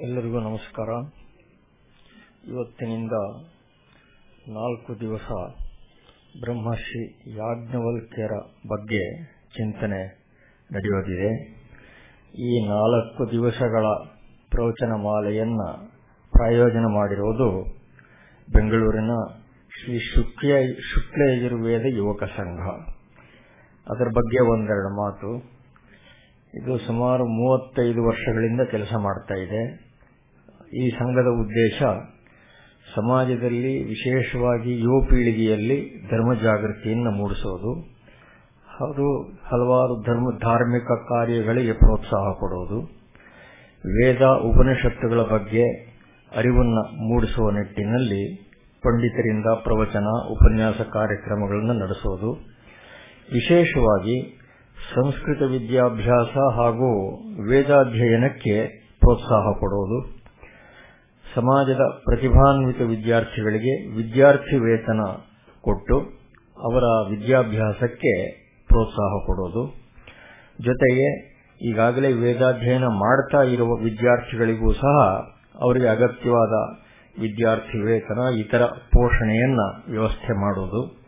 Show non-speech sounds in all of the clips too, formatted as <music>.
ಎಲ್ಲರಿಗೂ ನಮಸ್ಕಾರ. ಇವತ್ತಿನಿಂದ ನಾಲ್ಕು ದಿವಸ ಬ್ರಹ್ಮಶ್ರೀ ಯಾಜ್ಞವಲ್ಕ್ಯರ ಬಗ್ಗೆ ಚಿಂತನೆ ನಡೆಯೋದಿದೆ ಈ ನಾಲ್ಕು ದಿವಸಗಳ ಪ್ರವಚನ ಮಾಲೆಯನ್ನ ಪ್ರಾಯೋಜನ ಮಾಡಿರುವುದು ಬೆಂಗಳೂರಿನ ಶ್ರೀ ಶುಕ್ಲ ಯಜುರ್ವೇದ ಯುವಕ ಸಂಘ. ಅದರ ಬಗ್ಗೆ ಒಂದೆರಡು ಮಾತು. ಇದು ಸುಮಾರು ಮೂವತ್ತೈದು ವರ್ಷಗಳಿಂದ ಕೆಲಸ ಮಾಡ್ತಾ ಇದೆ. ಈ ಸಂಘದ ಉದ್ದೇಶ ಸಮಾಜದಲ್ಲಿ ವಿಶೇಷವಾಗಿ ಯುವ ಪೀಳಿಗೆಯಲ್ಲಿ ಧರ್ಮ ಜಾಗೃತಿಯನ್ನು ಮೂಡಿಸೋದು. ಹಾಗೂ ಹಲವಾರು ಧರ್ಮ, ಧಾರ್ಮಿಕ ಕಾರ್ಯಗಳಿಗೆ ಪ್ರೋತ್ಸಾಹ ಕೊಡುವುದು ವೇದ ಉಪನಿಷತ್ತುಗಳ ಬಗ್ಗೆ ಅರಿವನ್ನು ಮೂಡಿಸುವ ನಿಟ್ಟಿನಲ್ಲಿ ಪಂಡಿತರಿಂದ ಪ್ರವಚನ, ಉಪನ್ಯಾಸ ಕಾರ್ಯಕ್ರಮಗಳನ್ನು ನಡೆಸೋದು. ವಿಶೇಷವಾಗಿ ಸಂಸ್ಕೃತ ವಿದ್ಯಾಭ್ಯಾಸ ಹಾಗೂ ವೇದಾಧ್ಯಯನಕ್ಕೆ ಪ್ರೋತ್ಸಾಹ ಕೊಡುವುದು. ಸಮಾಜದ ಪ್ರತಿಭಾನ್ವಿತ ವಿದ್ಯಾರ್ಥಿಗಳಿಗೆ ವಿದ್ಯಾರ್ಥಿ ವೇತನ ಕೊಟ್ಟು ಅವರ ವಿದ್ಯಾಭ್ಯಾಸಕ್ಕೆ ಪ್ರೋತ್ಸಾಹ ಕೊಡೋದು ಜೊತೆಗೆ ಈಗಾಗಲೇ ವೇದಾಧ್ಯಯನ ಮಾಡ್ತಾ ಇರುವ ವಿದ್ಯಾರ್ಥಿಗಳಿಗೂ ಸಹ ಅವರಿಗೆ ಅಗತ್ಯವಾದ ವಿದ್ಯಾರ್ಥಿ ವೇತನ ಇತರ ಪೋಷಣೆಯನ್ನ ವ್ಯವಸ್ಥೆ ಮಾಡುವುದು.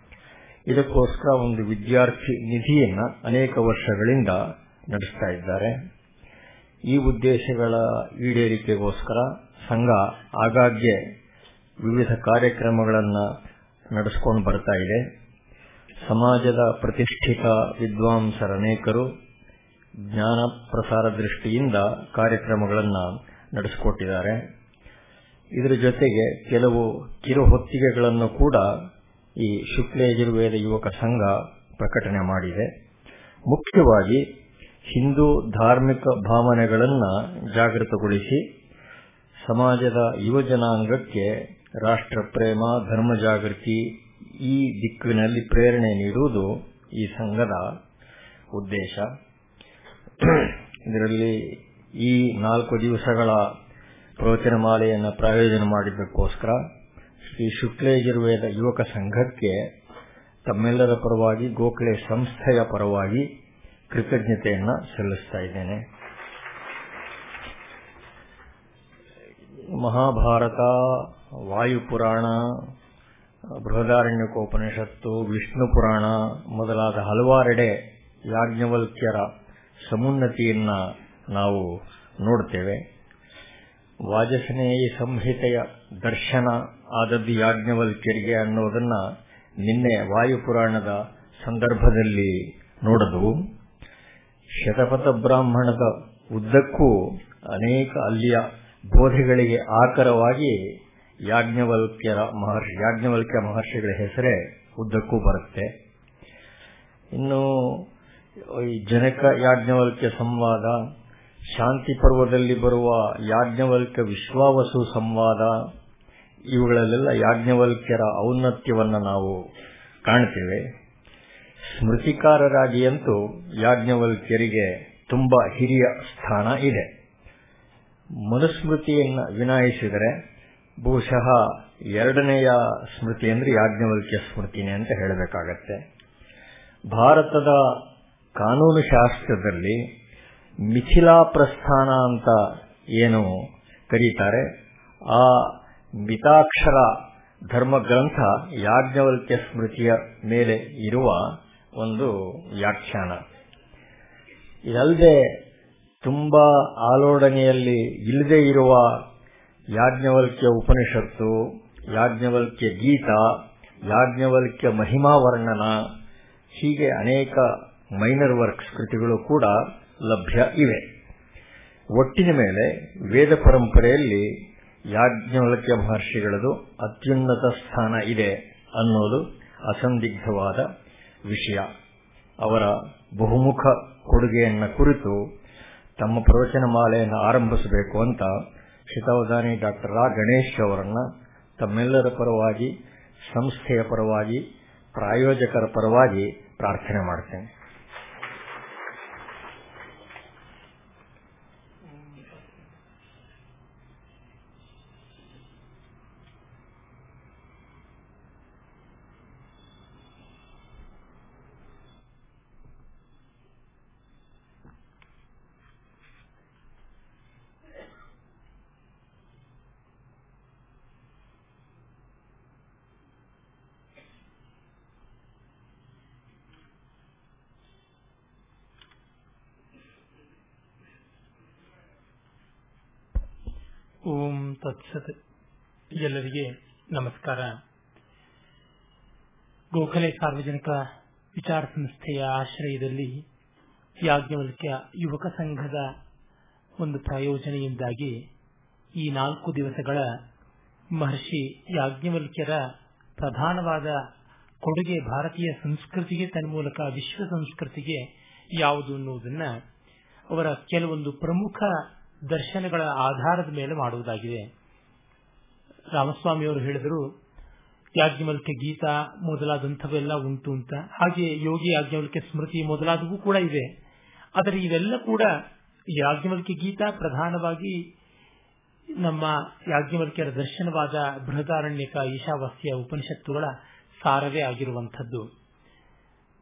ಇದಕ್ಕೋಸ್ಕರ ಒಂದು ವಿದ್ಯಾರ್ಥಿ ನಿಧಿಯನ್ನ ಅನೇಕ ವರ್ಷಗಳಿಂದ ನಡೆಸ್ತಾ ಇದ್ದಾರೆ. ಈ ಉದ್ದೇಶಗಳ ಈಡೇರಿಕೆಗೋಸ್ಕರ ಸಂಘ ಆಗಾಗ್ಗೆ ವಿವಿಧ ಕಾರ್ಯಕ್ರಮಗಳನ್ನು ನಡೆಸಿಕೊಂಡು ಬರ್ತಾ ಇದೆ. ಸಮಾಜದ ಪ್ರತಿಷ್ಠಿತ ವಿದ್ವಾಂಸರನೇಕರು ಜ್ಞಾನ ಪ್ರಸಾರ ದೃಷ್ಟಿಯಿಂದ ಕಾರ್ಯಕ್ರಮಗಳನ್ನು ನಡೆಸಿಕೊಟ್ಟಿದ್ದಾರೆ. ಇದರ ಜೊತೆಗೆ ಕೆಲವು ಕಿರುಹೊತ್ತಿಗೆಗಳನ್ನು ಕೂಡ ಈ ಶುಕ್ಲಯಜುರ್ವೇದ ಯುವಕ ಸಂಘ ಪ್ರಕಟಣೆ ಮಾಡಿದೆ. ಮುಖ್ಯವಾಗಿ ಹಿಂದೂ ಧಾರ್ಮಿಕ ಭಾವನೆಗಳನ್ನು ಜಾಗೃತಗೊಳಿಸಿ ಸಮಾಜದ ಯುವಜನಾಂಗಕ್ಕೆ ರಾಷ್ಟ್ರ ಪ್ರೇಮ, ಧರ್ಮ ಜಾಗೃತಿ ಈ ದಿಕ್ಕಿನಲ್ಲಿ ಪ್ರೇರಣೆ ನೀಡುವುದು ಈ ಸಂಘದ ಉದ್ದೇಶ. ಇದರಲ್ಲಿ ಈ ನಾಲ್ಕು ದಿವಸಗಳ ಪ್ರವಚನ ಮಾಲೆಯನ್ನು ಪ್ರಾಯೋಜನ ಮಾಡಿದ್ದಕ್ಕೋಸ್ಕರ ಶ್ರೀ ಶುಕ್ಲೇಜುರ್ವೇದ ಯುವಕ ಸಂಘಕ್ಕೆ ತಮ್ಮೆಲ್ಲರ ಪರವಾಗಿ, ಗೋಖಲೆ ಸಂಸ್ಥೆಯ ಪರವಾಗಿ ಕೃತಜ್ಞತೆಯನ್ನ ಸಲ್ಲಿಸ್ತಾ ಇದ್ದೇನೆ. ಮಹಾಭಾರತ, ವಾಯುಪುರಾಣ, ಬೃಹದಾರಣ್ಯಕೋಪನಿಷತ್ತು, ವಿಷ್ಣು ಪುರಾಣ ಮೊದಲಾದ ಹಲವಾರೆಡೆ ಯಾಜ್ಞವಲ್ಕ್ಯರ ಸಮುನ್ನತಿಯನ್ನ ನಾವು ನೋಡ್ತೇವೆ. ವಾಜಸನೇಯ ಸಂಹಿತೆಯ ದರ್ಶನ ಆದದ್ದು ಯಾಜ್ಞವಲ್ಕ್ಯರಿಗೆ ಅನ್ನೋದನ್ನ ನಿನ್ನೆ ವಾಯುಪುರಾಣದ ಸಂದರ್ಭದಲ್ಲಿ ನೋಡದು. ಶತಪಥ ಬ್ರಾಹ್ಮಣದ ಉದ್ದಕ್ಕೂ ಅನೇಕ ಅಲ್ಲಿಯ ಬೋಧೆಗಳಿಗೆ ಆಕರವಾಗಿ ಯಾಜ್ಞವಲ್ಕ್ಯರ ಮಹರ್ಷಿ, ಯಾಜ್ಞವಲ್ಕ್ಯ ಮಹರ್ಷಿಗಳ ಹೆಸರೇ ಉದ್ದಕ್ಕೂ ಬರುತ್ತೆ. ಇನ್ನು ಜನಕ ಯಾಜ್ಞವಲ್ಕ್ಯ ಸಂವಾದ ಶಾಂತಿ ಪರ್ವದಲ್ಲಿ ಬರುವ ಯಾಜ್ಞವಲ್ಕ್ಯ ವಿಶ್ವಾವಸು ಸಂವಾದ, ಇವುಗಳಲ್ಲೆಲ್ಲ ಯಾಜ್ಞವಲ್ಕ್ಯರ ಔನ್ನತ್ಯವನ್ನು ನಾವು ಕಾಣ್ತೇವೆ. ಸ್ಮೃತಿಕಾರರಾಗಿಯಂತೂ ಯಾಜ್ಞವಲ್ಕ್ಯರಿಗೆ ತುಂಬಾ ಹಿರಿಯ ಸ್ಥಾನ ಇದೆ. ಮನುಸ್ಮೃತಿಯನ್ನು ವಿನಾಯಿಸಿದರೆ ಬಹುಶಃ ಎರಡನೆಯ ಸ್ಮೃತಿ ಅಂದರೆ ಯಾಜ್ಞವಲ್ಕ್ಯ ಸ್ಮೃತಿನೇ ಅಂತ ಹೇಳಬೇಕಾಗತ್ತೆ. ಭಾರತದ ಕಾನೂನು ಶಾಸ್ತ್ರದಲ್ಲಿ ಮಿಥಿಲಾ ಪ್ರಸ್ಥಾನ ಅಂತ ಏನು ಕರೀತಾರೆ? ಆ ಮಿತಾಕ್ಷರ ಧರ್ಮ ಗ್ರಂಥ ಯಾಜ್ಞವಲ್ಕ್ಯ ಸ್ಮೃತಿಯ ಮೇಲೆ ಇರುವ ಒಂದು ವ್ಯಾಖ್ಯಾನ. ಇದಲ್ಲದೆ ತುಂಬಾ ಆಲೋಡನೆಯಲ್ಲಿ ಇಲ್ಲದೆ ಇರುವ ಯಾಜ್ಞವಲ್ಕ್ಯ ಉಪನಿಷತ್ತು, ಯಾಜ್ಞವಲ್ಕ್ಯ ಗೀತ, ಯಾಜ್ಞವಲ್ಕ್ಯ ಮಹಿಮಾ ವರ್ಣನ ಹೀಗೆ ಅನೇಕ ಮೈನರ್ ವರ್ಕ್ಸ್ ಕೃತಿಗಳು ಕೂಡ ಲಭ್ಯ ಇವೆ. ಒಟ್ಟಿನ ಮೇಲೆ ವೇದ ಪರಂಪರೆಯಲ್ಲಿ ಯಾಜ್ಞವಲ್ಕ್ಯ ಮಹರ್ಷಿಗಳದು ಅತ್ಯುನ್ನತ ಸ್ಥಾನ ಇದೆ ಅನ್ನೋದು ಅಸಂದಿಗ್ಧವಾದ ವಿಷಯ. ಅವರ ಬಹುಮುಖ ಕೊಡುಗೆಯನ್ನ ಕುರಿತು ತಮ್ಮ ಪ್ರವಚನ ಮಾಲೆಯನ್ನು ಆರಂಭಿಸಬೇಕು ಅಂತ ಶಿತಾವಧಾನಿ ಡಾಕ್ಟರ್ ರಾ. ಗಣೇಶ್ ಅವರನ್ನ ತಮ್ಮೆಲ್ಲರ ಪರವಾಗಿ, ಸಂಸ್ಥೆಯ ಪರವಾಗಿ, ಪ್ರಾಯೋಜಕರ ಪರವಾಗಿ ಪ್ರಾರ್ಥನೆ ಮಾಡ್ತೇನೆ. ತತ್ಸತ್ ಎಲ್ಲರಿಗೆ ನಮಸ್ಕಾರ. ಗೋಖಲೆ ಸಾರ್ವಜನಿಕ ವಿಚಾರ ಸಂಸ್ಥೆಯ ಆಶ್ರಯದಲ್ಲಿ ಯಾಜ್ಞವಲ್ಕ್ಯ ಯುವಕ ಸಂಘದ ಒಂದು ಪ್ರಾಯೋಜನೆಯಿಂದಾಗಿ ಈ ನಾಲ್ಕು ದಿವಸಗಳ ಮಹರ್ಷಿ ಯಾಜ್ಞವಲ್ಕ್ಯರ ಪ್ರಧಾನವಾದ ಕೊಡುಗೆ ಭಾರತೀಯ ಸಂಸ್ಕೃತಿಗೆ ತನ್ಮೂಲಕ ವಿಶ್ವ ಸಂಸ್ಕೃತಿಗೆ ಯಾವುದು ಅನ್ನುವುದನ್ನ ಅವರ ಕೆಲವೊಂದು ಪ್ರಮುಖ ದರ್ಶನಗಳ ಆಧಾರದ ಮೇಲೆ ಮಾಡುವುದಾಗಿದೆ. ರಾಮಸ್ವಾಮಿಯವರು ಹೇಳಿದರು ಯಾಜ್ಞವಲ್ಕೆ ಗೀತಾ ಮೊದಲಾದಂಥವೆಲ್ಲ ಉಂಟು ಅಂತ. ಹಾಗೆ ಯೋಗಿ ಯಾಜ್ಞವಲ್ಕೆ ಸ್ಮೃತಿ ಮೊದಲಾದವು ಕೂಡ ಇವೆ. ಆದರೆ ಇವೆಲ್ಲ ಕೂಡ ಯಾಜ್ಞವಲ್ಕೆ ಗೀತಾ ಪ್ರಧಾನವಾಗಿ ನಮ್ಮ ಯಾಜ್ಞವಲ್ಕ್ಯರ ದರ್ಶನವಾದ ಬೃಹದಾರಣ್ಯಕ ಈಶಾವಾಸ್ಯ ಉಪನಿಷತ್ತುಗಳ ಸಾರವೇ ಆಗಿರುವಂಥದ್ದು.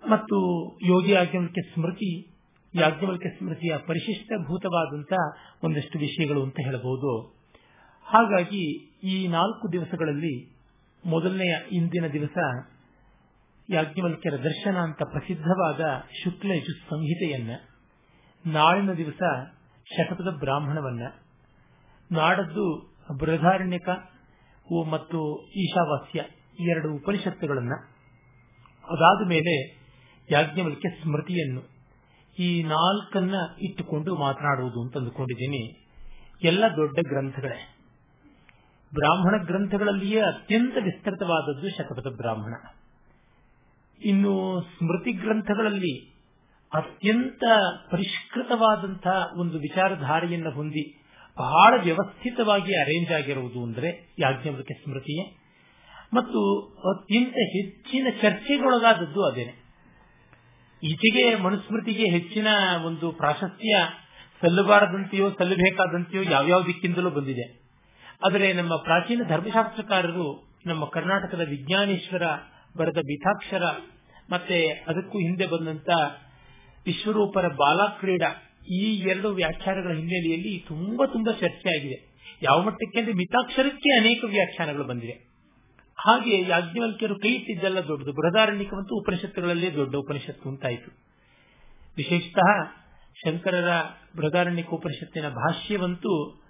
ಮತ್ತು ಯೋಗಿ ಯಾಜ್ಞವಲ್ಕ್ಯ ಸ್ಮೃತಿ, ಯಾಜ್ಞವಲ್ಕ್ಯ ಸ್ಮೃತಿಯ ಪರಿಶಿಷ್ಟಭೂತವಾದಂಥ ಒಂದಷ್ಟು ವಿಷಯಗಳು ಅಂತ ಹೇಳಬಹುದು ಹಾಗಾಗಿ ಈ ನಾಲ್ಕು ದಿವಸಗಳಲ್ಲಿ ಮೊದಲನೆಯ ಇಂದಿನ ದಿವಸ ಯಾಜ್ಞವಲ್ಕ್ಯರ ದರ್ಶನ ಅಂತ ಪ್ರಸಿದ್ಧವಾದ ಶುಕ್ಲ ಯಜು ಸಂಹಿತೆಯನ್ನ, ನಾಳಿನ ದಿವಸ ಶತಪದ ಬ್ರಾಹ್ಮಣವನ್ನ, ನಾಡದ್ದು ಬೃಹಧಾರಣ್ಯಕ ಮತ್ತು ಈಶಾವಾಸ್ಯ ಎರಡು ಉಪನಿಷತ್ತುಗಳನ್ನ, ಅದಾದ ಮೇಲೆ ಯಾಜ್ಞವಲ್ಕ್ಯ ಸ್ಮೃತಿಯನ್ನು ಈ ನಾಲ್ಕನ್ನ ಇಟ್ಟುಕೊಂಡು ಮಾತನಾಡುವುದು ಅಂತ ಅಂದುಕೊಂಡಿದ್ದೀನಿ ಎಲ್ಲ ದೊಡ್ಡ ಗ್ರಂಥಗಳೇ. ಬ್ರಾಹ್ಮಣ ಗ್ರಂಥಗಳಲ್ಲಿಯೇ ಅತ್ಯಂತ ವಿಸ್ತೃತವಾದದ್ದು ಶತಪಥ ಬ್ರಾಹ್ಮಣ. ಇನ್ನು ಸ್ಮೃತಿ ಗ್ರಂಥಗಳಲ್ಲಿ ಅತ್ಯಂತ ಪರಿಷ್ಕೃತವಾದಂತಹ ಒಂದು ವಿಚಾರಧಾರೆಯನ್ನು ಹೊಂದಿ ಬಹಳ ವ್ಯವಸ್ಥಿತವಾಗಿ ಅರೇಂಜ್ ಆಗಿರುವುದು ಅಂದರೆ ಯಾಜ್ಞವೃಕ್ಕೆ ಸ್ಮೃತಿಯೇ. ಮತ್ತು ಅತ್ಯಂತ ಹೆಚ್ಚಿನ ಚರ್ಚೆಗೊಳಗಾದದ್ದು ಅದೇನೆ ಈಚೆಗೆ ಮನುಸ್ಮೃತಿಗೆ ಹೆಚ್ಚಿನ ಒಂದು ಪ್ರಾಶಸ್ತ್ಯ ಸಲ್ಲಬಾರದಂತೆಯೋ ಸಲ್ಲಬೇಕಾದಂತೆಯೋ ಯಾವ್ಯಾವ ದಿಕ್ಕಿಂದಲೂ ಬಂದಿದೆ. ಆದರೆ ನಮ್ಮ ಪ್ರಾಚೀನ ಧರ್ಮಶಾಸ್ತ್ರಕಾರರು, ನಮ್ಮ ಕರ್ನಾಟಕದ ವಿಜ್ಞಾನೇಶ್ವರ, ಬರೆದ ಬಿಥಾಕ್ಷರ ಮತ್ತೆ ಅದಕ್ಕೂ ಹಿಂದೆ ಬಂದಂತ ವಿಶ್ವರೂಪರ ಬಾಲಕ್ರೀಡಾ, ಈ ಎರಡು ವ್ಯಾಖ್ಯಾನಗಳ ಹಿನ್ನೆಲೆಯಲ್ಲಿ ತುಂಬಾ ತುಂಬಾ ಚರ್ಚೆ ಆಗಿದೆ. ಯಾವ ಮಟ್ಟಕ್ಕೆ ಅಂದ್ರೆ ಮಿತಾಕ್ಷರಕ್ಕೆ ಅನೇಕ ವ್ಯಾಖ್ಯಾನಗಳು ಬಂದಿವೆ. ಹಾಗೆ ಯಾಜ್ಞವಲ್ಕ್ಯರು ಕೈ ಇಟ್ಟಿದ್ದೆಲ್ಲ ದೊಡ್ಡದು. ಬೃಹದಾರಣ್ಯಕವಂತೂ ಉಪನಿಷತ್ತುಗಳಲ್ಲೇ ದೊಡ್ಡ ಉಪನಿಷತ್ತು ಅಂತಾಯಿತು. ವಿಶೇಷತಃ ಶಂಕರರ ಬೃಹದಾರಣ್ಯಕ ಉಪನಿಷತ್ತಿನ ಭಾಷ್ಯವಂತೂ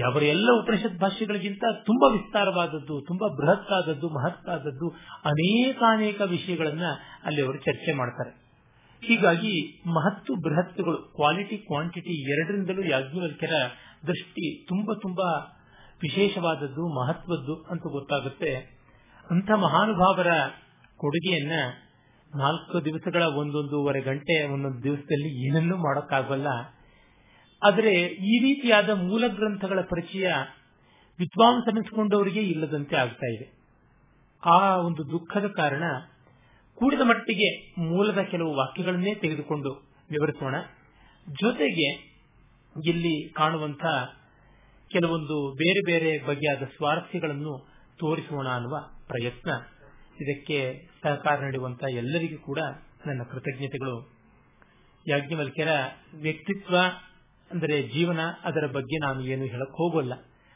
ಅವರ ಎಲ್ಲ ಉಪನಿಷತ್ ಭಾಷೆಗಳಿಗಿಂತ ತುಂಬಾ ವಿಸ್ತಾರವಾದದ್ದು, ತುಂಬಾ ಬೃಹತ್ತಾದದ್ದು, ಮಹತ್ತಾದದ್ದು, ಅನೇಕಾನೇಕ ವಿಷಯಗಳನ್ನ ಅಲ್ಲಿ ಅವರು ಚರ್ಚೆ ಮಾಡ್ತಾರೆ. ಹೀಗಾಗಿ ಮಹತ್ತು ಬೃಹತ್ತುಗಳು ಕ್ವಾಲಿಟಿ ಕ್ವಾಂಟಿಟಿ ಎರಡರಿಂದಲೂ ಯಾಜ್ಞವಲ್ಕ್ಯರ ದೃಷ್ಟಿ ತುಂಬಾ ತುಂಬಾ ವಿಶೇಷವಾದದ್ದು, ಮಹತ್ವದ್ದು ಅಂತ ಗೊತ್ತಾಗುತ್ತೆ. ಅಂಥ ಮಹಾನುಭಾವರ ಕೊಡುಗೆಯನ್ನ ನಾಲ್ಕು ದಿವಸಗಳ ಒಂದೊಂದೂವರೆ ಗಂಟೆ, ಒಂದೊಂದು ದಿವಸದಲ್ಲಿ ಏನನ್ನೂ ಮಾಡೋಕ್ಕಾಗಲ್ಲ. ಆದರೆ ಈ ರೀತಿಯಾದ ಮೂಲ ಗ್ರಂಥಗಳ ಪರಿಚಯ ವಿದ್ವಾಂಸನಿಸಿಕೊಂಡವರಿಗೆ ಇಲ್ಲದಂತೆ ಆಗ್ತಾ ಇದೆ. ಆ ಒಂದು ದುಃಖದ ಕಾರಣ ಕೂಡಿದ ಮಟ್ಟಿಗೆ ಮೂಲದ ಕೆಲವು ವಾಕ್ಯಗಳನ್ನೇ ತೆಗೆದುಕೊಂಡು ವಿವರಿಸೋಣ. ಜೊತೆಗೆ ಇಲ್ಲಿ ಕಾಣುವಂತಹ ಕೆಲವೊಂದು ಬೇರೆ ಬೇರೆ ಬಗೆಯಾದ ಸ್ವಾರಸ್ಯಗಳನ್ನು ತೋರಿಸೋಣ ಅನ್ನುವ ಪ್ರಯತ್ನ ಇದಕ್ಕೆ ಸಹಕಾರ ನೀಡುವಂತಹ ಎಲ್ಲರಿಗೂ ಕೂಡ ನನ್ನ ಕೃತಜ್ಞತೆಗಳು. ಯಾಜ್ಞವಲ್ಕ್ಯರ ವ್ಯಕ್ತಿತ್ವ ಅಂದರೆ ಜೀವನ ಅದರ ಬಗ್ಗೆ ನಾನು ಏನು ಹೇಳಕ್ ಹೋಗೋಲ್ಲ.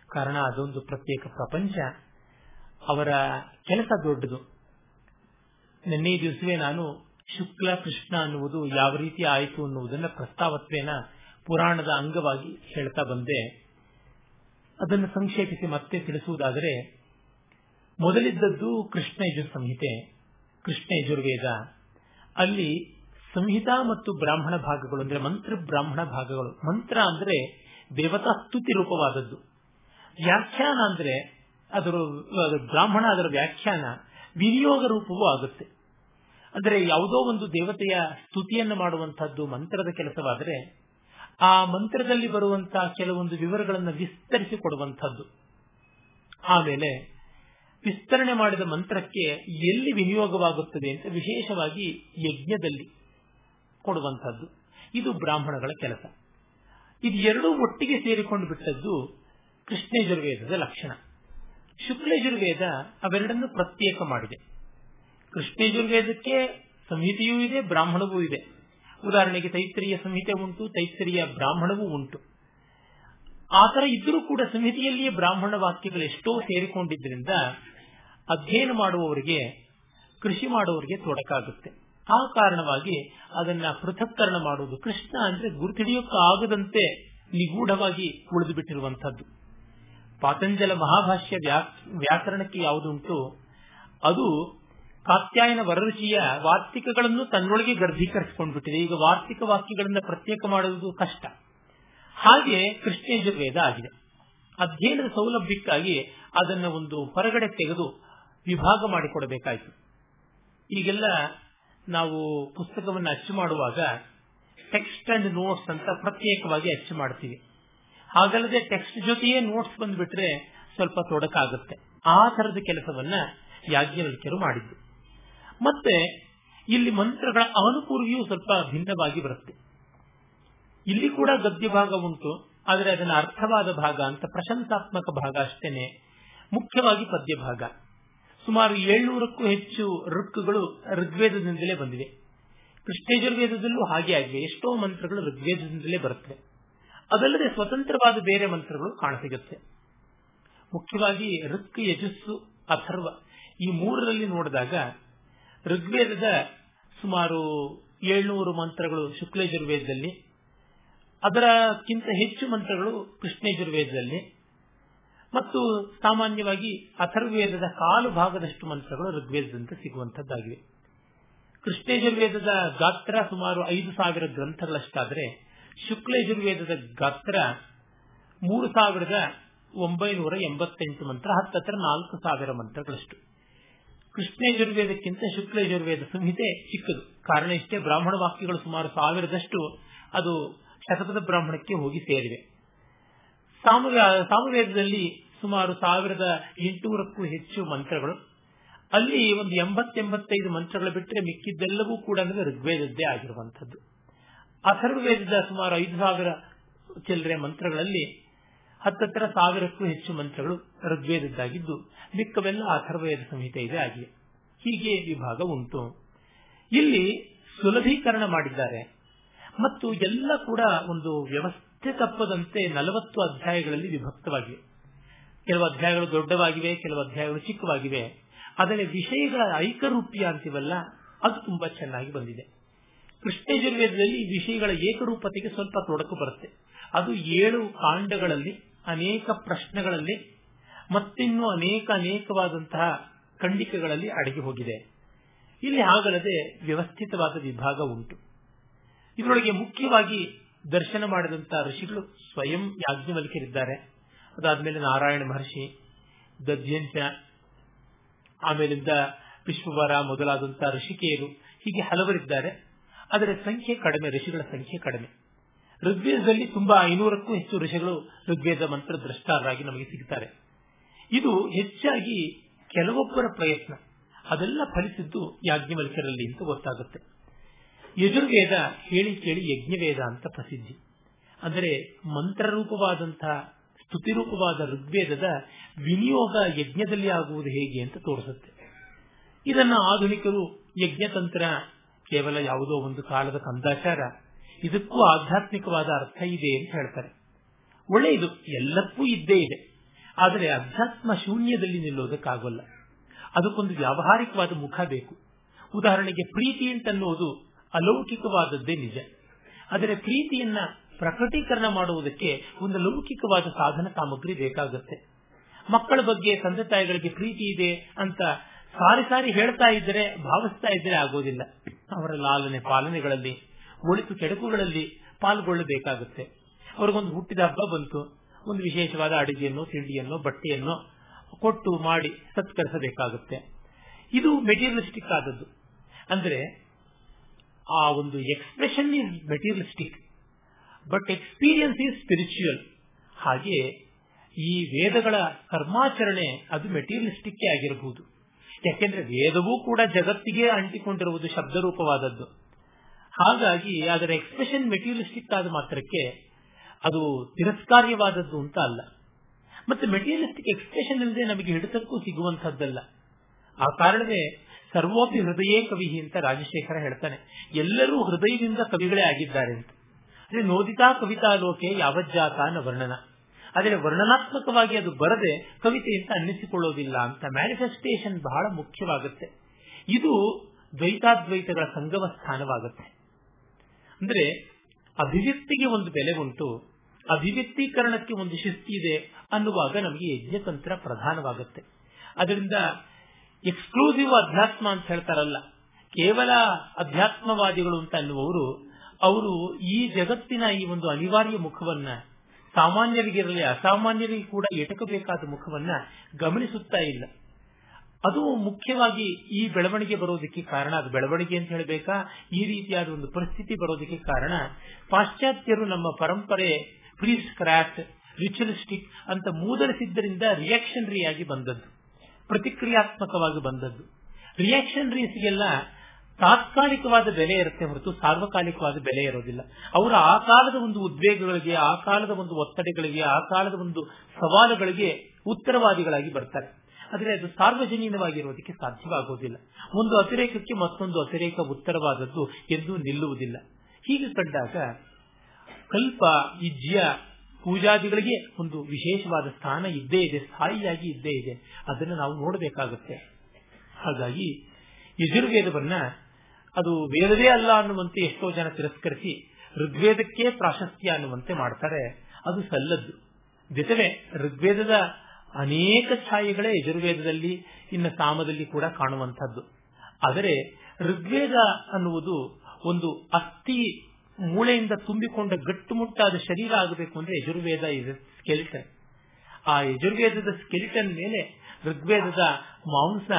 ಕಾರಣ ಅದೊಂದು ಪ್ರತ್ಯೇಕ ಪ್ರಪಂಚ. ಅವರ ಕೆಲಸ ದೊಡ್ಡದು. ನಿನ್ನೆ ದಿವಸವೇ ನಾನು ಶುಕ್ಲ, ಕೃಷ್ಣ ಅನ್ನುವುದು ಯಾವ ರೀತಿ ಆಯಿತು ಅನ್ನುವುದನ್ನ ಪ್ರಸ್ತಾವತ್ವೇನ ಪುರಾಣದ ಅಂಗವಾಗಿ ಹೇಳ್ತಾ ಬಂದೆ. ಅದನ್ನು ಸಂಕ್ಷೇಪಿಸಿ ಮತ್ತೆ ತಿಳಿಸುವುದಾದರೆ, ಮೊದಲಿದ್ದದ್ದು ಕೃಷ್ಣ ಯಜುರ್ ಸಂಹಿತೆ, ಕೃಷ್ಣ ಯಜುರ್ವೇದ ಅಲ್ಲಿ ಸಂಹಿತಾ ಮತ್ತು ಬ್ರಾಹ್ಮಣ ಭಾಗಗಳು ಅಂದ್ರೆ ಮಂತ್ರ ಬ್ರಾಹ್ಮಣ ಭಾಗಗಳು. ಮಂತ್ರ ಅಂದ್ರೆ ದೇವತಾ ಸ್ತುತಿ ರೂಪವಾದದ್ದು. ವ್ಯಾಖ್ಯಾನ ಅಂದ್ರೆ ಅದರ ಬ್ರಾಹ್ಮಣ ಅದರ ವ್ಯಾಖ್ಯಾನ ವಿನಿಯೋಗ ರೂಪವೂ ಆಗುತ್ತೆ. ಅಂದರೆ ಯಾವುದೋ ಒಂದು ದೇವತೆಯ ಸ್ತುತಿಯನ್ನು ಮಾಡುವಂತಹದ್ದು ಮಂತ್ರದ ಕೆಲಸವಾದರೆ ಆ ಮಂತ್ರದಲ್ಲಿ ಬರುವಂತಹ ಕೆಲವೊಂದು ವಿವರಗಳನ್ನು ವಿಸ್ತರಿಸಿ ಕೊಡುವಂಥದ್ದು. ಆಮೇಲೆ ವಿಸ್ತರಣೆ ಮಾಡಿದ ಮಂತ್ರಕ್ಕೆ ಎಲ್ಲಿ ವಿನಿಯೋಗವಾಗುತ್ತದೆ ಅಂತ ವಿಶೇಷವಾಗಿ ಯಜ್ಞದಲ್ಲಿ. ಕೊಡುವಂತಹದ್ದು ಇದು ಬ್ರಾಹ್ಮಣಗಳ ಕೆಲಸ. ಇದು ಎರಡೂ ಒಟ್ಟಿಗೆ ಸೇರಿಕೊಂಡು ಬಿಟ್ಟದ್ದು ಕೃಷ್ಣೇಜುರ್ವೇದದ ಲಕ್ಷಣ. ಶುಕ್ಲಯಜುರ್ವೇದ ಅವೆರಡನ್ನು ಪ್ರತ್ಯೇಕ ಮಾಡಿದೆ. ಕೃಷ್ಣೇಜುರ್ವೇದಕ್ಕೆ ಸಂಹಿತೆಯೂ ಇದೆ, ಬ್ರಾಹ್ಮಣವೂ ಇದೆ. ಉದಾಹರಣೆಗೆ ತೈತ್ರಿಯ ಸಂಹಿತೆ ಉಂಟು, ತೈತ್ರಿಯ ಬ್ರಾಹ್ಮಣವೂ ಉಂಟು. ಆ ಆತರ ಇದ್ರೂ ಕೂಡ ಸಂಹಿತೆಯಲ್ಲಿಯೇ ಬ್ರಾಹ್ಮಣ ವಾಕ್ಯಗಳು ಎಷ್ಟೋ ಸೇರಿಕೊಂಡಿದ್ದರಿಂದ ಅಧ್ಯಯನ ಮಾಡುವವರಿಗೆ, ಕೃಷಿ ಮಾಡುವವರಿಗೆ ತೊಡಕಾಗುತ್ತೆ. ಆ ಕಾರಣವಾಗಿ ಅದನ್ನ ಪೃಥಕ್ಕರಣ ಮಾಡುವುದು. ಕೃಷ್ಣ ಅಂದ್ರೆ ಗುರುತಿಡಿಯೋಕ್ಕಾಗದಂತೆ ನಿಗೂಢವಾಗಿ ಉಳಿದು ಬಿಟ್ಟಿರುವಂತಹದ್ದು ಪಾತಂಜಲ ಮಹಾಭಾಷ್ಯ ವ್ಯಾಕರಣಕ್ಕೆ ಯಾವುದುಂಟು ಅದು ಕಾತ್ಯಾಯನ ವರರುಚಿಯ ವಾರ್ತಿಕಗಳನ್ನು ತನ್ನೊಳಗೆ ಗರ್ಭೀಕರಿಸಿಕೊಂಡ್ಬಿಟ್ಟಿದೆ ಈಗ ವಾರ್ತಿಕ ವಾಕ್ಯಗಳನ್ನು ಪ್ರತ್ಯೇಕ ಮಾಡುವುದು ಕಷ್ಟ. ಹಾಗೆ ಕೃಷ್ಣೇಜುರ್ವೇದ ಆಗಿದೆ. ಅಧ್ಯಯನದ ಸೌಲಭ್ಯಕ್ಕಾಗಿ ಅದನ್ನು ಒಂದು ಹೊರಗಡೆ ತೆಗೆದು ವಿಭಾಗ ಮಾಡಿಕೊಡಬೇಕಾಯಿತು. ಈಗೆಲ್ಲ ನಾವು ಪುಸ್ತಕವನ್ನು ಅಚ್ಚು ಮಾಡುವಾಗ ಟೆಕ್ಸ್ಟ್ ಅಂಡ್ ನೋಟ್ಸ್ ಅಂತ ಪ್ರತ್ಯೇಕವಾಗಿ ಅಚ್ಚು ಮಾಡ್ತೀವಿ. ಹಾಗಲ್ಲದೆ ಟೆಕ್ಸ್ಟ್ ಜೊತೆಯೇ ನೋಟ್ಸ್ ಬಂದ್ಬಿಟ್ರೆ ಸ್ವಲ್ಪ ತೊಡಕಾಗುತ್ತೆ. ಆ ತರದ ಕೆಲಸವನ್ನ ಯಾಜ್ಞವಲ್ಕ್ಯರು ಮಾಡಿದ್ದು. ಮತ್ತೆ ಇಲ್ಲಿ ಮಂತ್ರಗಳ ಅನುಪೂರ್ವಿಯೂ ಸ್ವಲ್ಪ ಭಿನ್ನವಾಗಿ ಬರುತ್ತೆ. ಇಲ್ಲಿ ಕೂಡ ಗದ್ಯ ಭಾಗ ಉಂಟು, ಆದರೆ ಅದನ್ನ ಅರ್ಥವಾದ ಭಾಗ ಅಂತ ಪ್ರಶಂಸಾತ್ಮಕ ಭಾಗ ಅಷ್ಟೇನೆ. ಮುಖ್ಯವಾಗಿ ಪದ್ಯ ಭಾಗ ಸುಮಾರು ಏಳ್ನೂರಕ್ಕೂ ಹೆಚ್ಚು ಋಕ್ಗಳು ಋಗ್ವೇದದಿಂದಲೇ ಬಂದಿವೆ. ಕೃಷ್ಣೇಜುರ್ವೇದದಲ್ಲೂ ಹಾಗೆ ಆಗಿವೆ ಎಷ್ಟೋ ಮಂತ್ರಗಳು ಋಗ್ವೇದದಿಂದಲೇ ಬರುತ್ತವೆ ಅದಲ್ಲದೆ ಸ್ವತಂತ್ರವಾದ ಬೇರೆ ಮಂತ್ರಗಳು ಕಾಣಸಿಗುತ್ತೆ. ಮುಖ್ಯವಾಗಿ ಋಕ್ ಯಜಸ್ಸು ಅಥರ್ವ. ಈ ಮೂರರಲ್ಲಿ ನೋಡಿದಾಗ ಋಗ್ವೇದದ ಸುಮಾರು ಏಳ್ನೂರು ಮಂತ್ರಗಳು ಶುಕ್ಲಯಜುರ್ವೇದದಲ್ಲಿ, ಅದರಕ್ಕಿಂತ ಹೆಚ್ಚು ಮಂತ್ರಗಳು ಕೃಷ್ಣಯಜುರ್ವೇದದಲ್ಲಿ ಮತ್ತು ಸಾಮಾನ್ಯವಾಗಿ ಅಥರ್ವೇದದ ಕಾಲು ಭಾಗದಷ್ಟು ಮಂತ್ರಗಳು ಋಗ್ವೇದದಂತೆ ಸಿಗುವಂತದ್ದಾಗಿವೆ ಕೃಷ್ಣೇಜುರ್ವೇದದ ಗಾತ್ರ ಸುಮಾರು ಐದು ಸಾವಿರ ಗ್ರಂಥಗಳಷ್ಟಾದರೆ ಶುಕ್ಲಯಜುರ್ವೇದದ ಗಾತ್ರ ಮೂರು ಸಾವಿರದ ಒಂಬೈನೂರ ಎಂಬತ್ತೆಂಟು ಮಂತ್ರ, ಹತ್ತತ್ರ ನಾಲ್ಕು ಸಾವಿರ ಮಂತ್ರಗಳಷ್ಟು. ಕೃಷ್ಣೇಜುರ್ವೇದಕ್ಕಿಂತ ಶುಕ್ಲಯಜುರ್ವೇದ ಸಂಹಿತೆ ಚಿಕ್ಕದು. ಕಾರಣ ಇಷ್ಟೇ, ಬ್ರಾಹ್ಮಣ ವಾಕ್ಯಗಳು ಸುಮಾರು ಸಾವಿರದಷ್ಟು ಅದು ಶತಪಥ ಬ್ರಾಹ್ಮಣಕ್ಕೆ ಹೋಗಿ ಸೇರಿವೆ. ಸಾಮವೇದದಲ್ಲಿ ಸುಮಾರು ಸಾವಿರದ ಎಂಟುನೂರಕ್ಕೂ ಹೆಚ್ಚು ಮಂತ್ರಗಳು. ಅಲ್ಲಿ ಒಂದು ಎಂಬತ್ತೆಂಬತ್ತೈದು ಮಂತ್ರಗಳು ಬಿಟ್ಟರೆ ಮಿಕ್ಕಿದ್ದೆಲ್ಲವೂ ಕೂಡ ಅಂದ್ರೆ ಋಗ್ವೇದದ್ದೇ ಆಗಿರುವಂಥದ್ದು. ಅಥರ್ವವೇದದ ಸುಮಾರು ಐದು ಸಾವಿರ ಚಿಲ್ಲರೆ ಮಂತ್ರಗಳಲ್ಲಿ ಹತ್ತತ್ರ ಸಾವಿರಕ್ಕೂ ಹೆಚ್ಚು ಮಂತ್ರಗಳು ಋಗ್ವೇದದ್ದಾಗಿದ್ದು, ಮಿಕ್ಕವೆಲ್ಲ ಅಥರ್ವವೇದ ಸಂಹಿತೆ ಇದೆ ಆಗಿದೆ ಹೀಗೆ ವಿಭಾಗ ಉಂಟು. ಇಲ್ಲಿ ಸುಲಭೀಕರಣ ಮಾಡಿದ್ದಾರೆ. ಮತ್ತು ಎಲ್ಲ ಕೂಡ ಒಂದು ವ್ಯವಸ್ಥೆ ತಪ್ಪದಂತೆ ನಲವತ್ತು ಅಧ್ಯಾಯಗಳಲ್ಲಿ ವಿಭಕ್ತವಾಗಿವೆ. ಕೆಲವು ಅಧ್ಯಾಯಗಳು ದೊಡ್ಡವಾಗಿವೆ, ಕೆಲವು ಅಧ್ಯಾಯಗಳು ಚಿಕ್ಕವಾಗಿವೆ. ಆದರೆ ವಿಷಯಗಳ ಐಕರೂಪ್ಯ ಅಂತೀವಲ್ಲ, ಅದು ತುಂಬಾ ಚೆನ್ನಾಗಿ ಬಂದಿದೆ. ಕೃಷ್ಣಯಜುರ್ವೇದದಲ್ಲಿ ವಿಷಯಗಳ ಏಕರೂಪತೆಗೆ ಸ್ವಲ್ಪ ತೊಡಕು ಬರುತ್ತೆ. ಅದು ಏಳು ಕಾಂಡಗಳಲ್ಲಿ ಅನೇಕ ಪ್ರಶ್ನೆಗಳಲ್ಲಿ, ಮತ್ತಿನ್ನು ಅನೇಕ ಅನೇಕವಾದಂತಹ ಖಂಡಿಕೆಗಳಲ್ಲಿ ಅಡಗಿ ಹೋಗಿದೆ. ಇಲ್ಲಿ ಆಗಲದೆ ವ್ಯವಸ್ಥಿತವಾದ ವಿಭಾಗ ಉಂಟು. ಇದರೊಳಗೆ ಮುಖ್ಯವಾಗಿ ದರ್ಶನ ಮಾಡಿದಂತಹ ಋಷಿಗಳು ಸ್ವಯಂ ಯಾಜ್ಞವಲ್ಕ್ಯರಿದ್ದಾರೆ. ಅದಾದ್ಮೇಲೆ ನಾರಾಯಣ ಮಹರ್ಷಿ ದಧ್ಯಂಶ ಆಮೇಲಿಂದ ವಿಶ್ವವರ ಮೊದಲಾದಂತಹ ಋಷಿಕೆಯರು ಹೀಗೆ ಹಲವರಿದ್ದಾರೆ. ಅದರ ಸಂಖ್ಯೆ ಕಡಿಮೆ, ಋಷಿಗಳ ಸಂಖ್ಯೆ ಕಡಿಮೆ. ಋಗ್ವೇದದಲ್ಲಿ ತುಂಬಾ ಐನೂರಕ್ಕೂ ಹೆಚ್ಚು ಋಷಿಗಳು ಋಗ್ವೇದ ಮಂತ್ರ ದ್ರಷ್ಟಾರರಾಗಿ ನಮಗೆ ಸಿಗುತ್ತಾರೆ ಇದು ಹೆಚ್ಚಾಗಿ ಕೆಲವೊಬ್ಬರ ಪ್ರಯತ್ನ. ಅದೆಲ್ಲ ಫಲಿಸಿದ್ದು ಯಾಜ್ಞವಲ್ಕ್ಯರಲ್ಲಿ ಅಂತ ಗೊತ್ತಾಗುತ್ತೆ. ಯಜುರ್ವೇದ ಹೇಳಿ ಕೇಳಿ ಯಜ್ಞವೇದ ಅಂತ ಪ್ರಸಿದ್ಧಿ. ಅಂದರೆ ಮಂತ್ರರೂಪವಾದಂತಹ ಸ್ತುತಿರೂಪವಾದ ಋಗ್ವೇದದ ವಿನಿಯೋಗ ಯಜ್ಞದಲ್ಲಿ ಆಗುವುದು ಹೇಗೆ ಅಂತ ತೋರಿಸುತ್ತೆ. ಇದನ್ನ ಆಧುನಿಕರು ಯಜ್ಞತಂತ್ರ ಕೇವಲ ಯಾವುದೋ ಒಂದು ಕಾಲದ ಕಂದಾಚಾರ. ಇದಕ್ಕೂ ಆಧ್ಯಾತ್ಮಿಕವಾದ ಅರ್ಥ ಇದೆ ಅಂತ ಹೇಳ್ತಾರೆ. ಒಳ್ಳೆಯದು ಎಲ್ಲಕ್ಕೂ ಇದ್ದೇ ಇದೆ. ಆದರೆ ಅಧ್ಯಾತ್ಮ ಶೂನ್ಯದಲ್ಲಿ ನಿಲ್ಲೋದಕ್ಕಾಗಲ್ಲ. ಅದಕ್ಕೊಂದು ವ್ಯಾವಹಾರಿಕವಾದ ಮುಖ ಬೇಕು. ಉದಾಹರಣೆಗೆ ಪ್ರೀತಿ ಅಂತನ್ನುವುದು ಅಲೌಕಿಕವಾದದ್ದೇ ನಿಜ. ಆದರೆ ಪ್ರೀತಿಯನ್ನ ಪ್ರಕಟೀಕರಣ ಮಾಡುವುದಕ್ಕೆ ಒಂದು ಲೌಕಿಕವಾದ ಸಾಧನ ಸಾಮಗ್ರಿ ಬೇಕಾಗುತ್ತೆ. ಮಕ್ಕಳ ಬಗ್ಗೆ ತಂದೆ ತಾಯಿಗಳಿಗೆ ಪ್ರೀತಿ ಇದೆ ಅಂತ ಸಾರಿ ಸಾರಿ ಹೇಳ್ತಾ ಇದ್ದರೆ, ಭಾವಿಸ್ತಾ ಇದ್ದರೆ ಆಗೋದಿಲ್ಲ. ಅವರ ಲಾಲನೆ ಪಾಲನೆಗಳಲ್ಲಿ, ಒಳಿತು ಕೆಡಕುಗಳಲ್ಲಿ ಪಾಲ್ಗೊಳ್ಳಬೇಕಾಗುತ್ತೆ. ಅವ್ರಿಗೊಂದು ಹುಟ್ಟಿದ ಹಬ್ಬ ಬಂತು. ಒಂದು ವಿಶೇಷವಾದ ಅಡಿಗೆಯನ್ನು, ತಿಂಡಿಯನ್ನು, ಬಟ್ಟೆಯನ್ನು ಕೊಟ್ಟು ಮಾಡಿ ಸತ್ಕರಿಸಬೇಕಾಗುತ್ತೆ. ಇದು ಮೆಟೀರಿಯಲಿಸ್ಟಿಕ್ ಆದದ್ದು. ಅಂದ್ರೆ ಆ ಒಂದು expression is materialistic but experience is spiritual ಹಾಗೆ ಈ ವೇದಗಳ ಕರ್ಮಾಚರಣೆ ಅದು ಮೆಟೀರಿಯಲಿಸ್ಟಿಕ್ ಆಗಿರಬಹುದು ಯಾಕೆಂದ್ರೆ ವೇದವೂ ಕೂಡ ಜಗತ್ತಿಗೆ ಅಂಟಿಕೊಂಡಿರುವುದು ಶಬ್ದರೂಪವಾದದ್ದು. ಹಾಗಾಗಿ ಅದರ ಎಕ್ಸ್ಪ್ರೆಷನ್ ಮೆಟೀರಿಯಲಿಸ್ಟಿಕ್ ಆದ ಮಾತ್ರಕ್ಕೆ ಅದು ತಿರಸ್ಕಾರ್ಯವಾದದ್ದು ಅಂತ ಅಲ್ಲ. ಮತ್ತೆ ಮೆಟೀರಿಯಲಿಸ್ಟಿಕ್ ಎಕ್ಸ್ಪ್ರೆಷನ್ ಇಲ್ಲದೆ ನಮಗೆ ಹಿಡಿತಕ್ಕೂ ಸಿಗುವಂತಹದ್ದಲ್ಲ ಆ ಕಾರಣವೇ ಸರ್ವೋಪಿ ಹೃದಯೇ ಕವಿ ಅಂತ ರಾಜಶೇಖರ ಹೇಳ್ತಾನೆ. ಎಲ್ಲರೂ ಹೃದಯದಿಂದ ಕವಿಗಳೇ ಆಗಿದ್ದಾರೆ ಅಂತ. ಅಂದ್ರೆ ನೋದಿತಾ ಕವಿತಾ ಲೋಕೆ ಯಾವಜ್ಜಾತ ಅನ್ನೋ ವರ್ಣನ. ಆದರೆ ವರ್ಣನಾತ್ಮಕವಾಗಿ ಅದು ಬರದೆ ಕವಿತೆ ಅಂತ ಅನ್ನಿಸಿಕೊಳ್ಳೋದಿಲ್ಲ ಅಂತ ಮ್ಯಾನಿಫೆಸ್ಟೇಷನ್ ಬಹಳ ಮುಖ್ಯವಾಗುತ್ತೆ. ಇದು ದ್ವೈತಾದ್ವೈತಗಳ ಸಂಗಮ ಸ್ಥಾನವಾಗುತ್ತೆ. ಅಂದ್ರೆ ಅಭಿವ್ಯಕ್ತಿಗೆ ಒಂದು ಬೆಲೆ ಉಂಟು, ಅಭಿವ್ಯಕ್ತೀಕರಣಕ್ಕೆ ಒಂದು ಶಿಸ್ತಿ ಇದೆ ಅನ್ನುವಾಗ ನಮಗೆ ಯಜ್ಞತಂತ್ರ ಪ್ರಧಾನವಾಗುತ್ತೆ. ಅದರಿಂದ ಎಕ್ಸ್ಕ್ಲೂಸಿವ್ ಅಧ್ಯಾತ್ಮ ಅಂತ ಹೇಳ್ತಾರಲ್ಲ. ಕೇವಲ ಅಧ್ಯಾತ್ಮವಾದಿಗಳು ಅಂತ ಅನ್ನುವರು ಅವರು ಈ ಜಗತ್ತಿನ ಈ ಒಂದು ಅನಿವಾರ್ಯ ಮುಖವನ್ನ ಸಾಮಾನ್ಯರಿಗಿರಲಿ ಅಸಾಮಾನ್ಯರಿಗೆ ಕೂಡ ಎಟಕಬೇಕಾದ ಮುಖವನ್ನ ಗಮನಿಸುತ್ತಾ ಇಲ್ಲ. ಅದು ಮುಖ್ಯವಾಗಿ ಈ ಬೆಳವಣಿಗೆ ಬರೋದಕ್ಕೆ ಕಾರಣ. ಅದು ಬೆಳವಣಿಗೆ ಅಂತ ಹೇಳಬೇಕಾ? ಈ ರೀತಿಯಾದ ಒಂದು ಪರಿಸ್ಥಿತಿ ಬರೋದಕ್ಕೆ ಕಾರಣ. ಪಾಶ್ಚಾತ್ಯರು ನಮ್ಮ ಪರಂಪರೆ ಪ್ರೀಸ್ಕ್ರಾಫ್ಟ್ ರಿಚುಲಿಸ್ಟಿಕ್ ಅಂತ ಮೂದರಿಸಿದ್ದರಿಂದ ರಿಯಾಕ್ಷನರಿ ಆಗಿ ಬಂದದ್ದು. ಪ್ರತಿಕ್ರಿಯಾತ್ಮಕವಾಗಿ ಬಂದದ್ದು. ರಿಯಾಕ್ಷನರೀಸ್ಗೆಲ್ಲ ತಾತ್ಕಾಲಿಕವಾದ ಬೆಲೆ ಇರುತ್ತೆ ಹೊರತು ಸಾರ್ವಕಾಲಿಕವಾದ ಬೆಲೆ ಇರೋದಿಲ್ಲ. ಅವರ ಆ ಕಾಲದ ಒಂದು ಉದ್ವೇಗಗಳಿಗೆ, ಆ ಕಾಲದ ಒಂದು ಒತ್ತಡಗಳಿಗೆ, ಆ ಕಾಲದ ಒಂದು ಸವಾಲುಗಳಿಗೆ ಉತ್ತರವಾದಿಗಳಾಗಿ ಬರ್ತಾರೆ. ಆದರೆ ಅದು ಸಾರ್ವಜನೀನವಾಗಿರೋದಕ್ಕೆ ಸಾಧ್ಯವಾಗುವುದಿಲ್ಲ ಒಂದು ಅತಿರೇಕಕ್ಕೆ ಮತ್ತೊಂದು ಅತಿರೇಕ ಉತ್ತರವಾದದ್ದು ಎಂದು ನಿಲ್ಲುವುದಿಲ್ಲ. ಹೀಗೆ ಕಂಡಾಗ ಕಲ್ಪ ಇಜ್ಯ ಪೂಜಾದಿಗಳಿಗೆ ಒಂದು ವಿಶೇಷವಾದ ಸ್ಥಾನ ಇದ್ದೇ ಇದೆ, ಸ್ಥಾಯಿಯಾಗಿ ಇದ್ದೇ ಇದೆ. ಅದನ್ನು ನಾವು ನೋಡಬೇಕಾಗುತ್ತೆ. ಹಾಗಾಗಿ ಯಜುರ್ವೇದವನ್ನ ಅದು ವೇದವೇ ಅಲ್ಲ ಅನ್ನುವಂತೆ ಎಷ್ಟೋ ಜನ ತಿರಸ್ಕರಿಸಿ ಋಗ್ವೇದಕ್ಕೆ ಪ್ರಾಶಸ್ತ್ಯ ಅನ್ನುವಂತೆ ಮಾಡ್ತಾರೆ. ಅದು ಸಲ್ಲದ್ದು. ಜೊತೆಗೆ ಋಗ್ವೇದದ ಅನೇಕ ಛಾಯೆಗಳೇ ಯಜುರ್ವೇದದಲ್ಲಿ, ಇನ್ನು ಸಾಮದಲ್ಲಿ ಕೂಡ ಕಾಣುವಂತಹದ್ದು ಆದರೆ ಋಗ್ವೇದ ಅನ್ನುವುದು ಒಂದು ಅಸ್ಥಿ ಮೂಳೆಯಿಂದ ತುಂಬಿಕೊಂಡ ಗಟ್ಟುಮುಟ್ಟಾದ ಶರೀರ ಆಗಬೇಕು ಅಂದ್ರೆ ಯಜುರ್ವೇದ ಸ್ಕೆಲಿಟನ್ ಆ ಯಜುರ್ವೇದದ ಸ್ಕೆಲಿಟನ್ ಮೇಲೆ ಋಗ್ವೇದದ ಮಾಂಸ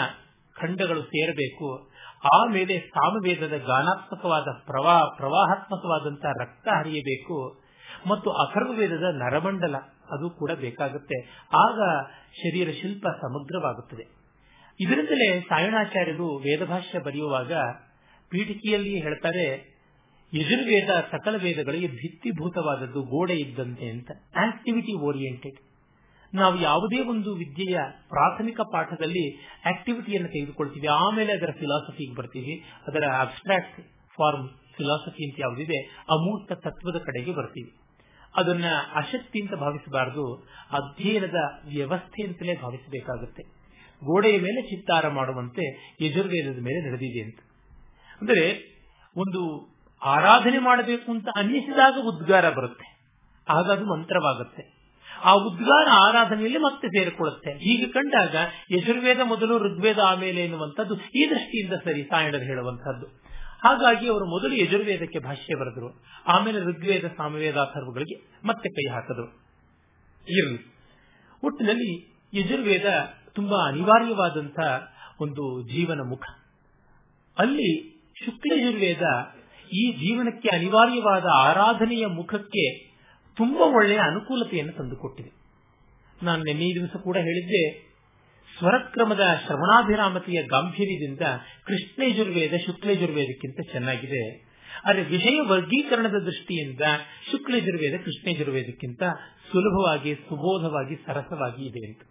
ಖಂಡಗಳು ಸೇರಬೇಕು. ಆಮೇಲೆ ಸಾಮವೇದದ ಗಾನಾತ್ಮಕವಾದ ಪ್ರವಾಹ ಪ್ರವಾಹಾತ್ಮಕವಾದಂತಹ ರಕ್ತ ಹರಿಯಬೇಕು. ಮತ್ತು ಅಥರ್ವವೇದದ ನರಮಂಡಲ ಅದು ಕೂಡ ಬೇಕಾಗುತ್ತೆ. ಆಗ ಶರೀರ ಶಿಲ್ಪ ಸಮಗ್ರವಾಗುತ್ತದೆ. ಇದರಿಂದಲೇ ಸಾಯಣಾಚಾರ್ಯರು ವೇದಭಾಷ್ಯ ಬರೆಯುವಾಗ ಪೀಠಿಕೆಯಲ್ಲಿ ಹೇಳ್ತಾರೆ ಯಜುರ್ವೇದ ಸಕಲ ವೇದಗಳಿಗೆ ಭಿತ್ತಿಭೂತವಾದದ್ದು, ಗೋಡೆ ಇದ್ದಂತೆ ಅಂತ. ಆಕ್ಟಿವಿಟಿ ಓರಿಯೆಂಟೆಡ್ ನಾವು ಯಾವುದೇ ಒಂದು ವಿದ್ಯೆಯ ಪ್ರಾಥಮಿಕ ಪಾಠದಲ್ಲಿ ಆಕ್ಟಿವಿಟಿಯನ್ನು ತೆಗೆದುಕೊಳ್ತೀವಿ. ಆಮೇಲೆ ಅದರ ಫಿಲಾಸಫಿಗೆ ಬರ್ತೀವಿ. ಅದರ ಅಬ್ಸ್ಟ್ರಾಕ್ಟ್ ಫಾರ್ಮ್ ಫಿಲಾಸಫಿ ಅಂತ ಯಾವುದಿದೆ, ಅಮೂರ್ತ ತತ್ವದ ಕಡೆಗೆ ಬರ್ತೀವಿ. ಅದನ್ನ ಅಶಕ್ತಿ ಅಂತ ಭಾವಿಸಬಾರದು. ಅಧ್ಯಯನದ ವ್ಯವಸ್ಥೆ ಅಂತಲೇ ಭಾವಿಸಬೇಕಾಗುತ್ತೆ. ಗೋಡೆಯ ಮೇಲೆ ಚಿತ್ತಾರ ಮಾಡುವಂತೆ ಯಜುರ್ವೇದದ ಮೇಲೆ ನಡೆದಿದೆ ಅಂತ. ಅಂದರೆ ಒಂದು ಆರಾಧನೆ ಮಾಡಬೇಕು ಅಂತ ಅನ್ನಿಸಿದಾಗ ಉದ್ಗಾರ ಬರುತ್ತೆ. ಆಗ ಅದು ಮಂತ್ರವಾಗುತ್ತೆ. ಆ ಉದ್ಗಾರ ಆರಾಧನೆಯಲ್ಲಿ ಮತ್ತೆ ಸೇರಿಕೊಳ್ಳುತ್ತೆ. ಹೀಗೆ ಕಂಡಾಗ ಯಜುರ್ವೇದ ಮೊದಲು ಋಗ್ವೇದ ಆಮೇಲೆ ಎನ್ನುವಂಥದ್ದು ಈ ದೃಷ್ಟಿಯಿಂದ ಸರಿ ಸಾಯಣರು ಹೇಳುವಂತಹದ್ದು ಹಾಗಾಗಿ ಅವರು ಮೊದಲು ಯಜುರ್ವೇದಕ್ಕೆ ಭಾಷ್ಯ ಬರೆದರು. ಆಮೇಲೆ ಋಗ್ವೇದ, ಸಾಮವೇದ ಅಥರ್ವಗಳಿಗೆ ಮತ್ತೆ ಕೈ ಹಾಕಿದರು. ಇರಲಿ. ಒಟ್ಟಿನಲ್ಲಿ ಯಜುರ್ವೇದ ತುಂಬಾ ಅನಿವಾರ್ಯವಾದಂತಹ ಒಂದು ಜೀವನ ಮುಖ. ಅಲ್ಲಿ ಶುಕ್ಲಯಜುರ್ವೇದ ಈ ಜೀವನಕ್ಕೆ ಅನಿವಾರ್ಯವಾದ ಆರಾಧನೆಯ ಮುಖಕ್ಕೆ ತುಂಬಾ ಒಳ್ಳೆಯ ಅನುಕೂಲತೆಯನ್ನು ತಂದುಕೊಟ್ಟಿದೆ. ನಾನು ನಿನ್ನೆ ದಿವಸ ಕೂಡ ಹೇಳಿದ್ದೆ, ಸ್ವರಕ್ರಮದ ಶ್ರವಣಾಭಿರಾಮತೆಯ ಗಾಂಭೀರ್ಯದಿಂದ ಕೃಷ್ಣೇಜುರ್ವೇದ ಶುಕ್ಲೇಜುರ್ವೇದಕ್ಕಿಂತ ಚೆನ್ನಾಗಿದೆ. ಆದರೆ ವಿಷಯ ವರ್ಗೀಕರಣದ ದೃಷ್ಟಿಯಿಂದ ಶುಕ್ಲೇಜುರ್ವೇದ ಕೃಷ್ಣೇಜುರ್ವೇದಕ್ಕಿಂತ ಸುಲಭವಾಗಿ, ಸುಬೋಧವಾಗಿ, ಸರಸವಾಗಿ ಇದೆ ಅಂತ.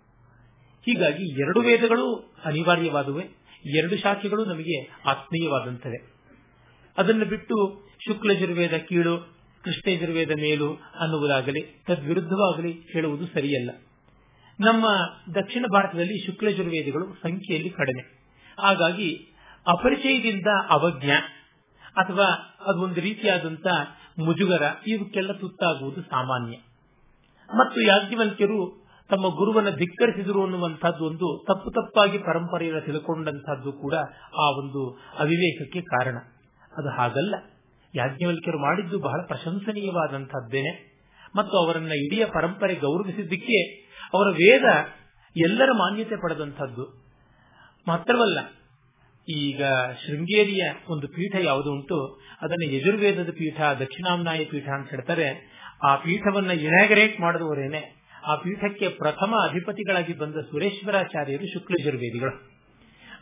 ಹೀಗಾಗಿ ಎರಡು ವೇದಗಳು ಅನಿವಾರ್ಯವಾದುವೆ, ಎರಡು ಶಾಖೆಗಳು ನಮಗೆ ಆತ್ಮೀಯವಾದಂತವೆ ಅದನ್ನು ಬಿಟ್ಟು ಶುಕ್ಲಜುರ್ವೇದ ಕೀಳು ಕೃಷ್ಣಯಜುರ್ವೇದ ಮೇಲು ಅನ್ನುವುದಾಗಲಿ, ತದ್ವಿರುದ್ಧವಾಗಲಿ ಹೇಳುವುದು ಸರಿಯಲ್ಲ. ನಮ್ಮ ದಕ್ಷಿಣ ಭಾರತದಲ್ಲಿ ಶುಕ್ಲಜುರ್ವೇದಿಗಳು ಸಂಖ್ಯೆಯಲ್ಲಿ ಕಡಿಮೆ. ಹಾಗಾಗಿ ಅಪರಿಚಯದಿಂದ ಅವಜ್ಞ ಅಥವಾ ಅದೊಂದು ರೀತಿಯಾದಂತ ಮುಜುಗರ, ಇವಕ್ಕೆಲ್ಲ ತುತ್ತಾಗುವುದು ಸಾಮಾನ್ಯ. ಮತ್ತು ಯಾಜ್ಞವಲ್ಕ್ಯರು ತಮ್ಮ ಗುರುವನ್ನ ಧಿಕ್ಕರಿಸಿದರು ಅನ್ನುವಂಥದ್ದು ಒಂದು ತಪ್ಪು ತಪ್ಪಾಗಿ ಪರಂಪರೆಯನ್ನು ತಿಳ್ಕೊಂಡಂತಹದ್ದು ಕೂಡ ಆ ಒಂದು ಅವಿವೇಕಕ್ಕೆ ಕಾರಣ. ಅದು ಹಾಗಲ್ಲ. ಯಾಜ್ಞವಲ್ಕ್ಯರು ಮಾಡಿದ್ದು ಬಹಳ ಪ್ರಶಂಸನೀಯವಾದಂತಹದ್ದೇನೆ ಮತ್ತು ಅವರನ್ನ ಇಡೀ ಪರಂಪರೆ ಗೌರವಿಸಿದ್ದಕ್ಕೆ ಅವರ ವೇದ ಎಲ್ಲರ ಮಾನ್ಯತೆ ಪಡೆದಂಥದ್ದು. ಮಾತ್ರವಲ್ಲ, ಈಗ ಶೃಂಗೇರಿಯ ಒಂದು ಪೀಠ ಯಾವುದು ಉಂಟು, ಅದನ್ನು ಯಜುರ್ವೇದದ ಪೀಠ, ದಕ್ಷಿಣಾಮ್ನಾಯ ಪೀಠ ಅಂತ ಹೇಳ್ತಾರೆ. ಆ ಪೀಠವನ್ನ ಇನಾಗರೇಟ್ ಮಾಡಿದವರೇನೆ. ಆ ಪೀಠಕ್ಕೆ ಪ್ರಥಮ ಅಧಿಪತಿಗಳಾಗಿ ಬಂದ ಸುರೇಶ್ವರಾಚಾರ್ಯರು ಶುಕ್ಲಜುರ್ವೇದಿಗಳು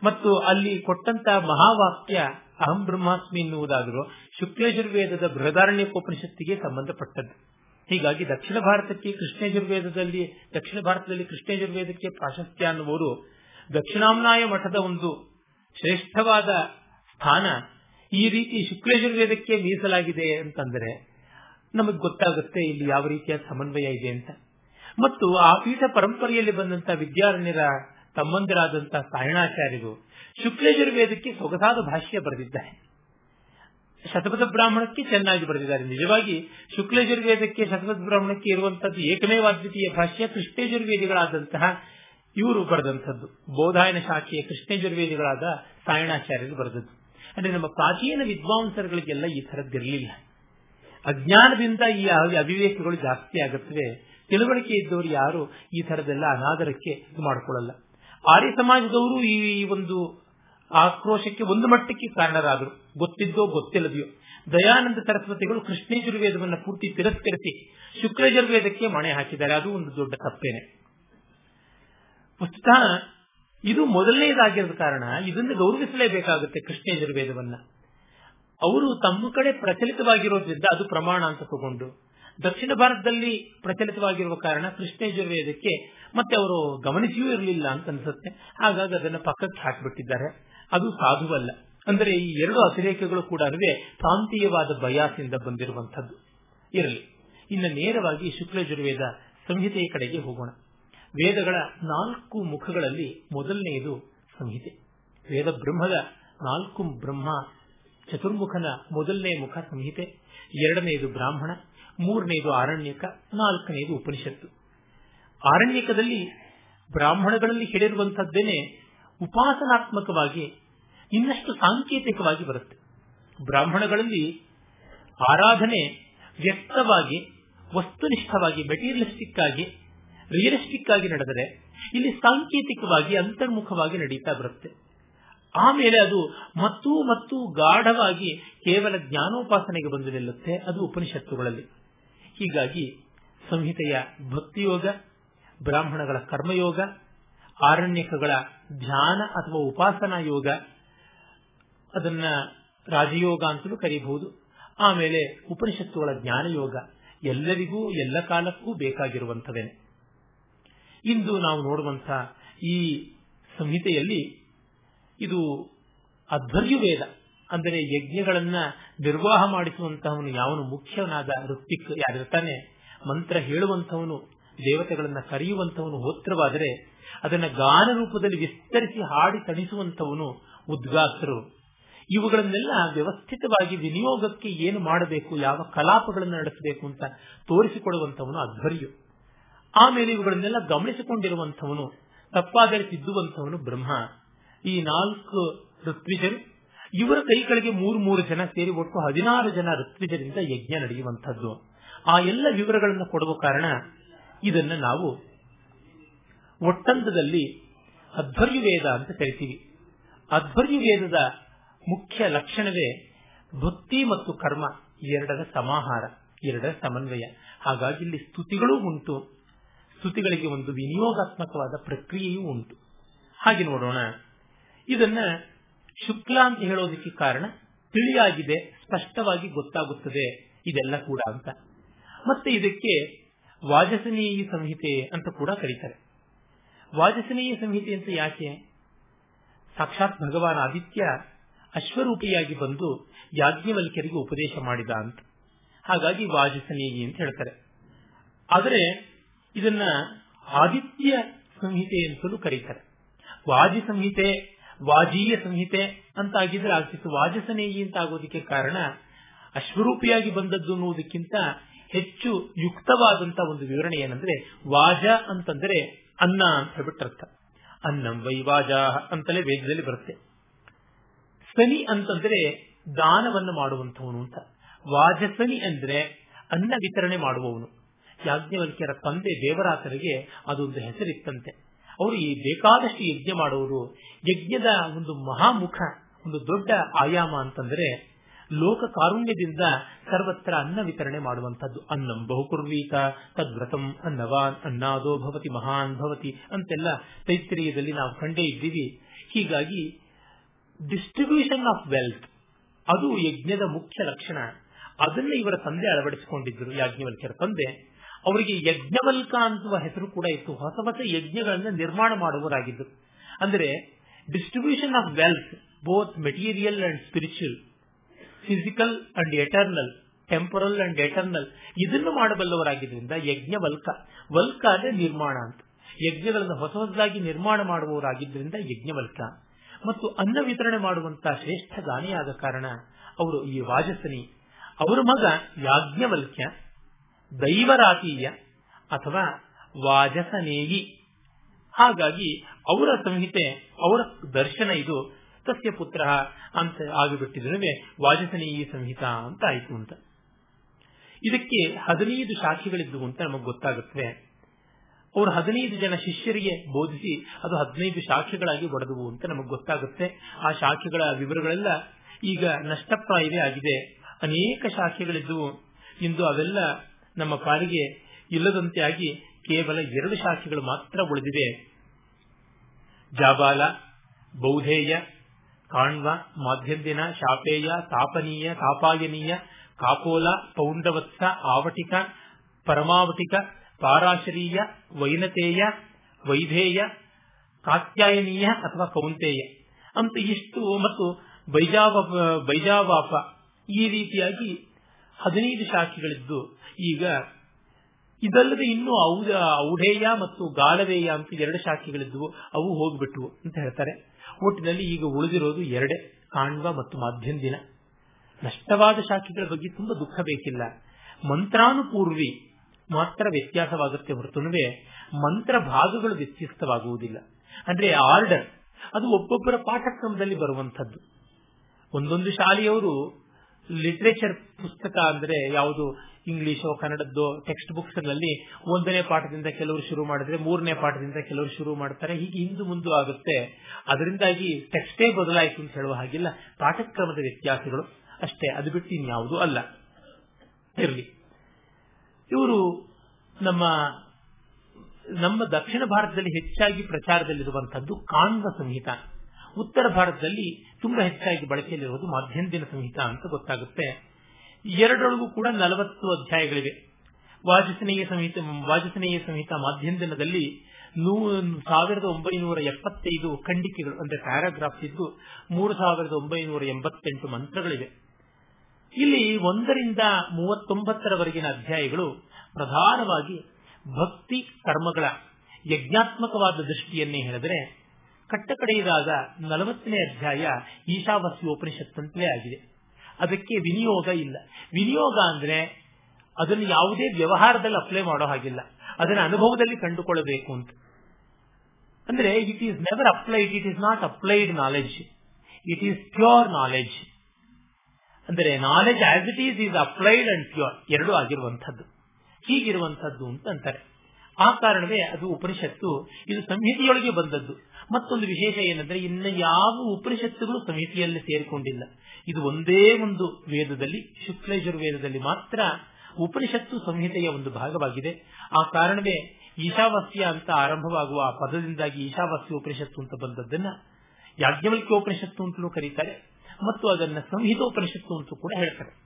ಮತ್ತು ಅಲ್ಲಿ ಕೊಟ್ಟಂತ ಮಹಾವಾಕ್ಯ ಅಹಂ ಬ್ರಹ್ಮಾಸ್ಮಿ ಎನ್ನುವುದಾದರೂ ಶುಕ್ಲಯಜುರ್ವೇದದ ಬೃಹದಾರಣ್ಯಕೋಪನಿಷತ್ತಿಗೆ ಸಂಬಂಧಪಟ್ಟದ್ದು. ಹೀಗಾಗಿ ದಕ್ಷಿಣ ಭಾರತಕ್ಕೆ ಕೃಷ್ಣಯಜುರ್ವೇದದಲ್ಲಿ, ದಕ್ಷಿಣ ಭಾರತದಲ್ಲಿ ಕೃಷ್ಣಯಜುರ್ವೇದಕ್ಕೆ ಪ್ರಾಶಸ್ತ್ಯ ಅನ್ನುವರು ದಕ್ಷಿಣಾಮ್ನಾಯ ಮಠದ ಒಂದು ಶ್ರೇಷ್ಠವಾದ ಸ್ಥಾನ ಈ ರೀತಿ ಶುಕ್ಲಯಜುರ್ವೇದಕ್ಕೆ ಮೀಸಲಾಗಿದೆ ಅಂತಂದರೆ ನಮಗೆ ಗೊತ್ತಾಗುತ್ತೆ ಇಲ್ಲಿ ಯಾವ ರೀತಿಯ ಸಮನ್ವಯ ಇದೆ ಅಂತ. ಮತ್ತು ಆ ಪೀಠ ಪರಂಪರೆಯಲ್ಲಿ ಬಂದಂತಹ ವಿದ್ಯಾರಣ್ಯರ ತಮ್ಮಂದಿರಾದಂತಹ ಸಾಯಣಾಚಾರ್ಯರು ಶುಕ್ಲಯಜುರ್ವೇದಕ್ಕೆ ಸೊಗಸಾದ ಭಾಷ್ಯ ಬರೆದಿದ್ದಾರೆ. ಶತಪಥ ಬ್ರಾಹ್ಮಣಕ್ಕೆ ಚೆನ್ನಾಗಿ ಬರೆದಿದ್ದಾರೆ. ನಿಜವಾಗಿ ಶುಕ್ಲಜುರ್ವೇದಕ್ಕೆ ಶತಪಥ ಬ್ರಾಹ್ಮಣಕ್ಕೆ ಇರುವಂತದ್ದು ಏಕಮೇವಾದ್ವಿತೀಯ ಭಾಷ್ಯ ಕೃಷ್ಣೇಜುರ್ವೇದಿಗಳಾದಂತಹ ಇವರು ಬರೆದಂಥದ್ದು. ಬೋಧಾಯನ ಶಾಖೆಯ ಕೃಷ್ಣೇಜುರ್ವೇದಿಗಳಾದ ಸಾಯಣಾಚಾರ್ಯರು ಬರೆದದ್ದು. ಅಂದ್ರೆ ನಮ್ಮ ಪ್ರಾಚೀನ ವಿದ್ವಾಂಸರುಗಳಿಗೆಲ್ಲ ಈ ಥರದ್ದಿರಲಿಲ್ಲ ಅಜ್ಞಾನದಿಂದ ಈ ಅವಿವೇಕಗಳು ಜಾಸ್ತಿ ಆಗುತ್ತವೆ. ತಿಳುವಳಿಕೆ ಇದ್ದವರು ಯಾರು ಈ ಥರದೆಲ್ಲ ಅನಾದರಕ್ಕೆ ಇದು ಮಾಡಿಕೊಳ್ಳಲ್ಲ. ಆರ್ಯ ಸಮಾಜದವರು ಈ ಒಂದು ಆಕ್ರೋಶಕ್ಕೆ ಒಂದು ಮಟ್ಟಕ್ಕೆ ಕಾರಣರಾದರು. ಗೊತ್ತಿದ್ದೋ ಗೊತ್ತಿಲ್ಲದೆಯೋ. ದಯಾನಂದ ಸರಸ್ವತಿಗಳು ಕೃಷ್ಣೇಜುರ್ವೇದವನ್ನು ಪೂರ್ತಿ ತಿರಸ್ಕರಿಸಿ ಶುಕ್ರಜುರ್ವೇದಕ್ಕೆ ಮಣೆ ಹಾಕಿದ್ದಾರೆ. ಅದು ಒಂದು ದೊಡ್ಡ ತಪ್ಪೇನೆ. ವಸ್ತುತ ಇದು ಮೊದಲನೇದಾಗಿರದ ಕಾರಣ ಇದನ್ನು ಗೌರವಿಸಲೇಬೇಕಾಗುತ್ತೆ ಕೃಷ್ಣೇಜುರ್ವೇದವನ್ನ. ಅವರು ತಮ್ಮ ಕಡೆ ಪ್ರಚಲಿತವಾಗಿರೋದ್ರಿಂದ ಅದು ಪ್ರಮಾಣ ಅಂತ ತಗೊಂಡು ದಕ್ಷಿಣ ಭಾರತದಲ್ಲಿ ಪ್ರಚಲಿತವಾಗಿರುವ ಕಾರಣ ಕೃಷ್ಣೇಜುರ್ವೇದಕ್ಕೆ ಮತ್ತೆ ಅವರು ಗಮನಿಸಿಯೂ ಇರಲಿಲ್ಲ ಅಂತ ಅನ್ಸುತ್ತೆ. ಹಾಗಾಗಿ ಅದನ್ನು ಪಕ್ಕಕ್ಕೆ ಹಾಕಿಬಿಟ್ಟಿದ್ದಾರೆ. ಅದು ಸಾಧುವಲ್ಲ. ಅಂದರೆ ಈ ಎರಡು ಅತಿರೇಕಗಳು ಕೂಡ ಪ್ರಾಂತೀಯವಾದ ಬಯಾಸಿಂದ ಬಂದಿರುವಂತದ್ದು ಇರಲಿ. ಇನ್ನು ನೇರವಾಗಿ ಶುಕ್ಲಜುರ್ವೇದ ಸಂಹಿತೆಯ ಕಡೆಗೆ ಹೋಗೋಣ. ವೇದಗಳ ನಾಲ್ಕು ಮುಖಗಳಲ್ಲಿ ಮೊದಲನೆಯದು ಸಂಹಿತೆ. ವೇದ ಬ್ರಹ್ಮದ ನಾಲ್ಕು ಬ್ರಹ್ಮ ಚತುರ್ಮುಖನ ಮೊದಲನೇ ಮುಖ ಸಂಹಿತೆ. ಎರಡನೆಯದು ಬ್ರಾಹ್ಮಣ. ಮೂರನೆಯದು ಆರಣ್ಯಕ. ನಾಲ್ಕನೆಯದು ಉಪನಿಷತ್ತು. ಆರಣ್ಯಕದಲ್ಲಿ ಬ್ರಾಹ್ಮಣಗಳಲ್ಲಿ ಹೇಳಿರುವಂತಹದ್ದೇನೆ ಉಪಾಸನಾತ್ಮಕವಾಗಿ ಇನ್ನಷ್ಟು ಸಾಂಕೇತಿಕವಾಗಿ ಬರುತ್ತೆ. ಬ್ರಾಹ್ಮಣಗಳಲ್ಲಿ ಆರಾಧನೆ ವ್ಯಕ್ತವಾಗಿ, ವಸ್ತುನಿಷ್ಠವಾಗಿ ಮೆಟೀರಿಯಲಿಸ್ಟಿಕ್ ಆಗಿ ರಿಯಲಿಸ್ಟಿಕ್ ಆಗಿ ನಡೆದರೆ ಇಲ್ಲಿ ಸಾಂಕೇತಿಕವಾಗಿ, ಅಂತರ್ಮುಖವಾಗಿ ನಡೀತಾ ಬರುತ್ತೆ. ಆಮೇಲೆ ಅದು ಮತ್ತು ಮತ್ತು ಗಾಢವಾಗಿ ಕೇವಲ ಜ್ಞಾನೋಪಾಸನೆಗೆ ಬಂದು ನಿಲ್ಲುತ್ತೆ, ಅದು ಉಪನಿಷತ್ತುಗಳಲ್ಲಿ. ಹೀಗಾಗಿ ಸಂಹಿತೆಯ ಭಕ್ತಿಯೋಗ ಬ್ರಾಹ್ಮಣಗಳ ಕರ್ಮಯೋಗ, ಆರಣ್ಯಕಗಳ ಧ್ಯಾನ ಅಥವಾ ಉಪಾಸನಾ ಯೋಗ, ಅದನ್ನ ರಾಜಯೋಗ ಅಂತಲೂ ಕರೀಬಹುದು. ಆಮೇಲೆ ಉಪನಿಷತ್ತುಗಳ ಜ್ಞಾನಯೋಗ ಎಲ್ಲರಿಗೂ ಎಲ್ಲ ಕಾಲಕ್ಕೂ ಬೇಕಾಗಿರುವಂಥದ್ದೇನೆ ಇಂದು ನಾವು ನೋಡುವಂತಹ ಈ ಸಂಹಿತೆಯಲ್ಲಿ ಇದು ಅಧ್ವರ್ಯುವೇದ, ಅಂದರೆ ಯಜ್ಞಗಳನ್ನ ನಿರ್ವಾಹ ಮಾಡಿಸುವಂತಹವನು ಯಾವನು ಮುಖ್ಯನಾದ ಋತ್ವಿಕ್ ಯಾರಿರ್ತಾನೆ, ಮಂತ್ರ ಹೇಳುವಂತವನು ದೇವತೆಗಳನ್ನ ಕರೆಯುವಂತವನು ಹೋತ್ರವಾದರೆ ಅದನ್ನ ಗಾನ ರೂಪದಲ್ಲಿ ವಿಸ್ತರಿಸಿ ಹಾಡಿ ತಣಿಸುವಂತವನು ಉದ್ಗಾಸರು ಇವುಗಳನ್ನೆಲ್ಲ ವ್ಯವಸ್ಥಿತವಾಗಿ ವಿನಿಯೋಗಕ್ಕೆ ಏನು ಮಾಡಬೇಕು, ಯಾವ ಕಲಾಪಗಳನ್ನು ನಡೆಸಬೇಕು ಅಂತ ತೋರಿಸಿಕೊಡುವಂತವನು ಅಧ್ವರ್ಯು. ಆಮೇಲೆ ಇವುಗಳನ್ನೆಲ್ಲ ಗಮನಿಸಿಕೊಂಡಿರುವಂತವನು ತಪ್ಪಾದರೆ ತಿದ್ದುವಂತವನು ಬ್ರಹ್ಮ. ಈ ನಾಲ್ಕು ಋತ್ವಿಜರು, ಇವರ ಕೈಗಳಿಗೆ ಮೂರು ಮೂರು ಜನ ಸೇರಿ ಒಟ್ಟು ಹದಿನಾರು ಜನ ಋತ್ವಿಜರಿಂದ ಯಜ್ಞ ನಡೆಯುವಂತಹದ್ದು ಆ ಎಲ್ಲ ವಿವರಗಳನ್ನು ಕೊಡುವ ಕಾರಣ ಇದನ್ನ ನಾವು ಒಟ್ಟಂದದಲ್ಲಿ ಅಧ್ವರ್ಯುವೇದ ಅಂತ ಕರಿತೀವಿ. ಅಧ್ವರ್ಯುವೇದದ ಮುಖ್ಯ ಲಕ್ಷಣವೇ ಭಕ್ತಿ ಮತ್ತು ಕರ್ಮ, ಎರಡರ ಸಮಾಹಾರ, ಎರಡರ ಸಮನ್ವಯ. ಹಾಗಾಗಿ ಇಲ್ಲಿ ಸ್ತುತಿಗಳೂ ಉಂಟು. ಸ್ತುತಿಗಳಿಗೆ ಒಂದು ವಿನಿಯೋಗಾತ್ಮಕವಾದ ಪ್ರಕ್ರಿಯೆಯೂ ಉಂಟು. ಹಾಗೆ ನೋಡೋಣ. ಇದನ್ನ ಶುಕ್ಲ ಅಂತ ಹೇಳೋದಕ್ಕೆ ಕಾರಣ ತಿಳಿಯಾಗಿದೆ, ಸ್ಪಷ್ಟವಾಗಿ ಗೊತ್ತಾಗುತ್ತದೆ. ಇದೆಲ್ಲ ಕೂಡ ಅಂತ. ಮತ್ತೆ ಇದಕ್ಕೆ ವಾಜಸನೀಯ ಸಂಹಿತೆ ಅಂತ ಕೂಡ ಕರೀತಾರೆ. ವಾಜಸನೀಯ ಸಂಹಿತೆ ಅಂತ ಯಾಕೆ? ಸಾಕ್ಷಾತ್ ಭಗವಾನ್ ಆದಿತ್ಯ ಅಶ್ವರೂಪಿಯಾಗಿ ಬಂದು ಯಾಜ್ಞವಲ್ಕ್ಯರಿಗೆ ಉಪದೇಶ ಮಾಡಿದ ಅಂತ. ಹಾಗಾಗಿ ವಾಜಸನೀಯ ಅಂತ ಹೇಳ್ತಾರೆ. ಆದರೆ ಇದನ್ನ ಆದಿತ್ಯ ಸಂಹಿತೆ ಅಂತಲೂ ಕರೀತಾರೆ. ವಾಜಿ ಸಂಹಿತೆ, ವಾಜೀಯ ಸಂಹಿತೆ ಅಂತ ಆಗಿದ್ರೆ ಆಗ್ತಿತ್ತು ವಾಜಸನೇಯಿ ಅಂತ ಆಗೋದಕ್ಕೆ ಕಾರಣ ಅಶ್ವರೂಪಿಯಾಗಿ ಬಂದದ್ದು ಅನ್ನುವುದಕ್ಕಿಂತ ಹೆಚ್ಚು ಯುಕ್ತವಾದಂತಹ ಒಂದು ವಿವರಣೆ ಏನಂದ್ರೆ ವಾಜ ಅಂತಂದ್ರೆ ಅನ್ನ ಅಂತ ಹೇಳ್ಬಿಟ್ಟರ್ಥ ಅನ್ನಂ ವೈವಾಜ ಅಂತಲೇ ವೇದದಲ್ಲಿ ಬರುತ್ತೆ. ಸನಿ ಅಂತಂದ್ರೆ ದಾನವನ್ನು ಮಾಡುವಂತವನು ಅಂತ. ವಾಜಸನಿ ಅಂದ್ರೆ ಅನ್ನ ವಿತರಣೆ ಮಾಡುವವನು. ಯಾಜ್ಞವಲ್ಕ್ಯರ ತಂದೆ ದೇವರಾತರಿಗೆ ಅದೊಂದು ಹೆಸರಿತ್ತಂತೆ. ಅವರು ಈ ಬೇಕಾದಷ್ಟು ಯಜ್ಞ ಮಾಡುವರು ಯಜ್ಞದ ಒಂದು ಮಹಾಮುಖ, ಒಂದು ದೊಡ್ಡ ಆಯಾಮ ಅಂತಂದ್ರೆ ಲೋಕ ಕಾರುಣ್ಯದಿಂದ ಸರ್ವತ್ರ ಅನ್ನ ವಿತರಣೆ ಮಾಡುವಂತದ್ದು ಅನ್ನಂ ಬಹುಕುರ್ವೀತ, ತದ್ವ್ರತಂ ಅನ್ನವಾನ್, ಅನ್ನಾದೋ ಭವತಿ ಮಹಾನ್ ಭವತಿ ಅಂತೆಲ್ಲ ತೈತ್ರಿಯದಲ್ಲಿ ನಾವು ಕಂಡೇ ಇದ್ದೀವಿ. ಹೀಗಾಗಿ ಡಿಸ್ಟ್ರಿಬ್ಯೂಷನ್ ಆಫ್ ವೆಲ್ತ್ ಅದು ಯಜ್ಞದ ಮುಖ್ಯ ಲಕ್ಷಣ. ಅದನ್ನ ಇವರ ತಂದೆ ಅಳವಡಿಸಿಕೊಂಡಿದ್ದರು, ಯಾಜ್ಞವಲ್ಕ್ಯರ ತಂದೆ. ಅವರಿಗೆ ಯಜ್ಞವಲ್ಕ ಅಂತುವ ಹೆಸರು ಕೂಡ ಇತ್ತು. ಹೊಸ ಹೊಸ ಯಜ್ಞಗಳನ್ನ ನಿರ್ಮಾಣ ಮಾಡುವರಾಗಿದ್ದರು ಅಂದರೆ distribution of wealth both material and spiritual physical and eternal temporal and eternal ಇದನ್ನು ಮಾಡಬಲ್ಲವರಾಗಿದ್ದರಿಂದ ಯಜ್ಞ ವಲ್ಕ ವಲ್ಕ ಅಂದ್ರೆ ನಿರ್ಮಾಣ ಅಂತ. ಯಜ್ಞಗಳನ್ನು ಹೊಸ ಹೊಸದಾಗಿ ನಿರ್ಮಾಣ ಮಾಡುವವರಾಗಿದ್ದರಿಂದ ಯಜ್ಞವಲ್ಕ. ಮತ್ತು ಅನ್ನ ವಿತರಣೆ ಮಾಡುವಂತಹ ಶ್ರೇಷ್ಠ ದಾನಿಯಾದ ಕಾರಣ ಅವರು ಈ ವಾಜಸನಿ ಅವರ ಮಗ ಯಾಜ್ಞವಲ್ಕ್ಯ, ದೈವರಾತೀಯ ಅಥವಾ ವಾಜಸನೇಯಿ ಹಾಗಾಗಿ ಅವರ ಸಂಹಿತೆ, ಅವರ ದರ್ಶನ ಇದು ತಸ್ಯ ಪುತ್ರ ಅಂತ ಆಗಿಬಿಟ್ಟಿದ್ರೆ ವಾಜಸನೇಯಿ ಸಂಹಿತಾ ಅಂತ ಆಯಿತು ಅಂತ. ಇದಕ್ಕೆ ಹದಿನೈದು ಶಾಖೆಗಳಿದ್ದವು ಅಂತ ನಮಗೆ ಗೊತ್ತಾಗುತ್ತೆ. ಅವರು ಹದಿನೈದು ಜನ ಶಿಷ್ಯರಿಗೆ ಬೋಧಿಸಿ ಅದು ಹದಿನೈದು ಶಾಖೆಗಳಾಗಿ ಒಡೆದವು ಅಂತ ನಮಗೆ ಗೊತ್ತಾಗುತ್ತೆ. ಆ ಶಾಖೆಗಳ ವಿವರಗಳೆಲ್ಲ ಈಗ ನಷ್ಟಪ್ರಾಯವೇ ಆಗಿದೆ. ಅನೇಕ ಶಾಖೆಗಳಿದ್ದವು. ಇಂದು ಅವೆಲ್ಲ ನಮ್ಮ ಪಾಲಿಗೆ ಇಲ್ಲದಂತೆ ಆಗಿ ಕೇವಲ ಎರಡು ಶಾಖೆಗಳು ಮಾತ್ರ ಉಳಿದಿವೆ. ಜಾಬಾಲ, ಬೌಧೇಯ ಕಾಣ್ವ, ಮಾಧ್ಯಂದಿನ, ಶಾಪೇಯ, ತಾಪನೀಯ ತಾಪಾಯನೀಯ ಕಾಪೋಲ ಪೌಂಡವತ್ಸ, ಆವಟಿಕ, ಪರಮಾವಟಿಕ, ಪಾರಾಶರೀಯ, ವೈನತೇಯ, ವೈಧೇಯ, ಕಾತ್ಯಾಯನೀಯ ಅಥವಾ ಕೌಂತೇಯ. ಅಂತ ಇಷ್ಟು ಮತ್ತು ಬೈಜಾವ, ಬೈಜಾವಾಪ ಈ ರೀತಿಯಾಗಿ ಹದಿನೈದು ಶಾಖೆಗಳಿದ್ದು, ಈಗ ಇದಲ್ಲದೆ ಇನ್ನೂ ಔಢೇಯ ಮತ್ತು ಗಾಲವೇಯ ಅಂತ ಎರಡು ಶಾಖೆಗಳಿದ್ದವು ಅವು ಹೋಗ್ಬಿಟ್ವು ಅಂತ ಹೇಳ್ತಾರೆ. ಒಟ್ಟಿನಲ್ಲಿ ಈಗ ಉಳಿದಿರೋದು ಎರಡೇ, ಕಾಣ್ವ ಮತ್ತು ಮಾಧ್ಯಂದಿನ ನಷ್ಟವಾದ ಶಾಖೆಗಳ ಬಗ್ಗೆ ತುಂಬಾ ದುಃಖ ಬೇಕಿಲ್ಲ. ಮಂತ್ರಾನುಪೂರ್ವಿ ಮಾತ್ರ ವ್ಯತ್ಯಾಸವಾಗುತ್ತೆ ಹೊರತುನುವೆ ಮಂತ್ರ ಭಾಗಗಳು ವ್ಯತ್ಯಸ್ತವಾಗುವುದಿಲ್ಲ. ಅಂದ್ರೆ ಆರ್ಡರ್, ಅದು ಒಬ್ಬೊಬ್ಬರ ಪಾಠಕ್ರಮದಲ್ಲಿ ಬರುವಂತದ್ದು ಒಂದೊಂದು ಶಾಲೆಯವರು ಲಿಟರೇಚರ್ ಪುಸ್ತಕ ಅಂದ್ರೆ ಯಾವುದು ಇಂಗ್ಲಿಷೋ ಕನ್ನಡದ್ದು ಟೆಕ್ಸ್ಟ್ ಬುಕ್ಸ್ನಲ್ಲಿ ಒಂದನೇ ಪಾಠದಿಂದ ಕೆಲವರು ಶುರು ಮಾಡಿದ್ರೆ ಮೂರನೇ ಪಾಠದಿಂದ ಕೆಲವರು ಶುರು ಮಾಡ್ತಾರೆ. ಹೀಗೆ ಹಿಂದು ಮುಂದೆ ಆಗುತ್ತೆ. ಅದರಿಂದಾಗಿ ಟೆಕ್ಸ್ಟೇ ಬದಲಾಯಿತು ಅಂತ ಹೇಳುವ ಹಾಗಿಲ್ಲ. ಪಾಠಕ್ರಮದ ವ್ಯತ್ಯಾಸಗಳು ಅಷ್ಟೇ. ಅದು ಬಿಟ್ಟು ಇನ್ಯಾವುದೂ ಅಲ್ಲ. ಇರಲಿ. ಇವರು ನಮ್ಮ ನಮ್ಮ ದಕ್ಷಿಣ ಭಾರತದಲ್ಲಿ ಹೆಚ್ಚಾಗಿ ಪ್ರಚಾರದಲ್ಲಿರುವಂತಹದ್ದು ಕಾಂಡ ಸಂಹಿತ. ಉತ್ತರ ಭಾರತದಲ್ಲಿ ತುಂಬಾ ಹೆಚ್ಚಾಗಿ ಬಳಕೆಯಲ್ಲಿರುವುದು ಮಾಧ್ಯಂದಿನ ಸಂಹಿತ ಅಂತ ಗೊತ್ತಾಗುತ್ತೆ. ಎರಡರೊಳಗೂ ಕೂಡ ನಲವತ್ತು ಅಧ್ಯಾಯಗಳಿವೆ. ವಾಜಸನೇಯ ಸಂಹಿತ ವಾಜಸನೇಯ ಸಂಹಿತ ಮಾಧ್ಯಂದಿನದಲ್ಲಿ ಸಾವಿರದ ಒಂಬೈನೂರ ಎಪ್ಪತ್ತೈದು ಖಂಡಿಕೆಗಳು, ಅಂದ್ರೆ ಪ್ಯಾರಾಗ್ರಾಫ್ಸ್ ಇದ್ದು, ಮೂರು ಸಾವಿರದ ಒಂಬೈನೂರ ಎಂಬತ್ತೆಂಟು ಮಂತ್ರಗಳಿವೆ. ಇಲ್ಲಿ ಒಂದರಿಂದ ಮೂವತ್ತೊಂಬತ್ತರವರೆಗಿನ ಅಧ್ಯಾಯಗಳು ಪ್ರಧಾನವಾಗಿ ಭಕ್ತಿ ಕರ್ಮಗಳ ಯಜ್ಞಾತ್ಮಕವಾದ ದೃಷ್ಟಿಯನ್ನೇ ಹೇಳಿದರೆ, ಕಟ್ಟಕಡೆಯದಾದ ನಲವತ್ತನೇ ಅಧ್ಯಾಯ ಈಶಾವಾಸ್ಯೋಪನಿಷತ್ತಂತಲೇ ಆಗಿದೆ. ಅದಕ್ಕೆ ವಿನಿಯೋಗ ಇಲ್ಲ. ವಿನಿಯೋಗ ಅಂದ್ರೆ ಅದನ್ನು ಯಾವುದೇ ವ್ಯವಹಾರದಲ್ಲಿ ಅಪ್ಲೈ ಮಾಡೋ ಹಾಗಿಲ್ಲ. ಅದನ್ನು ಅನುಭವದಲ್ಲಿ ಕಂಡುಕೊಳ್ಳಬೇಕು ಅಂತ. ಅಂದ್ರೆ it is never applied it is not applied knowledge it is pure knowledge ಅಂದರೆ knowledge as it is is applied and pure ಎರಡೂ ಆಗಿರುವಂತಹದ್ದು ಹೀಗಿರುವಂಥದ್ದು ಅಂತ ಅಂತಾರೆ. ಆ ಕಾರಣವೇ ಅದು ಉಪನಿಷತ್ತು. ಇದು ಸಂಹಿತೆಯೊಳಗೆ ಬಂದದ್ದು. ಮತ್ತೊಂದು ವಿಶೇಷ ಏನಂದ್ರೆ, ಇನ್ನು ಯಾವ ಉಪನಿಷತ್ತುಗಳು ಸಂಹಿತೆಯಲ್ಲಿ ಸೇರಿಕೊಂಡಿಲ್ಲ. ಇದು ಒಂದೇ ಒಂದು ವೇದದಲ್ಲಿ ಶುಕ್ಲಯಜುರ್ವೇದದಲ್ಲಿ ಮಾತ್ರ ಉಪನಿಷತ್ತು ಸಂಹಿತೆಯ ಒಂದು ಭಾಗವಾಗಿದೆ. ಆ ಕಾರಣವೇ ಈಶಾವಾಸ್ಯ ಅಂತ ಆರಂಭವಾಗುವ ಆ ಪದದಿಂದಾಗಿ ಈಶಾವಾಸ್ಯ ಉಪನಿಷತ್ತು ಅಂತ ಬಂದದ್ದನ್ನ ಯಾಜ್ಞವಲ್ಕ್ಯೋಪನಿಷತ್ತು ಅಂತಲೂ ಕರೀತಾರೆ. ಮತ್ತು ಅದನ್ನ ಸಂಹಿತೋಪನಿಷತ್ತು ಅಂತ ಕೂಡ ಹೇಳ್ತಾರೆ.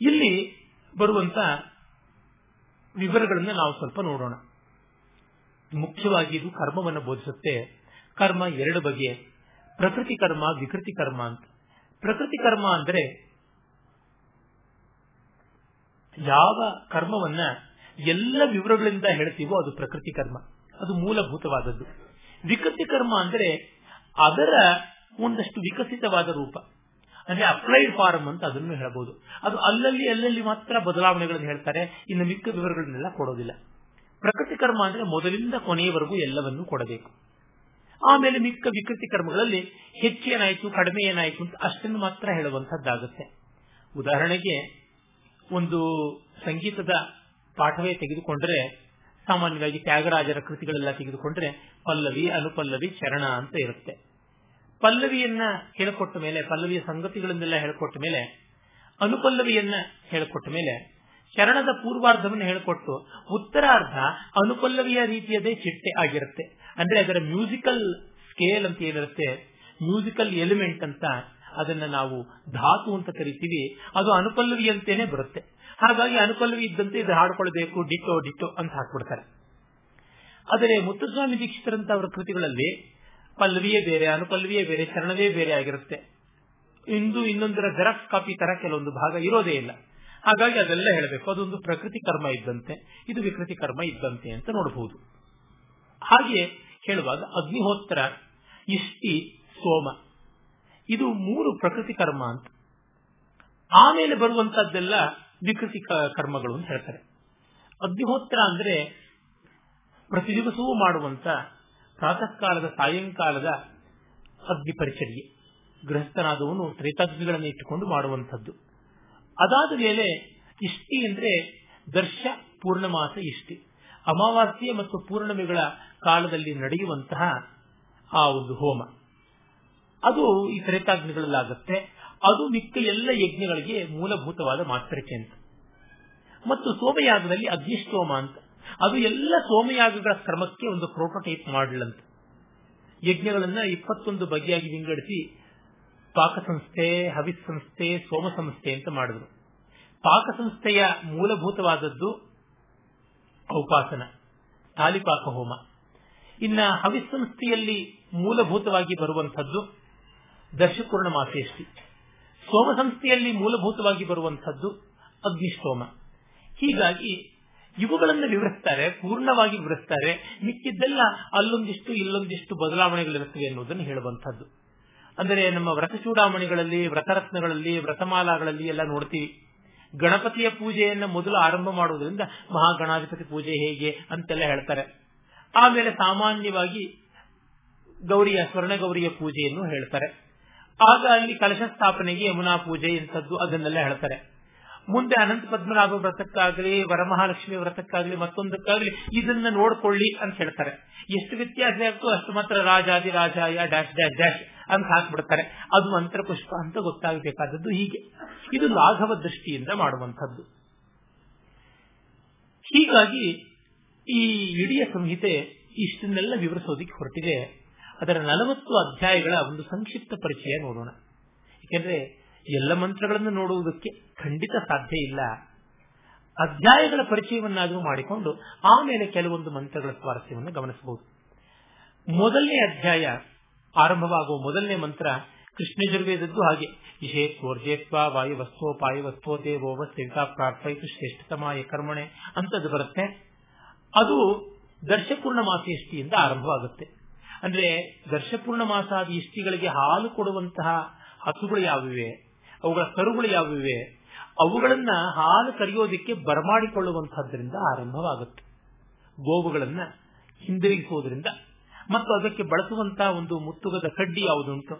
ಇಲ್ಲಿ ಬರುವಂತ ವಿವರಗಳನ್ನ ನಾವು ಸ್ವಲ್ಪ ನೋಡೋಣ. ಮುಖ್ಯವಾಗಿ ಇದು ಕರ್ಮವನ್ನು ಬೋಧಿಸುತ್ತೆ. ಕರ್ಮ ಎರಡು ಬಗೆಯ. ಪ್ರಕೃತಿ ಕರ್ಮ, ವಿಕೃತಿ ಕರ್ಮ ಅಂತ. ಪ್ರಕೃತಿ ಕರ್ಮ ಅಂದ್ರೆ ಯಾವ ಕರ್ಮವನ್ನ ಎಲ್ಲ ವಿವರಗಳಿಂದ ಹೇಳ್ತೀವೋ ಅದು ಪ್ರಕೃತಿ ಕರ್ಮ. ಅದು ಮೂಲಭೂತವಾದದ್ದು. ವಿಕೃತಿ ಕರ್ಮ ಅಂದ್ರೆ ಅದರ ಒಂದಷ್ಟು ವಿಕಸಿತವಾದ ರೂಪ. ಅಂದ್ರೆ ಅಪ್ಲೈಡ್ ಫಾರಂ ಅಂತ ಅದನ್ನು ಹೇಳಬಹುದು ಅದು ಅಲ್ಲಲ್ಲಿ ಅಲ್ಲಲ್ಲಿ ಮಾತ್ರ ಬದಲಾವಣೆಗಳನ್ನು ಹೇಳ್ತಾರೆ. ಇನ್ನು ಮಿಕ್ಕ ವಿವರಗಳನ್ನೆಲ್ಲ ಕೊಡೋದಿಲ್ಲ. ಪ್ರಕೃತಿ ಕರ್ಮ ಅಂದ್ರೆ ಮೊದಲಿಂದ ಕೊನೆಯವರೆಗೂ ಎಲ್ಲವನ್ನೂ ಕೊಡಬೇಕು. ಆಮೇಲೆ ಮಿಕ್ಕ ವಿಕೃತಿ ಕರ್ಮಗಳಲ್ಲಿ ಹೆಚ್ಚೇನಾಯಿತು ಕಡಿಮೆ ಏನಾಯಿತು ಅಂತ ಅಷ್ಟನ್ನು ಮಾತ್ರ ಹೇಳುವಂತದ್ದಾಗುತ್ತೆ ಉದಾಹರಣೆಗೆ, ಒಂದು ಸಂಗೀತದ ಪಾಠವೇ ತೆಗೆದುಕೊಂಡ್ರೆ, ಸಾಮಾನ್ಯವಾಗಿ ತ್ಯಾಗರಾಜರ ಕೃತಿಗಳೆಲ್ಲ ತೆಗೆದುಕೊಂಡ್ರೆ, ಪಲ್ಲವಿ ಅನುಪಲ್ಲವಿ ಚರಣ ಅಂತ ಇರುತ್ತೆ. ಪಲ್ಲವಿಯನ್ನ ಹೇಳಿಕೊಟ್ಟ ಮೇಲೆ, ಪಲ್ಲವಿಯ ಸಂಗತಿಗಳನ್ನೆಲ್ಲ ಹೇಳಿಕೊಟ್ಟ ಮೇಲೆ, ಅನುಪಲ್ಲವಿಯನ್ನ ಹೇಳಿಕೊಟ್ಟ ಮೇಲೆ, ಶರಣದ ಪೂರ್ವಾರ್ಧವನ್ನು ಹೇಳಿಕೊಟ್ಟು, ಉತ್ತರಾರ್ಧ ಅನುಪಲ್ಲವಿಯ ರೀತಿಯದೇ ಚಿಟ್ಟೆ ಆಗಿರುತ್ತೆ. ಅಂದ್ರೆ ಅದರ ಮ್ಯೂಸಿಕಲ್ ಸ್ಕೇಲ್ ಅಂತ ಏನಿರುತ್ತೆ, ಮ್ಯೂಸಿಕಲ್ ಎಲಿಮೆಂಟ್ ಅಂತ ಅದನ್ನ ನಾವು ಧಾತು ಅಂತ ಕರಿತೀವಿ, ಅದು ಅನುಪಲ್ಲವಿಯಂತೇನೆ ಬರುತ್ತೆ. ಹಾಗಾಗಿ ಅನುಪಲ್ಲವಿ ಇದ್ದಂತೆ ಇದು ಹಾಡ್ಕೊಳ್ಬೇಕು, ಡಿಟೋ ಡಿಟೋ ಅಂತ ಹಾಕ್ಬಿಡ್ತಾರೆ. ಆದರೆ ಮುತ್ತುಸ್ವಾಮಿ ದೀಕ್ಷಿತರಂತ ಅವರ ಕೃತಿಗಳಲ್ಲಿ ಪಲ್ಲವಿಯೇ ಬೇರೆ ಅನುಪಲ್ಲವಿಯೇ ಬೇರೆ, ಚರಣವೇ ಬೇರೆ ಆಗಿರುತ್ತೆ. ಇಂದು ಇನ್ನೊಂದರ ಜೆರಾಕ್ಸ್ ಕಾಪಿ ತರ ಕೆಲವೊಂದು ಭಾಗ ಇರೋದೇ ಇಲ್ಲ. ಹಾಗಾಗಿ ಅದೆಲ್ಲ ಹೇಳಬೇಕು. ಅದೊಂದು ಪ್ರಕೃತಿ ಕರ್ಮ ಇದ್ದಂತೆ, ಇದು ವಿಕೃತಿ ಕರ್ಮ ಇದ್ದಂತೆ ಅಂತ ನೋಡಬಹುದು. ಹಾಗೆ ಹೇಳುವಾಗ ಅಗ್ನಿಹೋತ್ರ ಇಷ್ಟಿ ಸೋಮ. ಇದು ಮೂರು ಪ್ರಕೃತಿ ಕರ್ಮ ಅಂತ. ಆಮೇಲೆ ಬರುವಂತದ್ದೆಲ್ಲ ವಿಕೃತಿ ಕರ್ಮಗಳು ಅಂತ ಹೇಳ್ತಾರೆ. ಅಗ್ನಿಹೋತ್ರ ಅಂದ್ರೆ ಪ್ರತಿ ದಿವಸವೂ ಮಾಡುವಂತ ಪ್ರಾತಃ ಕಾಲದ ಸಾಯಂಕಾಲದ ಅಗ್ನಿ ಪರಿಚರ್ಯೆ. ಗೃಹಸ್ಥನಾದವನು ತ್ರೇತಾಗ್ನಿಗಳನ್ನು ಇಟ್ಟುಕೊಂಡು ಮಾಡುವಂಥದ್ದು. ಅದಾದ ಮೇಲೆ ಇಷ್ಟಿ ಅಂದ್ರೆ ದರ್ಶ, ಪೂರ್ಣಮಾಸ ಇಷ್ಟಿ. ಅಮಾವಾಸ್ಯೆ ಮತ್ತು ಪೂರ್ಣಿಮೆಗಳ ಕಾಲದಲ್ಲಿ ನಡೆಯುವಂತಹ ಆ ಒಂದು ಹೋಮ. ಅದು ಈ ತ್ರೇತಾಗ್ನಿಗಳಲ್ಲಾಗುತ್ತೆ. ಅದು ಮಿಕ್ಕ ಎಲ್ಲ ಯಜ್ಞಗಳಿಗೆ ಮೂಲಭೂತವಾದ ಮಾತೃಕೆ ಅಂತ. ಮತ್ತು ಸೋಮಯಾಗದಲ್ಲಿ ಅಗ್ನಿಷ್ಟೋಮ ಅಂತ. ಅದು ಎಲ್ಲ ಸೋಮಯಾಗಗಳ ಕ್ರಮಕ್ಕೆ ಒಂದು ಪ್ರೋಟೋಟೈಪ್ ಮಾಡಲಂತೆ. ಯಜ್ಞಗಳನ್ನ ಇಪ್ಪತ್ತೊಂದು ಬಗೆಯಾಗಿ ವಿಂಗಡಿಸಿ ಪಾಕ ಸಂಸ್ಥೆ ಹವಿಸ್ ಸಂಸ್ಥೆ ಸೋಮ ಸಂಸ್ಥೆ ಅಂತ ಮಾಡಿದ್ರು. ಪಾಕ ಸಂಸ್ಥೆಯ ಮೂಲಭೂತವಾದದ್ದು ಔಪಾಸನ ತಾಲಿಪಾಕ ಹೋಮ ಇನ್ನ ಹವಿಸ್ ಸಂಸ್ಥೆಯಲ್ಲಿ ಮೂಲಭೂತವಾಗಿ ಬರುವಂತದ್ದು ದರ್ಶಪೂರ್ಣ ಮಾಸೇಷ್ಟಿ ಸೋಮ ಸಂಸ್ಥೆಯಲ್ಲಿ ಮೂಲಭೂತವಾಗಿ ಬರುವಂತದ್ದು ಅಗ್ನಿಷ್ಟೋಮ ಹೀಗಾಗಿ ಇವುಗಳನ್ನು ವಿವರಿಸ್ತಾರೆ, ಪೂರ್ಣವಾಗಿ ವಿವರಿಸ್ತಾರೆ. ಮಿಕ್ಕಿದ್ದೆಲ್ಲ ಅಲ್ಲೊಂದಿಷ್ಟು ಇಲ್ಲೊಂದಿಷ್ಟು ಬದಲಾವಣೆಗಳಿರುತ್ತವೆ ಎನ್ನುವುದನ್ನು ಹೇಳುವಂತದ್ದು ಅಂದರೆ ನಮ್ಮ ವ್ರತ ಚೂಡಾಮಣಿಗಳಲ್ಲಿ, ವ್ರತರತ್ನಗಳಲ್ಲಿ, ವ್ರತಮಾಲಾಗಳಲ್ಲಿ ಎಲ್ಲ ನೋಡ್ತೀವಿ. ಗಣಪತಿಯ ಪೂಜೆಯನ್ನ ಮೊದಲು ಆರಂಭ ಮಾಡುವುದರಿಂದ ಮಹಾಗಣಾಧಿಪತಿ ಪೂಜೆ ಹೇಗೆ ಅಂತೆಲ್ಲ ಹೇಳ್ತಾರೆ. ಆಮೇಲೆ ಸಾಮಾನ್ಯವಾಗಿ ಗೌರಿಯ ಸ್ವರ್ಣ ಗೌರಿಯ ಪೂಜೆಯನ್ನು ಹೇಳ್ತಾರೆ. ಆಗ ಅಲ್ಲಿ ಕಲಶ ಸ್ಥಾಪನೆಗೆ ಯಮುನಾ ಪೂಜೆ ಇಂಥದ್ದು ಅದನ್ನೆಲ್ಲ ಹೇಳ್ತಾರೆ. ಮುಂದೆ ಅನಂತ ಪದ್ಮನಾಭ ವ್ರತಕ್ಕಾಗಲಿ, ವರಮಹಾಲಕ್ಷ್ಮಿ ವ್ರತಕ್ಕಾಗಲಿ, ಮತ್ತೊಂದಕ್ಕಾಗಲಿ ಇದನ್ನ ನೋಡ್ಕೊಳ್ಳಿ ಅಂತ ಹೇಳ್ತಾರೆ. ಎಷ್ಟು ವ್ಯತ್ಯಾಸ ಆಗ್ತೋ ಅಷ್ಟು ಮಾತ್ರ ರಾಜಾದಿ ರಾಜಾಯ ಡ್ಯಾಶ್ ಡ್ಯಾಶ್ ಡ್ಯಾಶ್ ಅಂತ ಹಾಕ್ಬಿಡ್ತಾರೆ. ಅದು ಮಂತ್ರ ಪುಷ್ಪ ಅಂತ ಗೊತ್ತಾಗಬೇಕಾದದ್ದು ಹೀಗೆ. ಇದು ಲಾಘವ ದೃಷ್ಟಿಯಿಂದ ಮಾಡುವಂಥದ್ದು. ಹೀಗಾಗಿ ಈ ಇಡೀ ಸಂಹಿತೆ ಇಷ್ಟನ್ನೆಲ್ಲ ವಿವರಿಸೋದಿಕ್ಕೆ ಹೊರಟಿದೆ. ಅದರ ನಲವತ್ತು ಅಧ್ಯಾಯಗಳ ಒಂದು ಸಂಕ್ಷಿಪ್ತ ಪರಿಚಯ ನೋಡೋಣ. ಯಾಕೆಂದ್ರೆ ಎಲ್ಲ ಮಂತ್ರಗಳನ್ನು ನೋಡುವುದಕ್ಕೆ ಖಂಡಿತ ಸಾಧ್ಯ ಇಲ್ಲ. ಅಧ್ಯಾಯಗಳ ಪರಿಚಯವನ್ನಾದರೂ ಮಾಡಿಕೊಂಡು ಆಮೇಲೆ ಕೆಲವೊಂದು ಮಂತ್ರಗಳ ಸ್ವಾರಸ್ಯವನ್ನು ಗಮನಿಸಬಹುದು. ಮೊದಲನೇ ಅಧ್ಯಾಯ ಆರಂಭವಾಗುವ ಮೊದಲನೇ ಮಂತ್ರ ಕೃಷ್ಣ ಜರ್ವೇದದ್ದು ಹಾಗೆ ವಾಯು ವಸ್ತೋ ಪಾಯು ದೇವೋವ ಸ್ಥಿರತಾ ಪ್ರಾರ್ಥಯಿತು ಶ್ರೇಷ್ಠತಮಾಯ ಕರ್ಮಣೆ ಅಂತದ್ದು ಬರುತ್ತೆ. ಅದು ದರ್ಶಪೂರ್ಣ ಆರಂಭ ಆರಂಭವಾಗುತ್ತೆ. ಅಂದ್ರೆ ದರ್ಶಪೂರ್ಣ ಮಾಸಾದಿ ಇಷ್ಟಿಗಳಿಗೆ ಹಾಲು ಕೊಡುವಂತಹ ಹಸುಗಳು ಯಾವಿವೆ ಅವುಗಳ ಕರುಗಳು ಯಾವಿವೆ ಅವುಗಳನ್ನ ಹಾಲು ಕರೆಯೋದಿಕ್ಕೆ ಬರಮಾಡಿಕೊಳ್ಳುವಂತಹದ್ದರಿಂದ ಆರಂಭವಾಗುತ್ತೆ. ಗೋವುಗಳನ್ನ ಹಿಂದಿರುಗಿಸುವುದರಿಂದ ಮತ್ತು ಅದಕ್ಕೆ ಬಳಸುವಂತಹ ಒಂದು ಮುತ್ತುಗದ ಕಡ್ಡಿ ಯಾವುದುಂಟು,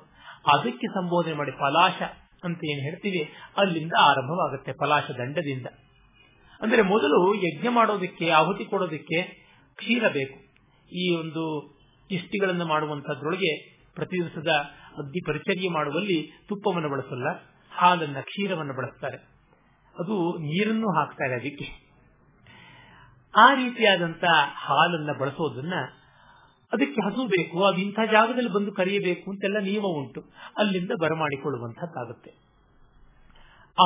ಅದಕ್ಕೆ ಸಂಬೋಧನೆ ಮಾಡಿ ಪಲಾಶ ಅಂತ ಏನು ಹೇಳ್ತೀವಿ, ಅಲ್ಲಿಂದ ಆರಂಭವಾಗುತ್ತೆ ಪಲಾಶ ದಂಡದಿಂದ. ಅಂದ್ರೆ ಮೊದಲು ಯಜ್ಞ ಮಾಡೋದಕ್ಕೆ, ಆಹುತಿ ಕೊಡೋದಕ್ಕೆ ಕ್ಷೀರ ಬೇಕು. ಈ ಒಂದು ಇಷ್ಟಿಗಳನ್ನು ಮಾಡುವಂತಹದ್ರೊಳಗೆ ಪ್ರತಿ ದಿವಸದ ಅಗ್ನಿ ಪರಿಚರ್ಯೆ ಮಾಡುವಲ್ಲಿ ತುಪ್ಪವನ್ನು ಬಳಸಲ್ಲ, ಹಾಲನ್ನ ಕ್ಷೀರವನ್ನು ಬಳಸ್ತಾರೆ. ಅದು ನೀರನ್ನು ಹಾಕ್ತಾ ಇದೆ ಅದಕ್ಕೆ. ಆ ರೀತಿಯಾದಂತ ಹಾಲನ್ನ ಬಳಸೋದನ್ನ ಅದಕ್ಕೆ ಹಸು ಬೇಕು, ಅದು ಇಂಥ ಜಾಗದಲ್ಲಿ ಬಂದು ಕರೆಯಬೇಕು ಅಂತೆಲ್ಲ ನಿಯಮ ಉಂಟು. ಅಲ್ಲಿಂದ ಬರಮಾಡಿಕೊಳ್ಳುವಂತಹದ್ದಾಗುತ್ತೆ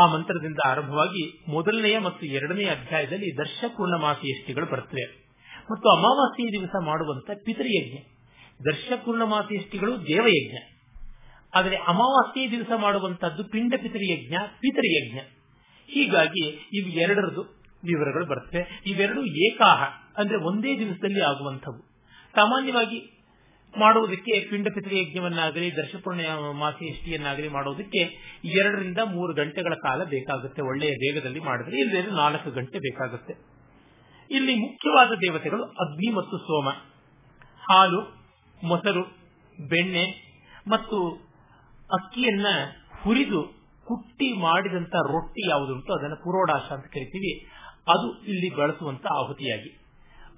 ಆ ಮಂತ್ರದಿಂದ ಆರಂಭವಾಗಿ ಮೊದಲನೆಯ ಮತ್ತು ಎರಡನೆಯ ಅಧ್ಯಾಯದಲ್ಲಿ ದರ್ಶ ಪೂರ್ಣಮಾಸಿ ಎಷ್ಟಿಗಳು ಬರ್ತವೆ. ಮತ್ತು ಅಮಾವಾಸ್ಯ ದಿವಸ ಮಾಡುವಂತ ಪಿತೃಯಜ್ಞ. ದರ್ಶ ಪೂರ್ಣಮಾಸಿಯಷ್ಟಿಗಳು ದೇವಯಜ್ಞ. ಆದರೆ ಅಮಾವಾಸ್ಯ ದಿವಸ ಮಾಡುವಂತಹದ್ದು ಪಿಂಡ ಪಿತೃಯಜ್ಞ ಪಿತೃಯಜ್ಞ. ಹೀಗಾಗಿ ಇವು ಎರಡರದು ವಿವರಗಳು ಬರ್ತವೆ. ಇವೆರಡು ಏಕಾಹ, ಅಂದ್ರೆ ಒಂದೇ ದಿವಸದಲ್ಲಿ ಆಗುವಂಥವು. ಸಾಮಾನ್ಯವಾಗಿ ಮಾಡುವುದಕ್ಕೆ ಪಿಂಡ ಯಜ್ಞವನ್ನಾಗಲಿ ದರ್ಶಪೂರ್ಣ ಮಾಸಿಯಷ್ಟಿಯನ್ನಾಗಲಿ ಮಾಡುವುದಕ್ಕೆ ಎರಡರಿಂದ ಮೂರು ಗಂಟೆಗಳ ಕಾಲ ಬೇಕಾಗುತ್ತೆ. ಒಳ್ಳೆಯ ವೇಗದಲ್ಲಿ ಮಾಡಿದ್ರೆ ಇಲ್ಲಿ ನಾಲ್ಕು ಗಂಟೆ ಬೇಕಾಗುತ್ತೆ. ಇಲ್ಲಿ ಮುಖ್ಯವಾದ ದೇವತೆಗಳು ಅಗ್ನಿ ಮತ್ತು ಸೋಮ. ಹಾಲು, ಮೊಸರು, ಬೆಣ್ಣೆ ಮತ್ತು ಅಕ್ಕಿಯನ್ನ ಹುರಿದು ಕುಟ್ಟಿ ಮಾಡಿದಂತ ರೊಟ್ಟಿ ಯಾವುದುಂಟು ಅದನ್ನು ಪುರೋಡಾಶ ಅಂತ ಕರಿತೀವಿ. ಅದು ಇಲ್ಲಿ ಬಳಸುವಂತ ಆಹುತಿಯಾಗಿ.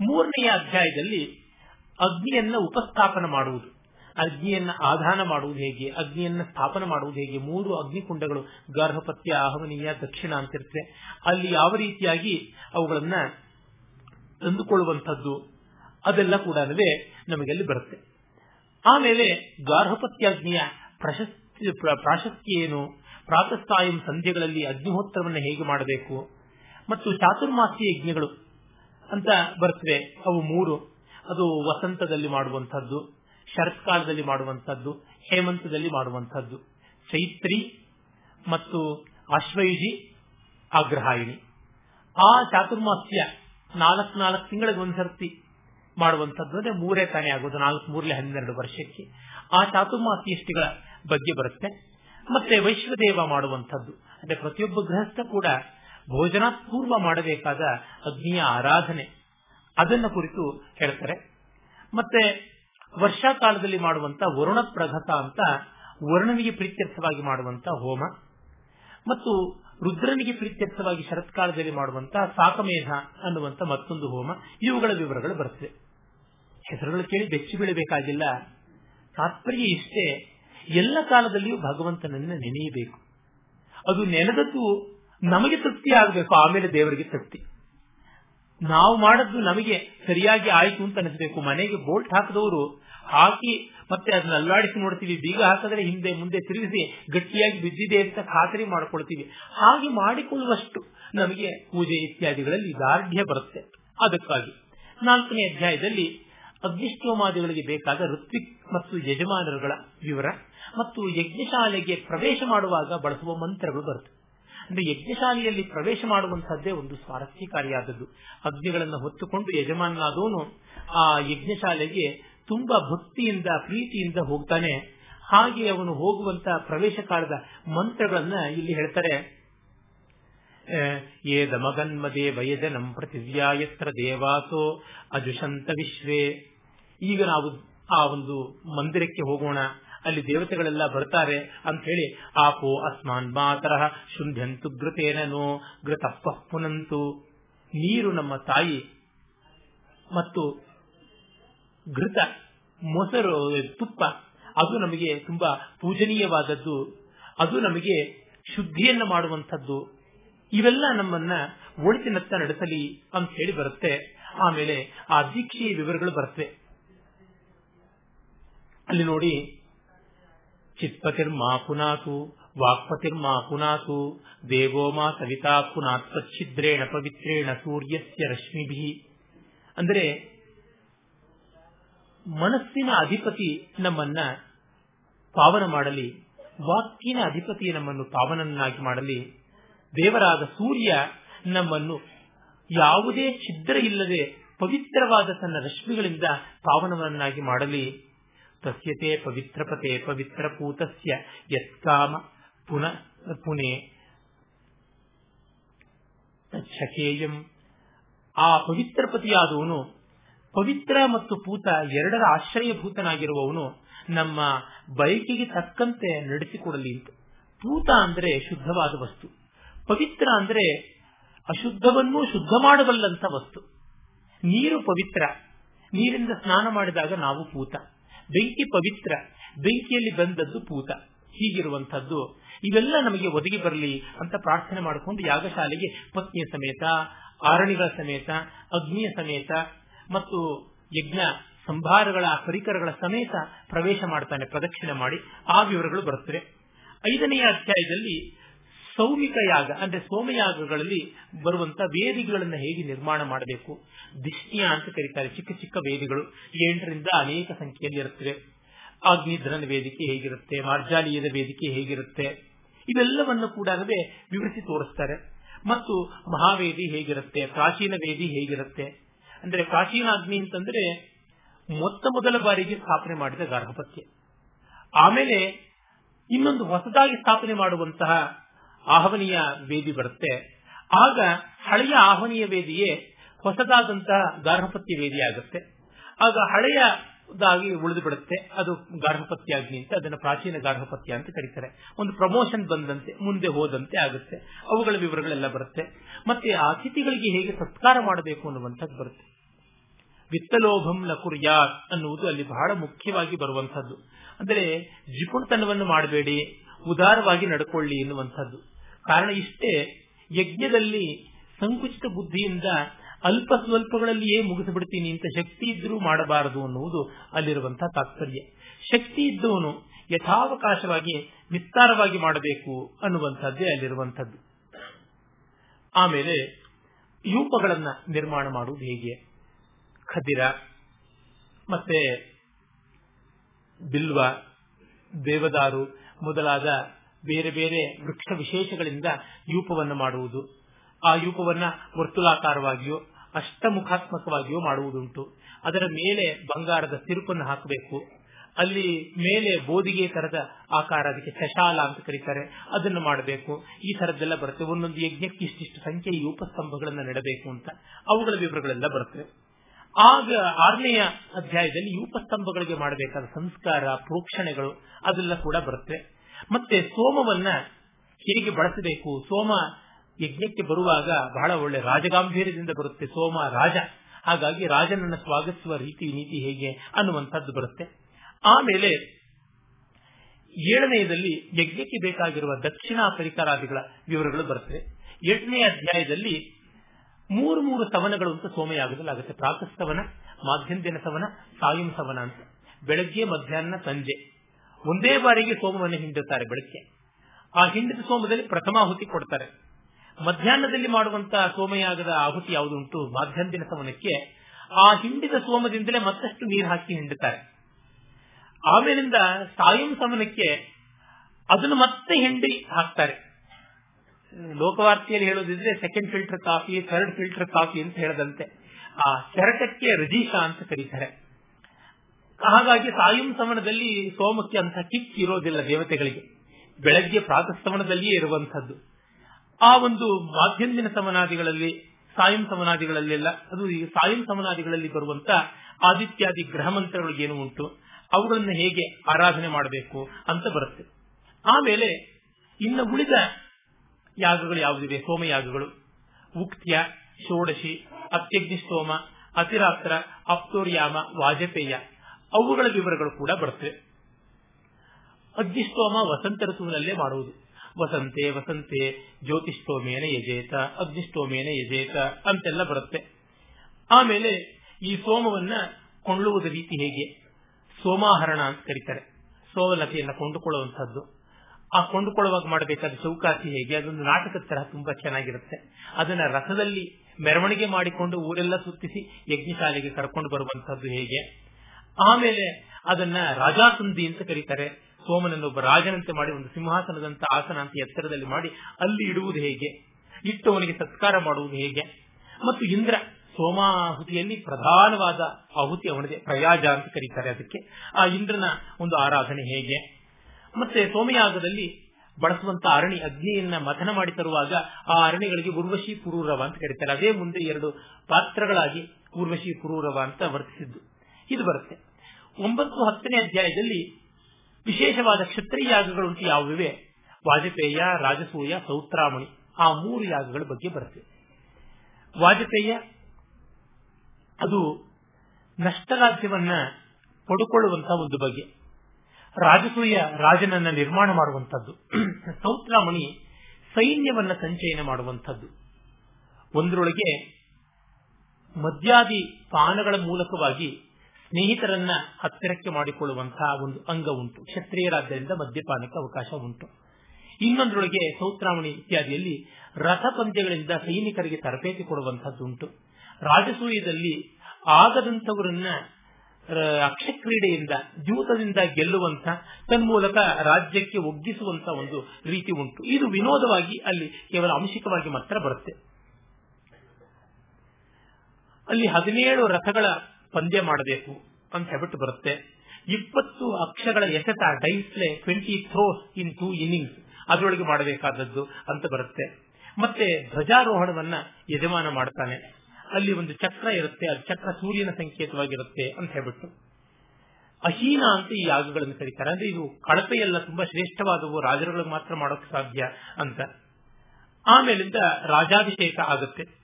ಮೂರನೆಯ ಅಧ್ಯಾಯದಲ್ಲಿ ಅಗ್ನಿಯನ್ನ ಉಪಸ್ಥಾಪನ ಮಾಡುವುದು. ಅಗ್ನಿಯನ್ನ ಆಧಾನ ಮಾಡುವುದು ಹೇಗೆ? ಅಗ್ನಿಯನ್ನ ಸ್ಥಾಪನ ಮಾಡುವುದು ಹೇಗೆ? ಮೂರು ಅಗ್ನಿಕುಂಡಗಳು, ಗರ್ಭಪತ್ಯ, ಆಹ್ವನೀಯ, ದಕ್ಷಿಣ ಅಂತಿರ್ತವೆ ಅಲ್ಲಿ ಯಾವ ರೀತಿಯಾಗಿ ಅವುಗಳನ್ನ ತಂದುಕೊಳ್ಳುವಂತದ್ದು ಅದೆಲ್ಲ ಕೂಡ ನಮಗಲ್ಲಿ ಬರುತ್ತೆ. ಆಮೇಲೆ ಗಾರ್ಹಪತ್ಯಾಗ್ನಿಯ ಪ್ರಶಸ್ತಿ ಪ್ರಾಶಸ್ತ್ಯ ಏನು? ಪ್ರಾತಸ್ತಾಯಂ ಸಂಧ್ಯಗಳಲ್ಲಿ ಅಗ್ನಿಹೋತ್ರವನ್ನು ಹೇಗೆ ಮಾಡಬೇಕು? ಮತ್ತು ಚಾತುರ್ಮಾಸಿ ಯಜ್ಞಗಳು ಅಂತ ಬರ್ತವೆ, ಅವು ಮೂರು. ಅದು ವಸಂತದಲ್ಲಿ ಮಾಡುವಂತಹದ್ದು ಶರತ್ಕಾಲದಲ್ಲಿ ಮಾಡುವಂತಹದ್ದು ಹೇಮಂತದಲ್ಲಿ ಮಾಡುವಂತಹದ್ದು ಚೈತ್ರಿ ಮತ್ತು ಅಶ್ವಯುಜಿ ಅಗ್ರಹಾಯಿಣಿ. ಆ ಚಾತುರ್ಮಾಸ್ಯ ನಾಲ್ಕು ನಾಲ್ಕು ತಿಂಗಳಿಗೆ ಒಂದ್ಸರ್ತಿ ಮಾಡುವಂತದ್ದು ಅಂದ್ರೆ ಮೂರೇ ತಾನೇ ಆಗೋದು, ನಾಲ್ಕು ಮೂರಲೆ ಹನ್ನೆರಡು ವರ್ಷಕ್ಕೆ. ಆ ಚಾತುರ್ಮಾಸಿಯಷ್ಟಿಗಳ ಬಗ್ಗೆ ಬರುತ್ತೆ. ಮತ್ತೆ ವೈಶ್ವದೇವ ಮಾಡುವಂಥದ್ದು. ಅಂದ್ರೆ ಪ್ರತಿಯೊಬ್ಬ ಗೃಹಸ್ಥ ಕೂಡ ಭೋಜನಾಪೂರ್ವ ಮಾಡಬೇಕಾದ ಅಗ್ನಿಯ ಆರಾಧನೆ. ಅದನ್ನ ಕುರಿತು ಹೇಳ್ತಾರೆ. ಮತ್ತೆ ವರ್ಷಾಕಾಲದಲ್ಲಿ ಮಾಡುವಂತ ವರುಣ ಪ್ರಘತ ಅಂತ ವರುಣನಿಗೆ ಪ್ರೀತ್ಯರ್ಥವಾಗಿ ಮಾಡುವಂತ ಹೋಮ. ಮತ್ತು ರುದ್ರನಿಗೆ ಪ್ರೀತ್ಯರ್ಥವಾಗಿ ಶರತ್ಕಾಲದಲ್ಲಿ ಮಾಡುವಂತಹ ಸಾಕಮೇಧ ಅನ್ನುವಂತ ಮತ್ತೊಂದು ಹೋಮ. ಇವುಗಳ ವಿವರಗಳು ಬರ್ತದೆ. ಹೆಸರುಗಳು ಕೇಳಿ ಬೆಚ್ಚಿ ಬೀಳಬೇಕಾಗಿಲ್ಲ. ತಾತ್ಪರ್ಯ ಇಷ್ಟೇ. ಎಲ್ಲ ಕಾಲದಲ್ಲಿಯೂ ಭಗವಂತನನ್ನ ನೆನೆಯಬೇಕು. ಅದು ನೆನೆದದ್ದು ನಮಗೆ ತೃಪ್ತಿ ಆಗಬೇಕು, ಆಮೇಲೆ ದೇವರಿಗೆ ತೃಪ್ತಿ. ನಾವು ಮಾಡದ್ದು ನಮಗೆ ಸರಿಯಾಗಿ ಆಯಿತು ಅಂತ ಅನಿಸಬೇಕು. ಮನೆಗೆ ಬೋಲ್ಟ್ ಹಾಕಿದವರು ಹಾಕಿ ಮತ್ತೆ ಅದನ್ನ ಅಲ್ಲಾಡಿಸಿ ನೋಡ್ತೀವಿ, ಬೀಗ ಹಾಕಿದ್ರೆ ಹಿಂದೆ ಮುಂದೆ ತಿರುಗಿಸಿ ಗಟ್ಟಿಯಾಗಿ ಬಿದ್ದಿದೆ ಅಂತ ಖಾತರಿ ಮಾಡ್ಕೊಳ್ತೀವಿ. ಹಾಗೆ ಮಾಡಿಕೊಳ್ಳುವಷ್ಟು ನಮಗೆ ಪೂಜೆ ಇತ್ಯಾದಿಗಳಲ್ಲಿ ದಾರ್ಢ್ಯ ಬರುತ್ತೆ. ಅದಕ್ಕಾಗಿ ನಾಲ್ಕನೇ ಅಧ್ಯಾಯದಲ್ಲಿ ಅಗ್ನಿಷ್ಠೋಮಾದಿಗಳಿಗೆ ಬೇಕಾದ ಋತ್ವಿಕ್ ಮತ್ತು ಯಜಮಾನರುಗಳ ವಿವರ ಮತ್ತು ಯಜ್ಞಶಾಲೆಗೆ ಪ್ರವೇಶ ಮಾಡುವಾಗ ಬಳಸುವ ಮಂತ್ರಗಳು ಬರುತ್ತೆ ಅಂದ್ರೆ ಯಜ್ಞಶಾಲೆಯಲ್ಲಿ ಪ್ರವೇಶ ಮಾಡುವಂತಹದ್ದೇ ಒಂದು ಸ್ವಾರಸ್ಯಕಾರಿಯಾದದ್ದು. ಅಗ್ನಿಗಳನ್ನು ಹೊತ್ತುಕೊಂಡು ಯಜಮಾನನಾದವನು ಆ ಯಜ್ಞಶಾಲೆಗೆ ತುಂಬಾ ಭಕ್ತಿಯಿಂದ, ಪ್ರೀತಿಯಿಂದ ಹೋಗ್ತಾನೆ. ಹಾಗೆ ಅವನು ಹೋಗುವಂತ ಪ್ರವೇಶ ಕಾಲದ ಮಂತ್ರಗಳನ್ನ ಇಲ್ಲಿ ಹೇಳ್ತಾರೆ. ಏ ದಮಗನ್ಮದೇ ವಯಜನಂ ಪ್ರತಿವ್ಯಾಯತ್ರ ದೇವಾಸೋ ಅಜುಷಂತ ವಿಶ್ವೇ. ಈಗ ನಾವು ಆ ಒಂದು ಮಂದಿರಕ್ಕೆ ಹೋಗೋಣ. ಅಲ್ಲಿ ದೇವತೆಗಳೆಲ್ಲ ಬರ್ತಾರೆ ಅಂತ ಹೇಳಿ ಆಪೋ ಅಸ್ಮಾನ್ ಮಾತರ ಶುಂಠ್ಯಂತು ಘೃತೇನೋ ಘೃತ ಪುನಂತು. ನೀರು ನಮ್ಮ ತಾಯಿ ಮತ್ತು ಘೃತ, ಮೊಸರು, ತುಪ್ಪ, ಅದು ನಮಗೆ ತುಂಬಾ ಪೂಜನೀಯವಾದದ್ದು. ಅದು ನಮಗೆ ಶುದ್ಧಿಯನ್ನು ಮಾಡುವಂಥದ್ದು. ಇವೆಲ್ಲ ನಮ್ಮನ್ನ ಒಳಿತಿನತ್ತ ನಡೆಸಲಿ ಅಂತ ಹೇಳಿ ಬರುತ್ತೆ. ಆಮೇಲೆ ಆ ದೀಕ್ಷೆಯ ವಿವರಗಳು ಬರ್ತವೆ. ಅಲ್ಲಿ ನೋಡಿ ಚಿತ್ಪತಿರ್ಮಾ ಪುನಾತು ವಾಕ್ಪತಿರ್ಮಾ ಪುನಾತು ದೇವೋ ಮಾ ಸವಿತಾ ಪುನಾತ್ ಪವಿತ್ರೇಣ ಸೂರ್ಯಸ್ಯ ರಶ್ಮಿಭಿ. ಅಂದರೆ, ಮನಸ್ಸಿನ ಅಧಿಪತಿ ನಮ್ಮನ್ನ ಪಾವನ ಮಾಡಲಿ ವಾಕ್ಯನ ಅಧಿಪತಿ ನಮ್ಮನ್ನು ಪಾವನನ್ನಾಗಿ ಮಾಡಲಿ, ದೇವರಾದ ಸೂರ್ಯ ನಮ್ಮನ್ನು ಯಾವುದೇ ಛಿದ್ರ ಇಲ್ಲದೆ ಪವಿತ್ರವಾದ ತನ್ನ ರಶ್ಮಿಗಳಿಂದ ಪಾವನವನ್ನಾಗಿ ಮಾಡಲಿ ತಸ್ಯತೆ ಪವಿತ್ರಪತೆ ಪವಿತ್ರ ಪೂತಸ್ಯ ಯತ್ಕಾಮ ಪುನ ಪುಣೆ ತಚ್ಛಕೇಯಂ ಆ ಪವಿತ್ರಪತಿಯಾದವನು ಪವಿತ್ರ ಮತ್ತು ಪೂತ ಎರಡರ ಆಶ್ರಯಭೂತನಾಗಿರುವವನು ನಮ್ಮ ಬಯಕೆಗೆ ತಕ್ಕಂತೆ ನಡೆಸಿಕೊಡಲಿ ಅಂತ ಪೂತ ಅಂದ್ರೆ ಶುದ್ಧವಾದ ವಸ್ತು. ಪವಿತ್ರ ಅಂದ್ರೆ ಅಶುದ್ಧವನ್ನು ಶುದ್ಧ ಮಾಡಬಲ್ಲಂತ ವಸ್ತು. ನೀರು ಪವಿತ್ರ. ನೀರಿಂದ ಸ್ನಾನ ಮಾಡಿದಾಗ ನಾವು ಪೂತ. ಬೆಂಕಿ ಪವಿತ್ರ, ಬೆಂಕಿಯಲ್ಲಿ ಬಂದದ್ದು ಪೂತ. ಹೀಗಿರುವಂತಹದ್ದು ಇವೆಲ್ಲ ನಮಗೆ ಒದಗಿ ಬರಲಿ ಅಂತ ಪ್ರಾರ್ಥನೆ ಮಾಡಿಕೊಂಡು ಯಾಗಶಾಲೆಗೆ ಪತ್ನಿಯ ಸಮೇತ, ಆರಣಿಗಳ ಸಮೇತ, ಅಗ್ನಿಯ ಸಮೇತ ಮತ್ತು ಯಜ್ಞ ಸಂಭಾರಗಳ ಪರಿಕರಗಳ ಸಮೇತ ಪ್ರವೇಶ ಮಾಡ್ತಾನೆ, ಪ್ರದಕ್ಷಿಣೆ ಮಾಡಿ. ಆ ವಿವರಗಳು ಬರುತ್ತವೆ. ಐದನೆಯ ಅಧ್ಯಾಯದಲ್ಲಿ ಸೌಮಿಕ ಯಾಗ, ಅಂದ್ರೆ ಸೋಮಯಾಗಗಳಲ್ಲಿ ಬರುವಂತ ವೇದಿಗಳನ್ನು ಹೇಗೆ ನಿರ್ಮಾಣ ಮಾಡಬೇಕು? ದಿಷ್ಟಿಯ ಅಂತ ಕರೀತಾರೆ, ಚಿಕ್ಕ ಚಿಕ್ಕ ವೇದಿಗಳು. ಎಂಟರಿಂದ ಅನೇಕ ಸಂಖ್ಯೆಯಲ್ಲಿ ಇರುತ್ತವೆ. ಅಗ್ನಿಧ್ರನ ವೇದಿಕೆ ಹೇಗಿರುತ್ತೆ, ಮಾರ್ಜಾಲೀಯದ ವೇದಿಕೆ ಹೇಗಿರುತ್ತೆ, ಇವೆಲ್ಲವನ್ನು ಕೂಡ ವಿವರಿಸಿ ತೋರಿಸ್ತಾರೆ. ಮತ್ತು ಮಹಾವೇದಿ ಹೇಗಿರುತ್ತೆ, ಪ್ರಾಚೀನ ವೇದಿ ಹೇಗಿರುತ್ತೆ, ಅಂದ್ರೆ ಪ್ರಾಚೀನ ಅಗ್ನಿ ಅಂತಂದ್ರೆ ಮೊತ್ತ ಮೊದಲ ಬಾರಿಗೆ ಸ್ಥಾಪನೆ ಮಾಡಿದ ಗಾರ್ಭಪತ್ಯ ಆಮೇಲೆ ಇನ್ನೊಂದು ಹೊಸದಾಗಿ ಸ್ಥಾಪನೆ ಮಾಡುವಂತಹ ಆಹ್ವನೀಯ ವೇದಿ ಬರುತ್ತೆ. ಆಗ ಹಳೆಯ ಆಹ್ವನೀಯ ವೇದಿಯೇ ಹೊಸದಾದಂತಹ ಗಾರ್ಹಪತ್ಯ ವೇದಿ ಆಗುತ್ತೆ. ಆಗ ಹಳೆಯದಾಗಿ ಉಳಿದು ಬಿಡುತ್ತೆ. ಅದು ಗಾರ್ಹಪತ್ಯ ಅಗ್ನಿ ಅಂತ, ಅದನ್ನು ಪ್ರಾಚೀನ ಗಾರ್ಹಪತ್ಯ ಅಂತ ಕರೀತಾರೆ. ಒಂದು ಪ್ರಮೋಷನ್ ಬಂದಂತೆ, ಮುಂದೆ ಹೋದಂತೆ ಆಗುತ್ತೆ. ಅವುಗಳ ವಿವರಗಳೆಲ್ಲ ಬರುತ್ತೆ. ಮತ್ತೆ ಅತಿಥಿಗಳಿಗೆ ಹೇಗೆ ಸತ್ಕಾರ ಮಾಡಬೇಕು ಅನ್ನುವಂಥದ್ದು ಬರುತ್ತೆ. ವಿತ್ತಲೋಭಂ ಲಕುರ್ಯಾತ್ ಅನ್ನುವುದು ಅಲ್ಲಿ ಬಹಳ ಮುಖ್ಯವಾಗಿ ಬರುವಂತಹದ್ದು ಅಂದರೆ ಜಿಪುಣತನವನ್ನು ಮಾಡಬೇಡಿ, ಉದಾರವಾಗಿ ನಡ್ಕೊಳ್ಳಿ ಎನ್ನುವಂಥದ್ದು. ಕಾರಣ ಇಷ್ಟೇ, ಯಜ್ಞದಲ್ಲಿ ಸಂಕುಚಿತ ಬುದ್ಧಿಯಿಂದ ಅಲ್ಪ ಸ್ವಲ್ಪಗಳಲ್ಲಿಯೇ ಮುಗಿಸಿಬಿಡ್ತೀನಿ ಅಂತ ಶಕ್ತಿ ಇದ್ರೂ ಮಾಡಬಾರದು ಅನ್ನುವುದು ಅಲ್ಲಿರುವಂತಹ ತಾತ್ಪರ್ಯ. ಶಕ್ತಿ ಇದ್ದವನು ಯಥಾವಕಾಶವಾಗಿ ವಿಸ್ತಾರವಾಗಿ ಮಾಡಬೇಕು ಅನ್ನುವಂಥದ್ದೇ ಅಲ್ಲಿರುವಂಥದ್ದು. ಆಮೇಲೆ ಯೂಪಗಳನ್ನ ನಿರ್ಮಾಣ ಮಾಡುವುದು ಹೇಗೆ? ಖದಿರ, ಮತ್ತೆ ಬಿಲ್ವ, ದೇವದಾರು ಮೊದಲಾದ ಬೇರೆ ಬೇರೆ ವೃಕ್ಷ ವಿಶೇಷಗಳಿಂದ ಯೂಪವನ್ನು ಮಾಡುವುದು. ಆ ಯೂಪವನ್ನ ವರ್ತುಲಾಕಾರವಾಗಿಯೋ, ಅಷ್ಟಮುಖಾತ್ಮಕವಾಗಿಯೋ ಮಾಡುವುದುಂಟು. ಅದರ ಮೇಲೆ ಬಂಗಾರದ ತಿರುಪನ್ನು ಹಾಕಬೇಕು. ಅಲ್ಲಿ ಮೇಲೆ ಬೋದಿಗೆ ತರದ ಆಕಾರ, ಅದಕ್ಕೆ ಶಶಾಲ ಅಂತ ಕರೀತಾರೆ. ಅದನ್ನು ಮಾಡಬೇಕು. ಈ ತರದ್ದೆಲ್ಲ ಬರುತ್ತೆ. ಒಂದೊಂದು ಯಜ್ಞಕ್ಕೆ ಇಷ್ಟಿಷ್ಟು ಸಂಖ್ಯೆಯ ಯೂಪಸ್ತಂಭಗಳನ್ನು ನೆಡಬೇಕು ಅಂತ. ಅವುಗಳ ವಿವರಗಳೆಲ್ಲ ಬರುತ್ತೆ. ಆಗ ಆರನೆಯ ಅಧ್ಯಾಯದಲ್ಲಿ ಉಪಸ್ತಂಭಗಳಿಗೆ ಮಾಡಬೇಕಾದ ಸಂಸ್ಕಾರ, ಪ್ರೋಕ್ಷಣೆಗಳು ಅದೆಲ್ಲ ಕೂಡ ಬರುತ್ತೆ. ಮತ್ತೆ ಸೋಮವನ್ನ ಹೇಗೆ ಬಳಸಬೇಕು? ಸೋಮ ಯಜ್ಞಕ್ಕೆ ಬರುವಾಗ ಬಹಳ ಒಳ್ಳೆ ರಾಜಗಾಂಭೀರ್ಯದಿಂದ ಬರುತ್ತೆ, ಸೋಮ ರಾಜ. ಹಾಗಾಗಿ ರಾಜನನ್ನ ಸ್ವಾಗತಿಸುವ ರೀತಿ, ನೀತಿ ಹೇಗೆ ಅನ್ನುವಂಥದ್ದು ಬರುತ್ತೆ. ಆಮೇಲೆ ಏಳನೆಯದಲ್ಲಿ ಯಜ್ಞಕ್ಕೆ ಬೇಕಾಗಿರುವ ದಕ್ಷಿಣ ಪರಿಕರಾದಿಗಳ ವಿವರಗಳು ಬರುತ್ತೆ ಎಂಟನೇ ಅಧ್ಯಾಯದಲ್ಲಿ ಮೂರು ಮೂರು ಸವನಗಳು ಅಂತ ಸೋಮಯಾಗದಲ್ಲಾಗುತ್ತೆ ಮಾಧ್ಯಮ ಮಾಧ್ಯಂದಿನ ಸವನ, ಸಾಯಂ ಸವನ ಅಂತ. ಬೆಳಗ್ಗೆ, ಮಧ್ಯಾಹ್ನ, ಸಂಜೆ. ಒಂದೇ ಬಾರಿಗೆ ಸೋಮವನ್ನು ಹಿಂಡುತ್ತಾರೆ ಬೆಳಗ್ಗೆ. ಆ ಹಿಂಡಿದ ಸೋಮದಲ್ಲಿ ಪ್ರಥಮ ಆಹುತಿ ಕೊಡ್ತಾರೆ. ಮಧ್ಯಾಹ್ನದಲ್ಲಿ ಮಾಡುವಂತಹ ಸೋಮಯಾಗದ ಆಹುತಿ ಯಾವುದುಂಟು? ದಿನ ಸಮನಕ್ಕೆ. ಆ ಹಿಂಡಿದ ಸೋಮದಿಂದಲೇ ಮತ್ತಷ್ಟು ನೀರು ಹಾಕಿ ಹಿಂಡುತ್ತಾರೆ. ಆಮೇಲಿಂದ ಸಾಯಂ ಸಮನಕ್ಕೆ ಅದನ್ನು ಮತ್ತೆ ಹಿಂಡಿ ಹಾಕ್ತಾರೆ. ಲೋಕವಾರ್ತೆಯಲ್ಲಿ ಹೇಳೋದಿದ್ರೆ second filter coffee third filter coffee ಅಂತ ಹೇಳದಂತೆ. ಆ ಕೆರಟಕ್ಕೆ ರಜೀಶಾ ಅಂತ ಕರೀತಾರೆ. ಹಾಗಾಗಿ ಸಾಯಂ ಸಮನದಲ್ಲಿ ಸೋಮಕ್ಕೆ ಅಂತ ಕಿಕ್ ಇರೋದಿಲ್ಲ ದೇವತೆಗಳಿಗೆ. ಬೆಳಗ್ಗೆ ಪ್ರಾತಃಸವನದಲ್ಲಿಯೇ ಇರುವಂತಹದ್ದು ಆ ಒಂದು ಮಾಧ್ಯಮಿನ ಸಮನಾದಿಗಳಲ್ಲಿ, ಸಾಯಂ ಸಮನಾದಿಗಳಲ್ಲೆಲ್ಲ, ಅದು ಈ ಸಾಯಂ ಸಮನಾದಿಗಳಲ್ಲಿ ಬರುವಂತ ಆದಿತ್ಯಾದಿ ಗ್ರಹ ಮಂತ್ರಗಳು ಏನು ಉಂಟು? ಅವುಗಳನ್ನು ಹೇಗೆ ಆರಾಧನೆ ಮಾಡಬೇಕು ಅಂತ ಬರುತ್ತೆ. ಆಮೇಲೆ ಇನ್ನು ಉಳಿದ ಯಾಗಗಳು ಯಾವುದಿವೆ? ಸೋಮಯಾಗಗಳು. ಉಕ್ತ್ಯ, ಷೋಡಶಿ, ಅತ್ಯಗ್ನಿಸ್ತೋಮ, ಅತಿರಾತ್ರ, ಅಪ್ತೋರ್ಯಾಮ, ವಾಜಪೇಯ. ಅವುಗಳ ವಿವರಗಳು ಕೂಡ ಬರ್ತವೆ. ಅಗ್ನಿಸ್ತೋಮ ವಸಂತ ಋತುವಿನಲ್ಲೇ ಮಾಡುವುದು. ವಸಂತೆ ವಸಂತೆ, ಜ್ಯೋತಿಷ್ಠೋಮೇನ ಯಜೇತ ಅಗ್ನಿಷ್ಠೋಮೇನ ಯಜೇತ ಅಂತೆಲ್ಲ ಬರುತ್ತೆ. ಆಮೇಲೆ ಈ ಸೋಮವನ್ನ ಕೊಳ್ಳುವುದ ರೀತಿ ಹೇಗೆ? ಸೋಮಾಹರಣ ಅಂತ ಕರೀತಾರೆ. ಸೋಮಲತೆಯನ್ನು ಕೊಂಡುಕೊಳ್ಳುವಂತಹದ್ದು ಆ ಕೊಂಡುಕೊಳ್ಳುವಾಗ ಮಾಡಬೇಕಾದ ಚೌಕಾಸಿ ಹೇಗೆ? ಅದೊಂದು ನಾಟಕದ ತರಹ ತುಂಬಾ ಚೆನ್ನಾಗಿರುತ್ತೆ. ಅದನ್ನ ರಥದಲ್ಲಿ ಮೆರವಣಿಗೆ ಮಾಡಿಕೊಂಡು ಊರೆಲ್ಲ ಸುತ್ತಿಸಿ ಯಜ್ಞಶಾಲೆಗೆ ಕರ್ಕೊಂಡು ಬರುವಂತಹದ್ದು ಹೇಗೆ? ಆಮೇಲೆ ಅದನ್ನ ರಾಜಾಸಂಧಿ ಅಂತ ಕರೀತಾರೆ. ಸೋಮನನ್ನು ಒಬ್ಬ ರಾಜನಂತೆ ಮಾಡಿ, ಒಂದು ಸಿಂಹಾಸನದಂತ ಆಸನ ಅಂತ ಎತ್ತರದಲ್ಲಿ ಮಾಡಿ, ಅಲ್ಲಿ ಇಡುವುದು ಹೇಗೆ? ಇಟ್ಟು ಅವನಿಗೆ ಸತ್ಕಾರ ಮಾಡುವುದು ಹೇಗೆ? ಮತ್ತು ಇಂದ್ರ ಸೋಮಾಹುತಿಯಲ್ಲಿ ಪ್ರಧಾನವಾದ ಆಹುತಿ ಅವನಿಗೆ ಪ್ರಯಾಜ ಅಂತ ಕರೀತಾರೆ ಅದಕ್ಕೆ. ಆ ಇಂದ್ರನ ಒಂದು ಆರಾಧನೆ ಹೇಗೆ? ಮತ್ತೆ ಸೋಮಯಾಗದಲ್ಲಿ ಬಳಸುವಂತ ಅರಣಿ ಅಗ್ನಿಯನ್ನ ಮಥನ ಮಾಡಿ ತರುವಾಗ ಆ ಅರಣಿಗಳಿಗೆ ಉರ್ವಶಿ ಪುರೂರವ ಅಂತ ಕರೀತಾರೆ. ಅದೇ ಮುಂದೆ ಎರಡು ಪಾತ್ರಗಳಾಗಿ ಉರ್ವಶಿ ಪುರೂರವ ಅಂತ ವರ್ತಿಸಿದ್ದು. ಇದು ಬರುತ್ತೆ. ಒಂಬತ್ತು ಹತ್ತನೇ ಅಧ್ಯಾಯದಲ್ಲಿ ವಿಶೇಷವಾದ ಕ್ಷತ್ರಿಯ ಅಂತ ಯಾವಿವೆ ವಾಜಪೇಯ, ರಾಜಸೂಯ, ಸೌತ್ರಾಮಣಿ. ಆ ಮೂರು ಯಾಗಗಳ ಬಗ್ಗೆ ಬರುತ್ತೆ. ವಾಜಪೇಯ, ಅದು ನಷ್ಟರಾಜ್ಯವನ್ನ ಪಡ್ಕೊಳ್ಳುವಂತಹ ಒಂದು ಬಗೆ. ರಾಜಸೂಯ ರಾಜನನ್ನ ನಿರ್ಮಾಣ ಮಾಡುವಂತದ್ದು <clears throat> ಸೌತ್ರಾಮಣಿ ಸೈನ್ಯವನ್ನ ಸಂಚಯನ ಮಾಡುವಂಥದ್ದು. ಒಂದರೊಳಗೆ ಮದ್ಯಾದಿ ಪಾನಗಳ ಮೂಲಕವಾಗಿ ಸ್ನೇಹಿತರನ್ನ ಹತ್ತಿರಕ್ಕೆ ಮಾಡಿಕೊಳ್ಳುವಂತಹ ಒಂದು ಅಂಗ ಉಂಟು. ಕ್ಷತ್ರಿಯರಾದ್ದರಿಂದ ಮದ್ಯಪಾನಕ್ಕೆ ಅವಕಾಶ ಉಂಟು. ಇನ್ನೊಂದರೊಳಗೆ ಸೌತ್ರಾವಣಿ ಇತ್ಯಾದಿಯಲ್ಲಿ ರಥ ಪಂದ್ಯಗಳಿಂದ ಸೈನಿಕರಿಗೆ ತರಬೇತಿ ಕೊಡುವಂತಹದ್ದುಂಟು ರಾಜಸೂಯದಲ್ಲಿ ಆಗದಂತವರನ್ನ ಅಕ್ಷಕ್ರೀಡೆಯಿಂದ, ದ್ಯೂತದಿಂದ ಗೆಲ್ಲುವಂತ ತನ್ಮೂಲಕ ರಾಜ್ಯಕ್ಕೆ ಒಗ್ಗಿಸುವಂತ ಒಂದು ರೀತಿ ಉಂಟು. ಇದು ವಿನೋದವಾಗಿ ಅಲ್ಲಿ ಕೇವಲ ಅಂಶಿಕವಾಗಿ ಮಾತ್ರ ಬರುತ್ತೆ. ಅಲ್ಲಿ ಹದಿನೇಳು ರಥಗಳ ಪಂದ್ಯ ಮಾಡಬೇಕು ಅಂತ ಹೇಳ್ಬಿಟ್ಟು ಬರುತ್ತೆ. ಇಪ್ಪತ್ತು ಅಕ್ಷರಗಳ ಎಸೆತ ಡೈಸ್ಲೆ twenty throws in two innings ಅದರೊಳಗೆ ಮಾಡಬೇಕಾದದ್ದು ಅಂತ ಬರುತ್ತೆ. ಮತ್ತೆ ಧ್ವಜಾರೋಹಣವನ್ನ ಯಜಮಾನ ಮಾಡ್ತಾನೆ. ಅಲ್ಲಿ ಒಂದು ಚಕ್ರ ಇರುತ್ತೆ, ಅದು ಚಕ್ರ ಸೂರ್ಯನ ಸಂಕೇತವಾಗಿರುತ್ತೆ ಅಂತ ಹೇಳ್ಬಿಟ್ಟು. ಅಹೀನ ಅಂತ ಈ ಯಾಗಗಳನ್ನು ಕರೀತಾರೆ. ಅಂದ್ರೆ ಇದು ಕಳಪೆಯೆಲ್ಲ ತುಂಬಾ ಶ್ರೇಷ್ಠವಾದವು, ರಾಜರುಗಳಿಗೆ ಮಾತ್ರ ಮಾಡೋಕೆ ಸಾಧ್ಯ ಅಂತ. ಆಮೇಲಿಂದ ರಾಜಾಭಿಷೇಕ ಆಗುತ್ತೆ.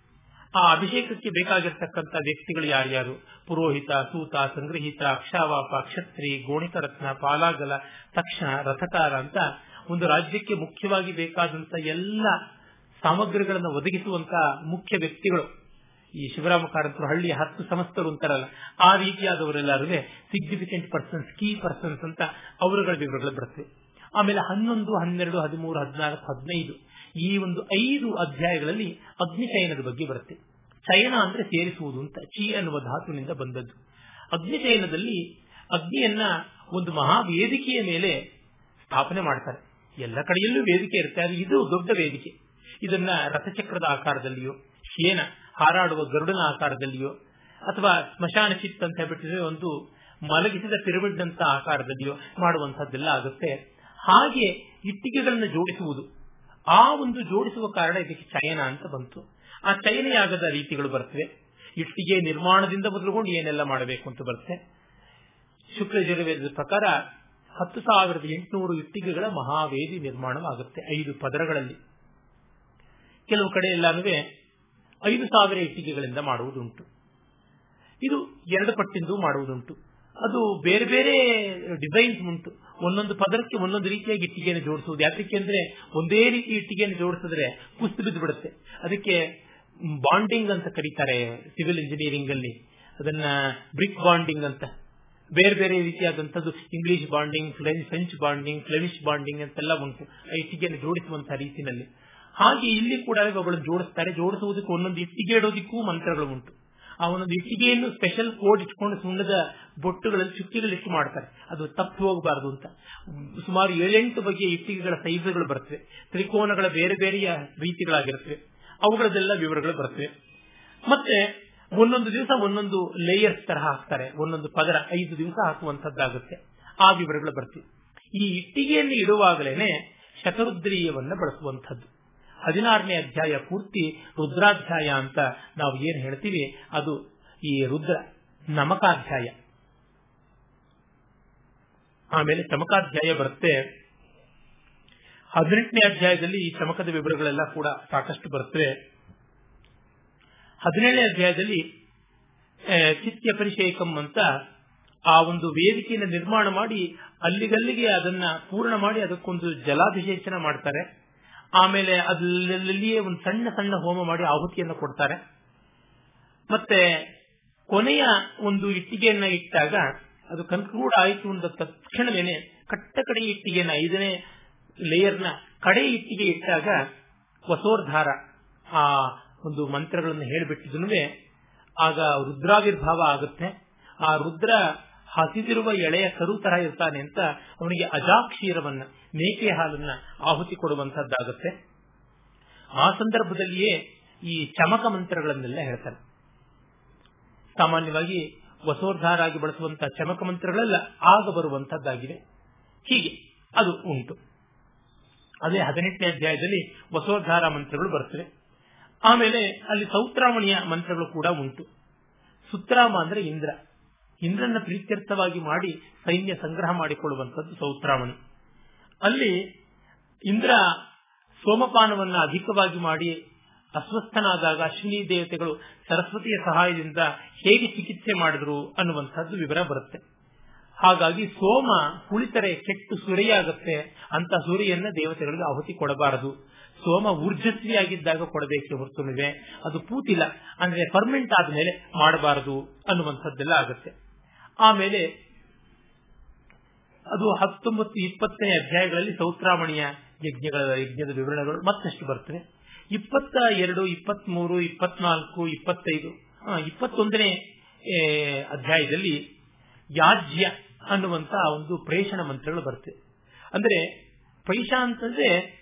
ಆ ಅಭಿಷೇಕಕ್ಕೆ ಬೇಕಾಗಿರ್ತಕ್ಕಂಥ ವ್ಯಕ್ತಿಗಳು ಯಾರ್ಯಾರು? ಪುರೋಹಿತ ಸೂತ ಸಂಗ್ರಹಿತ, ಅಕ್ಷಾವಾಪ, ಕ್ಷತ್ರಿ ಗೋಣಿಕರತ್ನ ಪಾಲಾಗಲ, ತಕ್ಷಣ ರಥಕಾರ ಅಂತ ಒಂದು ರಾಜ್ಯಕ್ಕೆ ಮುಖ್ಯವಾಗಿ ಬೇಕಾದಂತ ಎಲ್ಲ ಸಾಮಗ್ರಿಗಳನ್ನು ಒದಗಿಸುವಂತ ಮುಖ್ಯ ವ್ಯಕ್ತಿಗಳು. ಈ ಶಿವರಾಮ ಕಾರಂತರು ಹಳ್ಳಿಯ ಹತ್ತು ಸಮಸ್ತರು ಅಂತಾರಲ್ಲ, ಆ ರೀತಿಯಾದವರೆಲ್ಲರೂ ಸಿಗ್ನಿಫಿಕೆಂಟ್ ಪರ್ಸನ್ಸ್ ಕೀ ಪರ್ಸನ್ಸ್ ಅಂತ ಅವರುಗಳ ವಿವರಗಳು ಬರುತ್ತೆ ಆಮೇಲೆ ಹನ್ನೊಂದು, ಹನ್ನೆರಡು, ಹದಿಮೂರು, ಹದಿನಾಲ್ಕು, ಹದಿನೈದು. ಈ ಒಂದು ಐದು ಅಧ್ಯಾಯಗಳಲ್ಲಿ ಅಗ್ನಿಶಯನದ ಬಗ್ಗೆ ಬರುತ್ತೆ. ಶಯನ ಅಂದ್ರೆ ಸೇರಿಸುವುದು ಅಂತ, ಚಿ ಅನ್ನುವ ಧಾತುವಿನಿಂದ ಬಂದದ್ದು. ಅಗ್ನಿಶಯನದಲ್ಲಿ ಅಗ್ನಿಯನ್ನ ಒಂದು ಮಹಾ ವೇದಿಕೆಯ ಮೇಲೆ ಸ್ಥಾಪನೆ ಮಾಡ್ತಾರೆ. ಎಲ್ಲ ಕಡೆಯಲ್ಲೂ ವೇದಿಕೆ ಇರುತ್ತೆ, ಅದು ಇದು ದೊಡ್ಡ ವೇದಿಕೆ. ಇದನ್ನ ರಥಚಕ್ರದ ಆಕಾರದಲ್ಲಿಯೋ ಶೇನ ಹಾರಾಡುವ ಗರುಡನ ಆಕಾರದಲ್ಲಿಯೋ, ಅಥವಾ ಸ್ಮಶಾನ ಚಿತ್ ಅಂತ ಹೇಳ್ಬಿಟ್ಟಿದ್ರೆ ಒಂದು ಮಲಗಿಸಿದ ಪಿರಮಿಡ್ ಅಂತ ಆಕಾರದಲ್ಲಿಯೋ ಮಾಡುವಂತಹದ್ದೆಲ್ಲ ಆಗುತ್ತೆ. ಹಾಗೆ ಇಟ್ಟಿಗೆಗಳನ್ನು ಜೋಡಿಸುವುದು. ಆ ಒಂದು ಜೋಡಿಸುವ ಕಾರಣ ಇದಕ್ಕೆ ಚಯನ ಅಂತ ಬಂತು. ಆ ಚಯನೆಯಾಗದ ರೀತಿಗಳು ಬರ್ತವೆ. ಇಟ್ಟಿಗೆ ನಿರ್ಮಾಣದಿಂದ ಮೊದಲುಗೊಂಡು ಏನೆಲ್ಲ ಮಾಡಬೇಕು ಅಂತ ಬರುತ್ತೆ. ಶುಕ್ಲಜುರ್ವೇದದ ಪ್ರಕಾರ ಹತ್ತು ಸಾವಿರದ ಎಂಟುನೂರು ಇಟ್ಟಿಗೆಗಳ ಮಹಾವೇದಿ ನಿರ್ಮಾಣವಾಗುತ್ತೆ ಐದು ಪದರಗಳಲ್ಲಿ. ಕೆಲವು ಕಡೆ ಎಲ್ಲಾನು ಐದು ಸಾವಿರ ಇಟ್ಟಿಗೆಗಳಿಂದ ಮಾಡುವುದುಂಟು. ಇದು ಎರಡು ಪಟ್ಟಿಂದು ಮಾಡುವುದುಂಟು. ಅದು ಬೇರೆ ಬೇರೆ ಡಿಸೈನ್ಸ್ ಉಂಟು. ಒಂದೊಂದು ಪದರಕ್ಕೆ ಒಂದೊಂದು ರೀತಿಯಾಗಿ ಇಟ್ಟಿಗೆಯನ್ನು ಜೋಡಿಸುವುದು. ಯಾಕೆ ಅಂದ್ರೆ ಒಂದೇ ರೀತಿ ಇಟ್ಟಿಗೆಯನ್ನು ಜೋಡಿಸಿದ್ರೆ ಕುಸ್ತು ಬಿದ್ದು ಬಿಡುತ್ತೆ. ಅದಕ್ಕೆ ಬಾಂಡಿಂಗ್ ಅಂತ ಕರೀತಾರೆ ಸಿವಿಲ್ ಇಂಜಿನಿಯರಿಂಗ್ ಅಲ್ಲಿ. ಅದನ್ನ ಬ್ರಿಕ್ ಬಾಂಡಿಂಗ್ ಅಂತ. ಬೇರೆ ಬೇರೆ ರೀತಿಯಾದಂತದ್ದು English bonding French bonding Flemish bonding ಅಂತೆಲ್ಲ ಉಂಟು. ಇಟ್ಟಿಗೆಯನ್ನು ಜೋಡಿಸುವಂತಹ ರೀತಿಯಲ್ಲಿ. ಹಾಗೆ ಇಲ್ಲಿ ಕೂಡ ಅವುಗಳನ್ನು ಜೋಡಿಸ್ತಾರೆ. ಜೋಡಿಸುವುದಕ್ಕೂ ಒಂದೊಂದು ಇಟ್ಟಿಗೆ ಇಡೋದಕ್ಕೂ ಮಂತ್ರಗಳು ಉಂಟು. ಒಂದೊಂದು ಇಟ್ಟಿಗೆಯನ್ನು ಸ್ಪೆಷಲ್ ಕೋಡ್ ಇಟ್ಕೊಂಡು ಸುಣ್ಣದ ಬೊಟ್ಟುಗಳಲ್ಲಿ ಚುಕ್ಕಿಗಳಿಟ್ಟು ಮಾಡ್ತಾರೆ. ಅದು ತಪ್ಪು ಹೋಗಬಾರದು ಅಂತ. ಸುಮಾರು ಏಳೆಂಟು ಬಗೆಯ ಇಟ್ಟಿಗೆಗಳ ಸೈಜ್ಗಳು ಬರ್ತವೆ. ತ್ರಿಕೋನಗಳ ಬೇರೆ ಬೇರೆಯ ರೀತಿಗಳಾಗಿರ್ತವೆ. ಅವುಗಳದೆಲ್ಲ ವಿವರಗಳು ಬರ್ತವೆ. ಮತ್ತೆ ಒಂದೊಂದು ದಿವಸ ಒಂದೊಂದು ಲೇಯರ್ಸ್ ತರ ಹಾಕ್ತಾರೆ. ಒಂದೊಂದು ಪದರ ಐದು ದಿವಸ ಹಾಕುವಂತದ್ದಾಗುತ್ತೆ ಆ ವಿವರಗಳು ಬರ್ತವೆ. ಈ ಇಟ್ಟಿಗೆಯನ್ನು ಇಡುವಾಗಲೇನೆ ಶತರುದ್ರೀಯವನ್ನ ಬಳಸುವಂಥದ್ದು. ಹದಿನಾರನೇ ಅಧ್ಯಾಯ ಪೂರ್ತಿ ರುದ್ರಾಧ್ಯಾಯ ಅಂತ ನಾವು ಏನ್ ಹೇಳ್ತೀವಿ? ಅದು ಈ ರುದ್ರ ನಮಕಾಧ್ಯಾಯ. ಆಮೇಲೆ ಚಮಕಾಧ್ಯಾಯ ಬರುತ್ತೆ. ಹದಿನೆಂಟನೇ ಅಧ್ಯಾಯದಲ್ಲಿ ಈ ಚಮಕದ ವಿವರಗಳೆಲ್ಲ ಕೂಡ ಸಾಕಷ್ಟು ಬರುತ್ತೆ. ಹದಿನೇಳನೇ ಅಧ್ಯಾಯದಲ್ಲಿ ಚಿತ್ಯ ಪರಿಷೇಕಂ ಅಂತ ಆ ಒಂದು ವೇದಿಕೆಯನ್ನು ನಿರ್ಮಾಣ ಮಾಡಿ ಅಲ್ಲಿಗಲ್ಲಿಗೆ ಅದನ್ನ ಪೂರ್ಣ ಮಾಡಿ ಅದಕ್ಕೊಂದು ಜಲಾಭಿಷೇಚನ ಮಾಡ್ತಾರೆ. ಆಮೇಲೆ ಅದರಲ್ಲಿಯೇ ಒಂದು ಸಣ್ಣ ಸಣ್ಣ ಹೋಮ ಮಾಡಿ ಆಹುತಿಯನ್ನು ಕೊಡ್ತಾರೆ. ಮತ್ತೆ ಕೊನೆಯ ಒಂದು ಇಟ್ಟಿಗೆಯನ್ನ ಇಟ್ಟಾಗ ಅದು ಕನ್ಕ್ಲೂಡ್ ಆಯಿತು ಅಂದ ತಕ್ಷಣವೇನೆ ಕಟ್ಟ ಕಡೆ ಇಟ್ಟಿಗೆನ ಐದನೇ ಲೇಯರ್ನ ಕಡೆ ಇಟ್ಟಿಗೆ ಇಟ್ಟಾಗ ವಸೋರ್ಧಾರ ಆ ಒಂದು ಮಂತ್ರಗಳನ್ನು ಹೇಳಿಬಿಟ್ಟಿದ್ನು ಆಗ ರುದ್ರಾವಿರ್ಭಾವ ಆಗುತ್ತೆ. ಆ ರುದ್ರ ಹಸಿದಿರುವ ಎಳೆಯ ಕರು ತರ ಇರ್ತಾನೆ ಅಂತ ಅವನಿಗೆ ಅಜಾಕ್ಷೀರವನ್ನ ಮೇಕೆ ಹಾಲನ್ನ ಆಹುತಿ ಕೊಡುವಂತದ್ದಾಗುತ್ತೆ ಆ ಸಂದರ್ಭದಲ್ಲಿಯೇ ಈ ಚಮಕ ಮಂತ್ರಗಳನ್ನೆಲ್ಲ ಹೇಳ್ತಾರೆ ಸಾಮಾನ್ಯವಾಗಿ ವಸೋರ್ಧಾರಾಗಿ ಬಳಸುವಂತಹ ಚಮಕ ಮಂತ್ರಗಳೆಲ್ಲ ಆಗ ಬರುವಂತದ್ದಾಗಿದೆ ಹೀಗೆ ಅದು ಉಂಟು. ಅದೇ ಹದಿನೆಂಟನೇ ಅಧ್ಯಾಯದಲ್ಲಿ ವಸೋದ್ಧಾರ ಮಂತ್ರಗಳು ಬರ್ತವೆ. ಆಮೇಲೆ ಅಲ್ಲಿ ಸೌತ್ರಾಮಣಿಯ ಮಂತ್ರಗಳು ಕೂಡ ಉಂಟು. ಸುತ್ರಾಮ ಅಂದ್ರೆ ಇಂದ್ರ. ಇಂದ್ರನ ಪ್ರೀತ್ಯರ್ಥವಾಗಿ ಮಾಡಿ ಸೈನ್ಯ ಸಂಗ್ರಹ ಮಾಡಿಕೊಳ್ಳುವಂಥದ್ದು ಸೌತ್ರಾವಣಿ ಅಲ್ಲಿ ಇಂದ್ರ ಸೋಮಪಾನವನ್ನ ಅಧಿಕವಾಗಿ ಮಾಡಿ ಅಸ್ವಸ್ಥನಾದಾಗ ಅಶ್ವಿನಿ ದೇವತೆಗಳು ಸರಸ್ವತಿಯ ಸಹಾಯದಿಂದ ಹೇಗೆ ಚಿಕಿತ್ಸೆ ಮಾಡಿದ್ರು ಅನ್ನುವಂಥದ್ದು ವಿವರ ಬರುತ್ತೆ. ಹಾಗಾಗಿ ಸೋಮ ಕುಳಿತರೆ ಕೆಟ್ಟು ಸುರಿಯಾಗುತ್ತೆ ಅಂತ ಸುರಿಯನ್ನ ದೇವತೆಗಳಿಗೆ ಆಹುತಿ ಕೊಡಬಾರದು. ಸೋಮ ಊರ್ಜಸ್ವಿಯಾಗಿದ್ದಾಗ ಕೊಡಬೇಕೆ ಹೊರತುನಿವೆ. ಅದು ಪೂತಿಲ್ಲ. ಅಂದ್ರೆ ಪರ್ಮೆಂಟ್ ಆದ್ಮೇಲೆ ಮಾಡಬಾರದು ಅನ್ನುವಂಥದ್ದೆಲ್ಲ ಆಗುತ್ತೆ. ಆಮೇಲೆ ಅದು ಹತ್ತೊಂಬತ್ತು ಇಪ್ಪತ್ತನೇ ಅಧ್ಯಾಯಗಳಲ್ಲಿ ಸೌತ್ರಾಮಣಿಯ ಯಜ್ಞಗಳ ಯಜ್ಞದ ವಿವರಣೆಗಳು ಮತ್ತಷ್ಟು ಬರ್ತವೆ. ಇಪ್ಪತ್ತ ಎರಡು, ಇಪ್ಪತ್ಮೂರು, ಇಪ್ಪತ್ನಾಲ್ಕು, ಇಪ್ಪತ್ತೈದು ಇಪ್ಪತ್ತೊಂದನೇ ಅಧ್ಯಾಯದಲ್ಲಿ ಯಾಜ್ಯ ಅನ್ನುವಂತ ಒಂದು ಪ್ರೇಷಣ ಮಂತ್ರಗಳು ಬರ್ತವೆ. ಅಂದ್ರೆ ಪೈಷ ಅಂತಂದ್ರೆ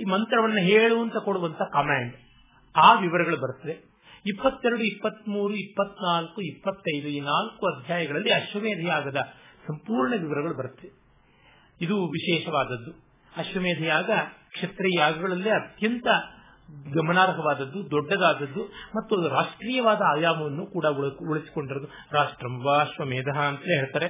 ಈ ಮಂತ್ರವನ್ನು ಹೇಳುವಂತ ಕೊಡುವಂತ ಕಮಾಂಡ್ ಆ ವಿವರಗಳು ಬರ್ತವೆ. ಇಪ್ಪತ್ತೆರಡು, ಇಪ್ಪತ್ಮೂರು, ಇಪ್ಪತ್ನಾಲ್ಕು, ಇಪ್ಪತ್ತೈದು ಈ ನಾಲ್ಕು ಅಧ್ಯಾಯಗಳಲ್ಲಿ ಅಶ್ವಮೇಧ ಯಾಗದ ಸಂಪೂರ್ಣ ವಿವರಗಳು ಬರುತ್ತೆ. ಇದು ವಿಶೇಷವಾದದ್ದು. ಅಶ್ವಮೇಧ ಯಾಗ ಯಾಗಗಳಲ್ಲೇ ಅತ್ಯಂತ ಗಮನಾರ್ಹವಾದದ್ದು, ದೊಡ್ಡದಾದದ್ದು ಮತ್ತು ರಾಷ್ಟ್ರೀಯವಾದ ಆಯಾಮವನ್ನು ಕೂಡ ಉಳಿಸಿಕೊಂಡಿರೋದು ರಾಷ್ಟ್ರಂವ ಅಶ್ವಮೇಧ ಅಂತ ಹೇಳ್ತಾರೆ.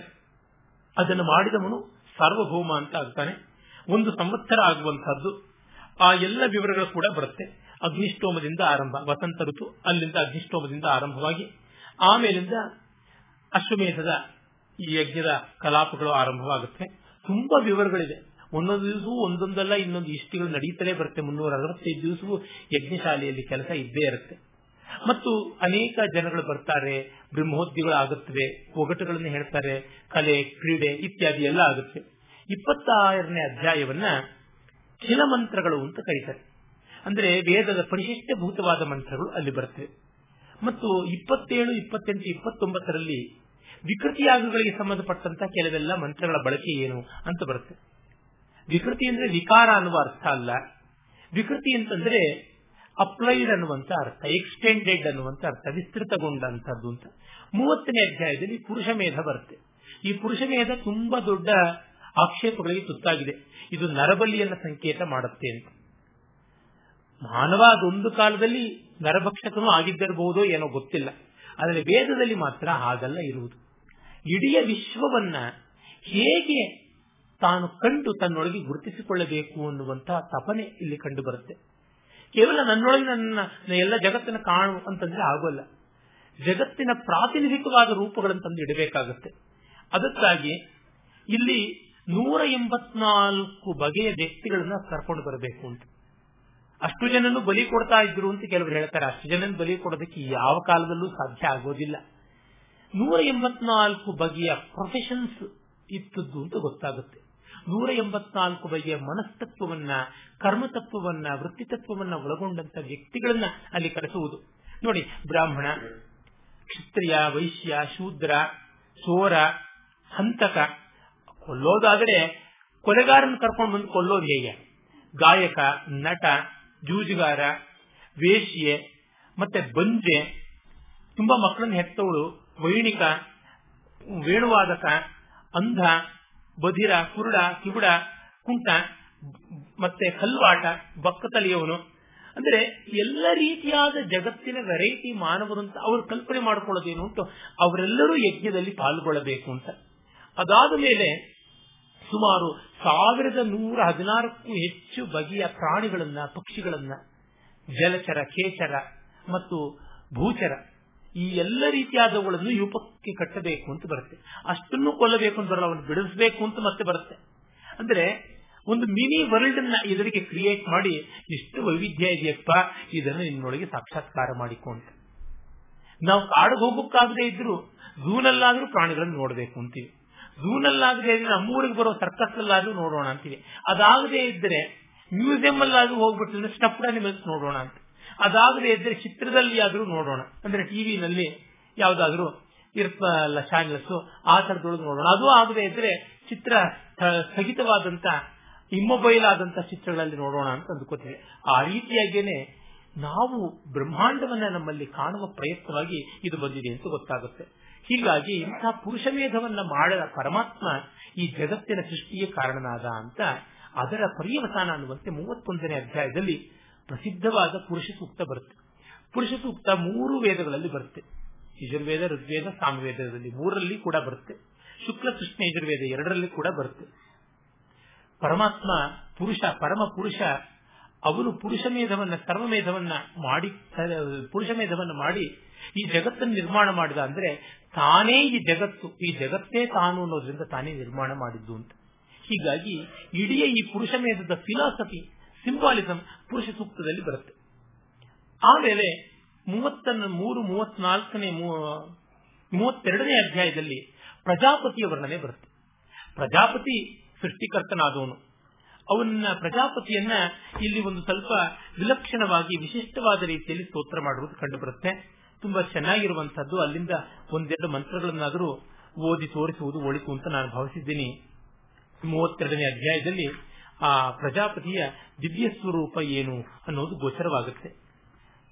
ಅದನ್ನು ಮಾಡಿದವನು ಸಾರ್ವಭೌಮ ಅಂತ ಆಗ್ತಾನೆ. ಒಂದು ಸಂವತ್ಸರ ಆಗುವಂತಹದ್ದು ಆ ಎಲ್ಲ ವಿವರಗಳು ಕೂಡ ಬರುತ್ತೆ. ಅಗ್ನಿಷ್ಟೋಮದಿಂದ ಆರಂಭ. ವಸಂತ ಋತು, ಅಲ್ಲಿಂದ ಅಗ್ನಿಷ್ಟೋಮದಿಂದ ಆರಂಭವಾಗಿ, ಆಮೇಲಿಂದ ಅಶ್ವಮೇಧದ ಈ ಯಜ್ಞದ ಕಲಾಪಗಳು ಆರಂಭವಾಗುತ್ತೆ. ತುಂಬಾ ವಿವರಗಳಿದೆ ಒಂದೊಂದು ದಿವಸವೂ, ಒಂದೊಂದಲ್ಲ, ಇನ್ನೊಂದು ಇಷ್ಟಿಗಳು ನಡೀತಲೇ ಬರುತ್ತೆ. ಮುನ್ನೂರ ಅರವತ್ತೈದು ದಿವಸವೂ ಯಜ್ಞಶಾಲೆಯಲ್ಲಿ ಕೆಲಸ ಇದ್ದೇ ಇರುತ್ತೆ. ಮತ್ತು ಅನೇಕ ಜನಗಳು ಬರ್ತಾರೆ ಬ್ರಹ್ಮೋದ್ಯಗಳು ಆಗುತ್ತವೆ ಒಗಟುಗಳನ್ನು ಹೇಳ್ತಾರೆ, ಕಲೆ, ಕ್ರೀಡೆ ಇತ್ಯಾದಿ ಎಲ್ಲ ಆಗುತ್ತೆ. ಇಪ್ಪತ್ತಾರನೇ ಅಧ್ಯಾಯವನ್ನ ಕಿಲಮಂತ್ರಗಳು ಅಂತ ಕರೀತಾರೆ. ಅಂದ್ರೆ ವೇದದ ಪರಿಶಿಷ್ಟಭೂತವಾದ ಮಂತ್ರಗಳು ಅಲ್ಲಿ ಬರುತ್ತೆ. ಮತ್ತು ಇಪ್ಪತ್ತೇಳು, ಇಪ್ಪತ್ತೆಂಟು, ಇಪ್ಪತ್ತೊಂಬತ್ತರಲ್ಲಿ ವಿಕೃತಿಯಾಗಗಳಿಗೆ ಸಂಬಂಧಪಟ್ಟಂತಹ ಕೆಲವೆಲ್ಲ ಮಂತ್ರಗಳ ಬಳಕೆ ಏನು ಅಂತ ಬರುತ್ತೆ. ವಿಕೃತಿ ಅಂದ್ರೆ ವಿಕಾರ ಅನ್ನುವ ಅರ್ಥ ಅಲ್ಲ. ವಿಕೃತಿ ಅಂತಂದ್ರೆ ಅಪ್ಲೈಡ್ ಅನ್ನುವಂತ ಅರ್ಥ, ಎಕ್ಸ್ಟೆಂಡೆಡ್ ಅನ್ನುವಂತ ಅರ್ಥ ವಿಸ್ತೃತಗೊಂಡಂತದ್ದು ಅಂತ. ಮೂವತ್ತನೇ ಅಧ್ಯಾಯದಲ್ಲಿ ಪುರುಷ ಮೇಧ ಬರುತ್ತೆ. ಈ ಪುರುಷ ಮೇಧ ತುಂಬಾ ದೊಡ್ಡ ಆಕ್ಷೇಪಗಳಿಗೆ ತುತ್ತಾಗಿದೆ. ಇದು ನರಬಲಿಯನ್ನ ಸಂಕೇತ ಮಾಡುತ್ತೆ ಅಂತ. ಮಾನವ ಅದೊಂದು ಕಾಲದಲ್ಲಿ ನರಭಕ್ಷಕನು ಆಗಿದ್ದಿರಬಹುದೋ ಏನೋ ಗೊತ್ತಿಲ್ಲ. ಆದರೆ ವೇದದಲ್ಲಿ ಮಾತ್ರ ಹಾಗಲ್ಲ ಇರುವುದು. ಇಡೀ ವಿಶ್ವವನ್ನ ಹೇಗೆ ತಾನು ಕಂಡು ತನ್ನೊಳಗೆ ಗುರುತಿಸಿಕೊಳ್ಳಬೇಕು ಅನ್ನುವಂತಹ ತಪನೆ ಇಲ್ಲಿ ಕಂಡು ಬರುತ್ತೆ. ಕೇವಲ ನನ್ನೊಳಗೆ ನನ್ನ ಎಲ್ಲ ಜಗತ್ತನ್ನು ಕಾಣು ಅಂತಂದ್ರೆ ಆಗೋಲ್ಲ. ಜಗತ್ತಿನ ಪ್ರಾತಿನಿಧಿಕವಾದ ರೂಪಗಳನ್ನು ತಂದು ಇಡಬೇಕಾಗುತ್ತೆ. ಅದಕ್ಕಾಗಿ ಇಲ್ಲಿ ನೂರ ಎಂಬತ್ನಾಲ್ಕು ಬಗೆಯ ವ್ಯಕ್ತಿಗಳನ್ನ ಕರ್ಕೊಂಡು ಬರಬೇಕು ಅಂತ. ಅಷ್ಟು ಜನನು ಬಲಿ ಕೊಡ್ತಾ ಇದ್ರು ಅಂತ ಕೆಲವರು ಹೇಳ್ತಾರೆ. ಅಷ್ಟು ಜನನ ಬಲಿ ಕೊಡೋದಕ್ಕೆ ಯಾವ ಕಾಲದಲ್ಲೂ ಸಾಧ್ಯ ಆಗೋದಿಲ್ಲ. ನೂರ ಎಂಬತ್ನಾಲ್ಕು ಬಗೆಯ ಪ್ರೊಫೆಷನ್ಸ್ ಇತ್ತದ್ದು ಅಂತ ಗೊತ್ತಾಗುತ್ತೆ. ನೂರ ಎಂಬತ್ನಾಲ್ಕು ಬಗೆಯ ಮನಸ್ತತ್ವವನ್ನ, ಕರ್ಮತತ್ವವನ್ನ, ವೃತ್ತಿತತ್ವವನ್ನ ಒಳಗೊಂಡಂತ ವ್ಯಕ್ತಿಗಳನ್ನ ಅಲ್ಲಿ ಕರೆಸುವುದು. ನೋಡಿ, ಬ್ರಾಹ್ಮಣ, ಕ್ಷತ್ರಿಯ, ವೈಶ್ಯ, ಶೂದ್ರ ಚೋರ ಹಂತಕ, ಕೊಲ್ಲೋದಾದರೆ ಕೊಲೆಗಾರನ ಕರ್ಕೊಂಡು ಬಂದು ಕೊಲ್ಲೋದು ಹೇಗೆ ಗಾಯಕ, ನಟ ಜೂಜುಗಾರ, ವೇಶ್ಯೆ, ಮತ್ತೆ ಬಂಜೆ ತುಂಬಾ ಮಕ್ಕಳನ್ನ ಹೆತ್ತವಳು ವೈಣಿಕ, ವೇಣುವಾದಕ, ಅಂಧ, ಬಧಿರ, ಕುರುಡ, ಕಿವುಡ, ಕುಂಟ, ಮತ್ತೆ ಕಲ್ವಾಟ ಬಕ್ಕತಲಿಯವನು ಅಂದ್ರೆ ಎಲ್ಲ ರೀತಿಯಾದ ಜಗತ್ತಿನ ವೆರೈಟಿ ಮಾನವರು ಅಂತ ಅವರು ಕಲ್ಪನೆ ಮಾಡಿಕೊಳ್ಳೋದೇನು ಅಂತ ಅವರೆಲ್ಲರೂ ಯಜ್ಞದಲ್ಲಿ ಪಾಲ್ಗೊಳ್ಳಬೇಕು ಅಂತ. ಅದಾದ ಮೇಲೆ ಸುಮಾರು ಸಾವಿರದ ನೂರ ಹದಿನಾರಕ್ಕೂ ಹೆಚ್ಚು ಬಗೆಯ ಪ್ರಾಣಿಗಳನ್ನ, ಪಕ್ಷಿಗಳನ್ನ, ಜಲಚರ, ಕೇಚರ ಮತ್ತು ಭೂಚರ ಈ ಎಲ್ಲ ರೀತಿಯಾದವುಗಳನ್ನು ಯೂಪಕ್ಕೆ ಕಟ್ಟಬೇಕು ಅಂತ ಬರುತ್ತೆ. ಅಷ್ಟನ್ನು ಕೊಲ್ಲಬೇಕು ಅಂತ ಬರಲ್ಲ ಅವನು ಬಿಡಿಸಬೇಕು ಅಂತ ಮತ್ತೆ ಬರುತ್ತೆ. ಅಂದ್ರೆ ಒಂದು ಮಿನಿ ವರ್ಲ್ಡ್ ಅನ್ನ ಇದರಿಗೆ ಕ್ರಿಯೇಟ್ ಮಾಡಿ ಎಷ್ಟು ವೈವಿಧ್ಯ ಇದೆಯಪ್ಪ, ಇದನ್ನು ನಿನ್ನೊಳಗೆ ಸಾಕ್ಷಾತ್ಕಾರ ಮಾಡಿಕೊಂಡು ನಾವು ಕಾಡಿಗೆ ಹೋಗಬೇಕಾಗದೇ ಇದ್ರು, ಝೂನಲ್ಲಾದ್ರೂ ಪ್ರಾಣಿಗಳನ್ನು ನೋಡಬೇಕು ಅಂತೀವಿ. ಝೂನಲ್ಲಾಗದೇ ಇದ್ರೆ ನಮ್ಮೂರಿಗೆ ಬರೋ ಸರ್ಕಸ್ ಅಲ್ಲಾದ್ರೂ ನೋಡೋಣ ಅಂತೀವಿ. ಅದಾಗದೇ ಇದ್ರೆ ಮ್ಯೂಸಿಯಂ ಅಲ್ಲಾದ್ರೂ ಹೋಗ್ಬಿಟ್ಟಿದ್ರೆ ಸ್ಟಫ್ಡ್ ಅನಿಮಲ್ಸ್ ನೋಡೋಣ ಅಂತ. ಅದಾಗದೇ ಇದ್ರೆ ಚಿತ್ರದಲ್ಲಿ ಆದ್ರೂ ನೋಡೋಣ. ಅಂದ್ರೆ ಟಿವಿನಲ್ಲಿ ಯಾವ್ದಾದ್ರು ಇರ್ತಲ್ಲ ಚಾನೆಲ್ಸ್ ಆ ತರದೊಳಗೆ ನೋಡೋಣ. ಅದು ಆಗದೆ ಇದ್ರೆ ಚಿತ್ರ ಸ್ಥಗಿತವಾದಂತ ಇಮ್ಮೊಬೈಲ್ ಆದಂತ ಚಿತ್ರಗಳಲ್ಲಿ ನೋಡೋಣ ಅಂತ ಅಂದ್ಕೋತೇವೆ ಆ ರೀತಿಯಾಗೇನೆ ನಾವು ಬ್ರಹ್ಮಾಂಡವನ್ನ ನಮ್ಮಲ್ಲಿ ಕಾಣುವ ಪ್ರಯತ್ನವಾಗಿ ಇದು ಬಂದಿದೆ ಅಂತ ಗೊತ್ತಾಗುತ್ತೆ. ಹೀಗಾಗಿ ಇಂಥ ಪುರುಷ ಮೇಧವನ್ನ ಮಾಡದ ಪರಮಾತ್ಮ ಈ ಜಗತ್ತಿನ ಸೃಷ್ಟಿಗೆ ಕಾರಣನಾದ ಅಂತ ಅದರ ಪರ್ಯವಸಾನ ಅನ್ನುವಂತೆ ಮೂವತ್ತೊಂದನೇ ಅಧ್ಯಾಯದಲ್ಲಿ ಪ್ರಸಿದ್ಧವಾದ ಪುರುಷ ಸೂಕ್ತ ಬರುತ್ತೆ. ಪುರುಷ ಸೂಕ್ತ ಮೂರು ವೇದಗಳಲ್ಲಿ ಬರುತ್ತೆ. ಯಜುರ್ವೇದ, ಋಗ್ವೇದ, ಸಾಮವೇದದಲ್ಲಿ ಮೂರರಲ್ಲಿ ಕೂಡ ಬರುತ್ತೆ. ಶುಕ್ಲ, ಕೃಷ್ಣ, ಯಜುರ್ವೇದ ಎರಡರಲ್ಲಿ ಕೂಡ ಬರುತ್ತೆ. ಪರಮಾತ್ಮ ಪುರುಷ, ಪರಮ ಪುರುಷ ಅವನು ಪುರುಷ ಮೇಧವನ್ನ ಸರ್ವಮೇಧವನ್ನ ಮಾಡಿ, ಪುರುಷ ಮೇಧವನ್ನ ಮಾಡಿ ಈ ಜಗತ್ತನ್ನು ನಿರ್ಮಾಣ ಮಾಡಿದ ಅಂದ್ರೆ ತಾನೇ ಈ ಜಗತ್ತು, ಈ ಜಗತ್ತೇ ತಾನು ಅನ್ನೋದ್ರಿಂದ ತಾನೇ ನಿರ್ಮಾಣ ಮಾಡಿದ್ದು ಅಂತ. ಹೀಗಾಗಿ ಇಡೀ ಈ ಪುರುಷ ಮೇಧದ ಫಿಲಾಸಫಿ ಸಿಂಬಾಲಿಸಂ ಪುರುಷ ಸೂಕ್ತದಲ್ಲಿ ಬರುತ್ತೆ. ಆಮೇಲೆ ಮೂವತ್ತನ್ನ, ಮೂರು, ಮೂವತ್ನಾಲ್ಕನೇ ಮೂವತ್ತೆರಡನೇ ಅಧ್ಯಾಯದಲ್ಲಿ ಪ್ರಜಾಪತಿಯ ವರ್ಣನೆ ಬರುತ್ತೆ. ಪ್ರಜಾಪತಿ ಸೃಷ್ಟಿಕರ್ತನಾದವನು. ಅವನ್ನ ಪ್ರಜಾಪತಿಯನ್ನ ಇಲ್ಲಿ ಒಂದು ಸ್ವಲ್ಪ ವಿಲಕ್ಷಣವಾಗಿ, ವಿಶಿಷ್ಟವಾದ ರೀತಿಯಲ್ಲಿ ಸ್ತೋತ್ರ ಮಾಡುವುದು ಕಂಡು ಬರುತ್ತೆ ತುಂಬಾ ಚೆನ್ನಾಗಿರುವಂತಹದ್ದು ಅಲ್ಲಿಂದ ಒಂದೆರಡು ಮಂತ್ರಗಳನ್ನಾದರೂ ಓದಿ ತೋರಿಸುವುದು ಒಳಿತು ಅಂತ ನಾನು ಭಾವಿಸಿದ್ದೀನಿ. ಮೂವತ್ತೆರಡನೇ ಅಧ್ಯಾಯದಲ್ಲಿ ಆ ಪ್ರಜಾಪತಿಯ ದಿವ್ಯ ಸ್ವರೂಪ ಏನು ಅನ್ನೋದು ಗೋಚರವಾಗುತ್ತೆ.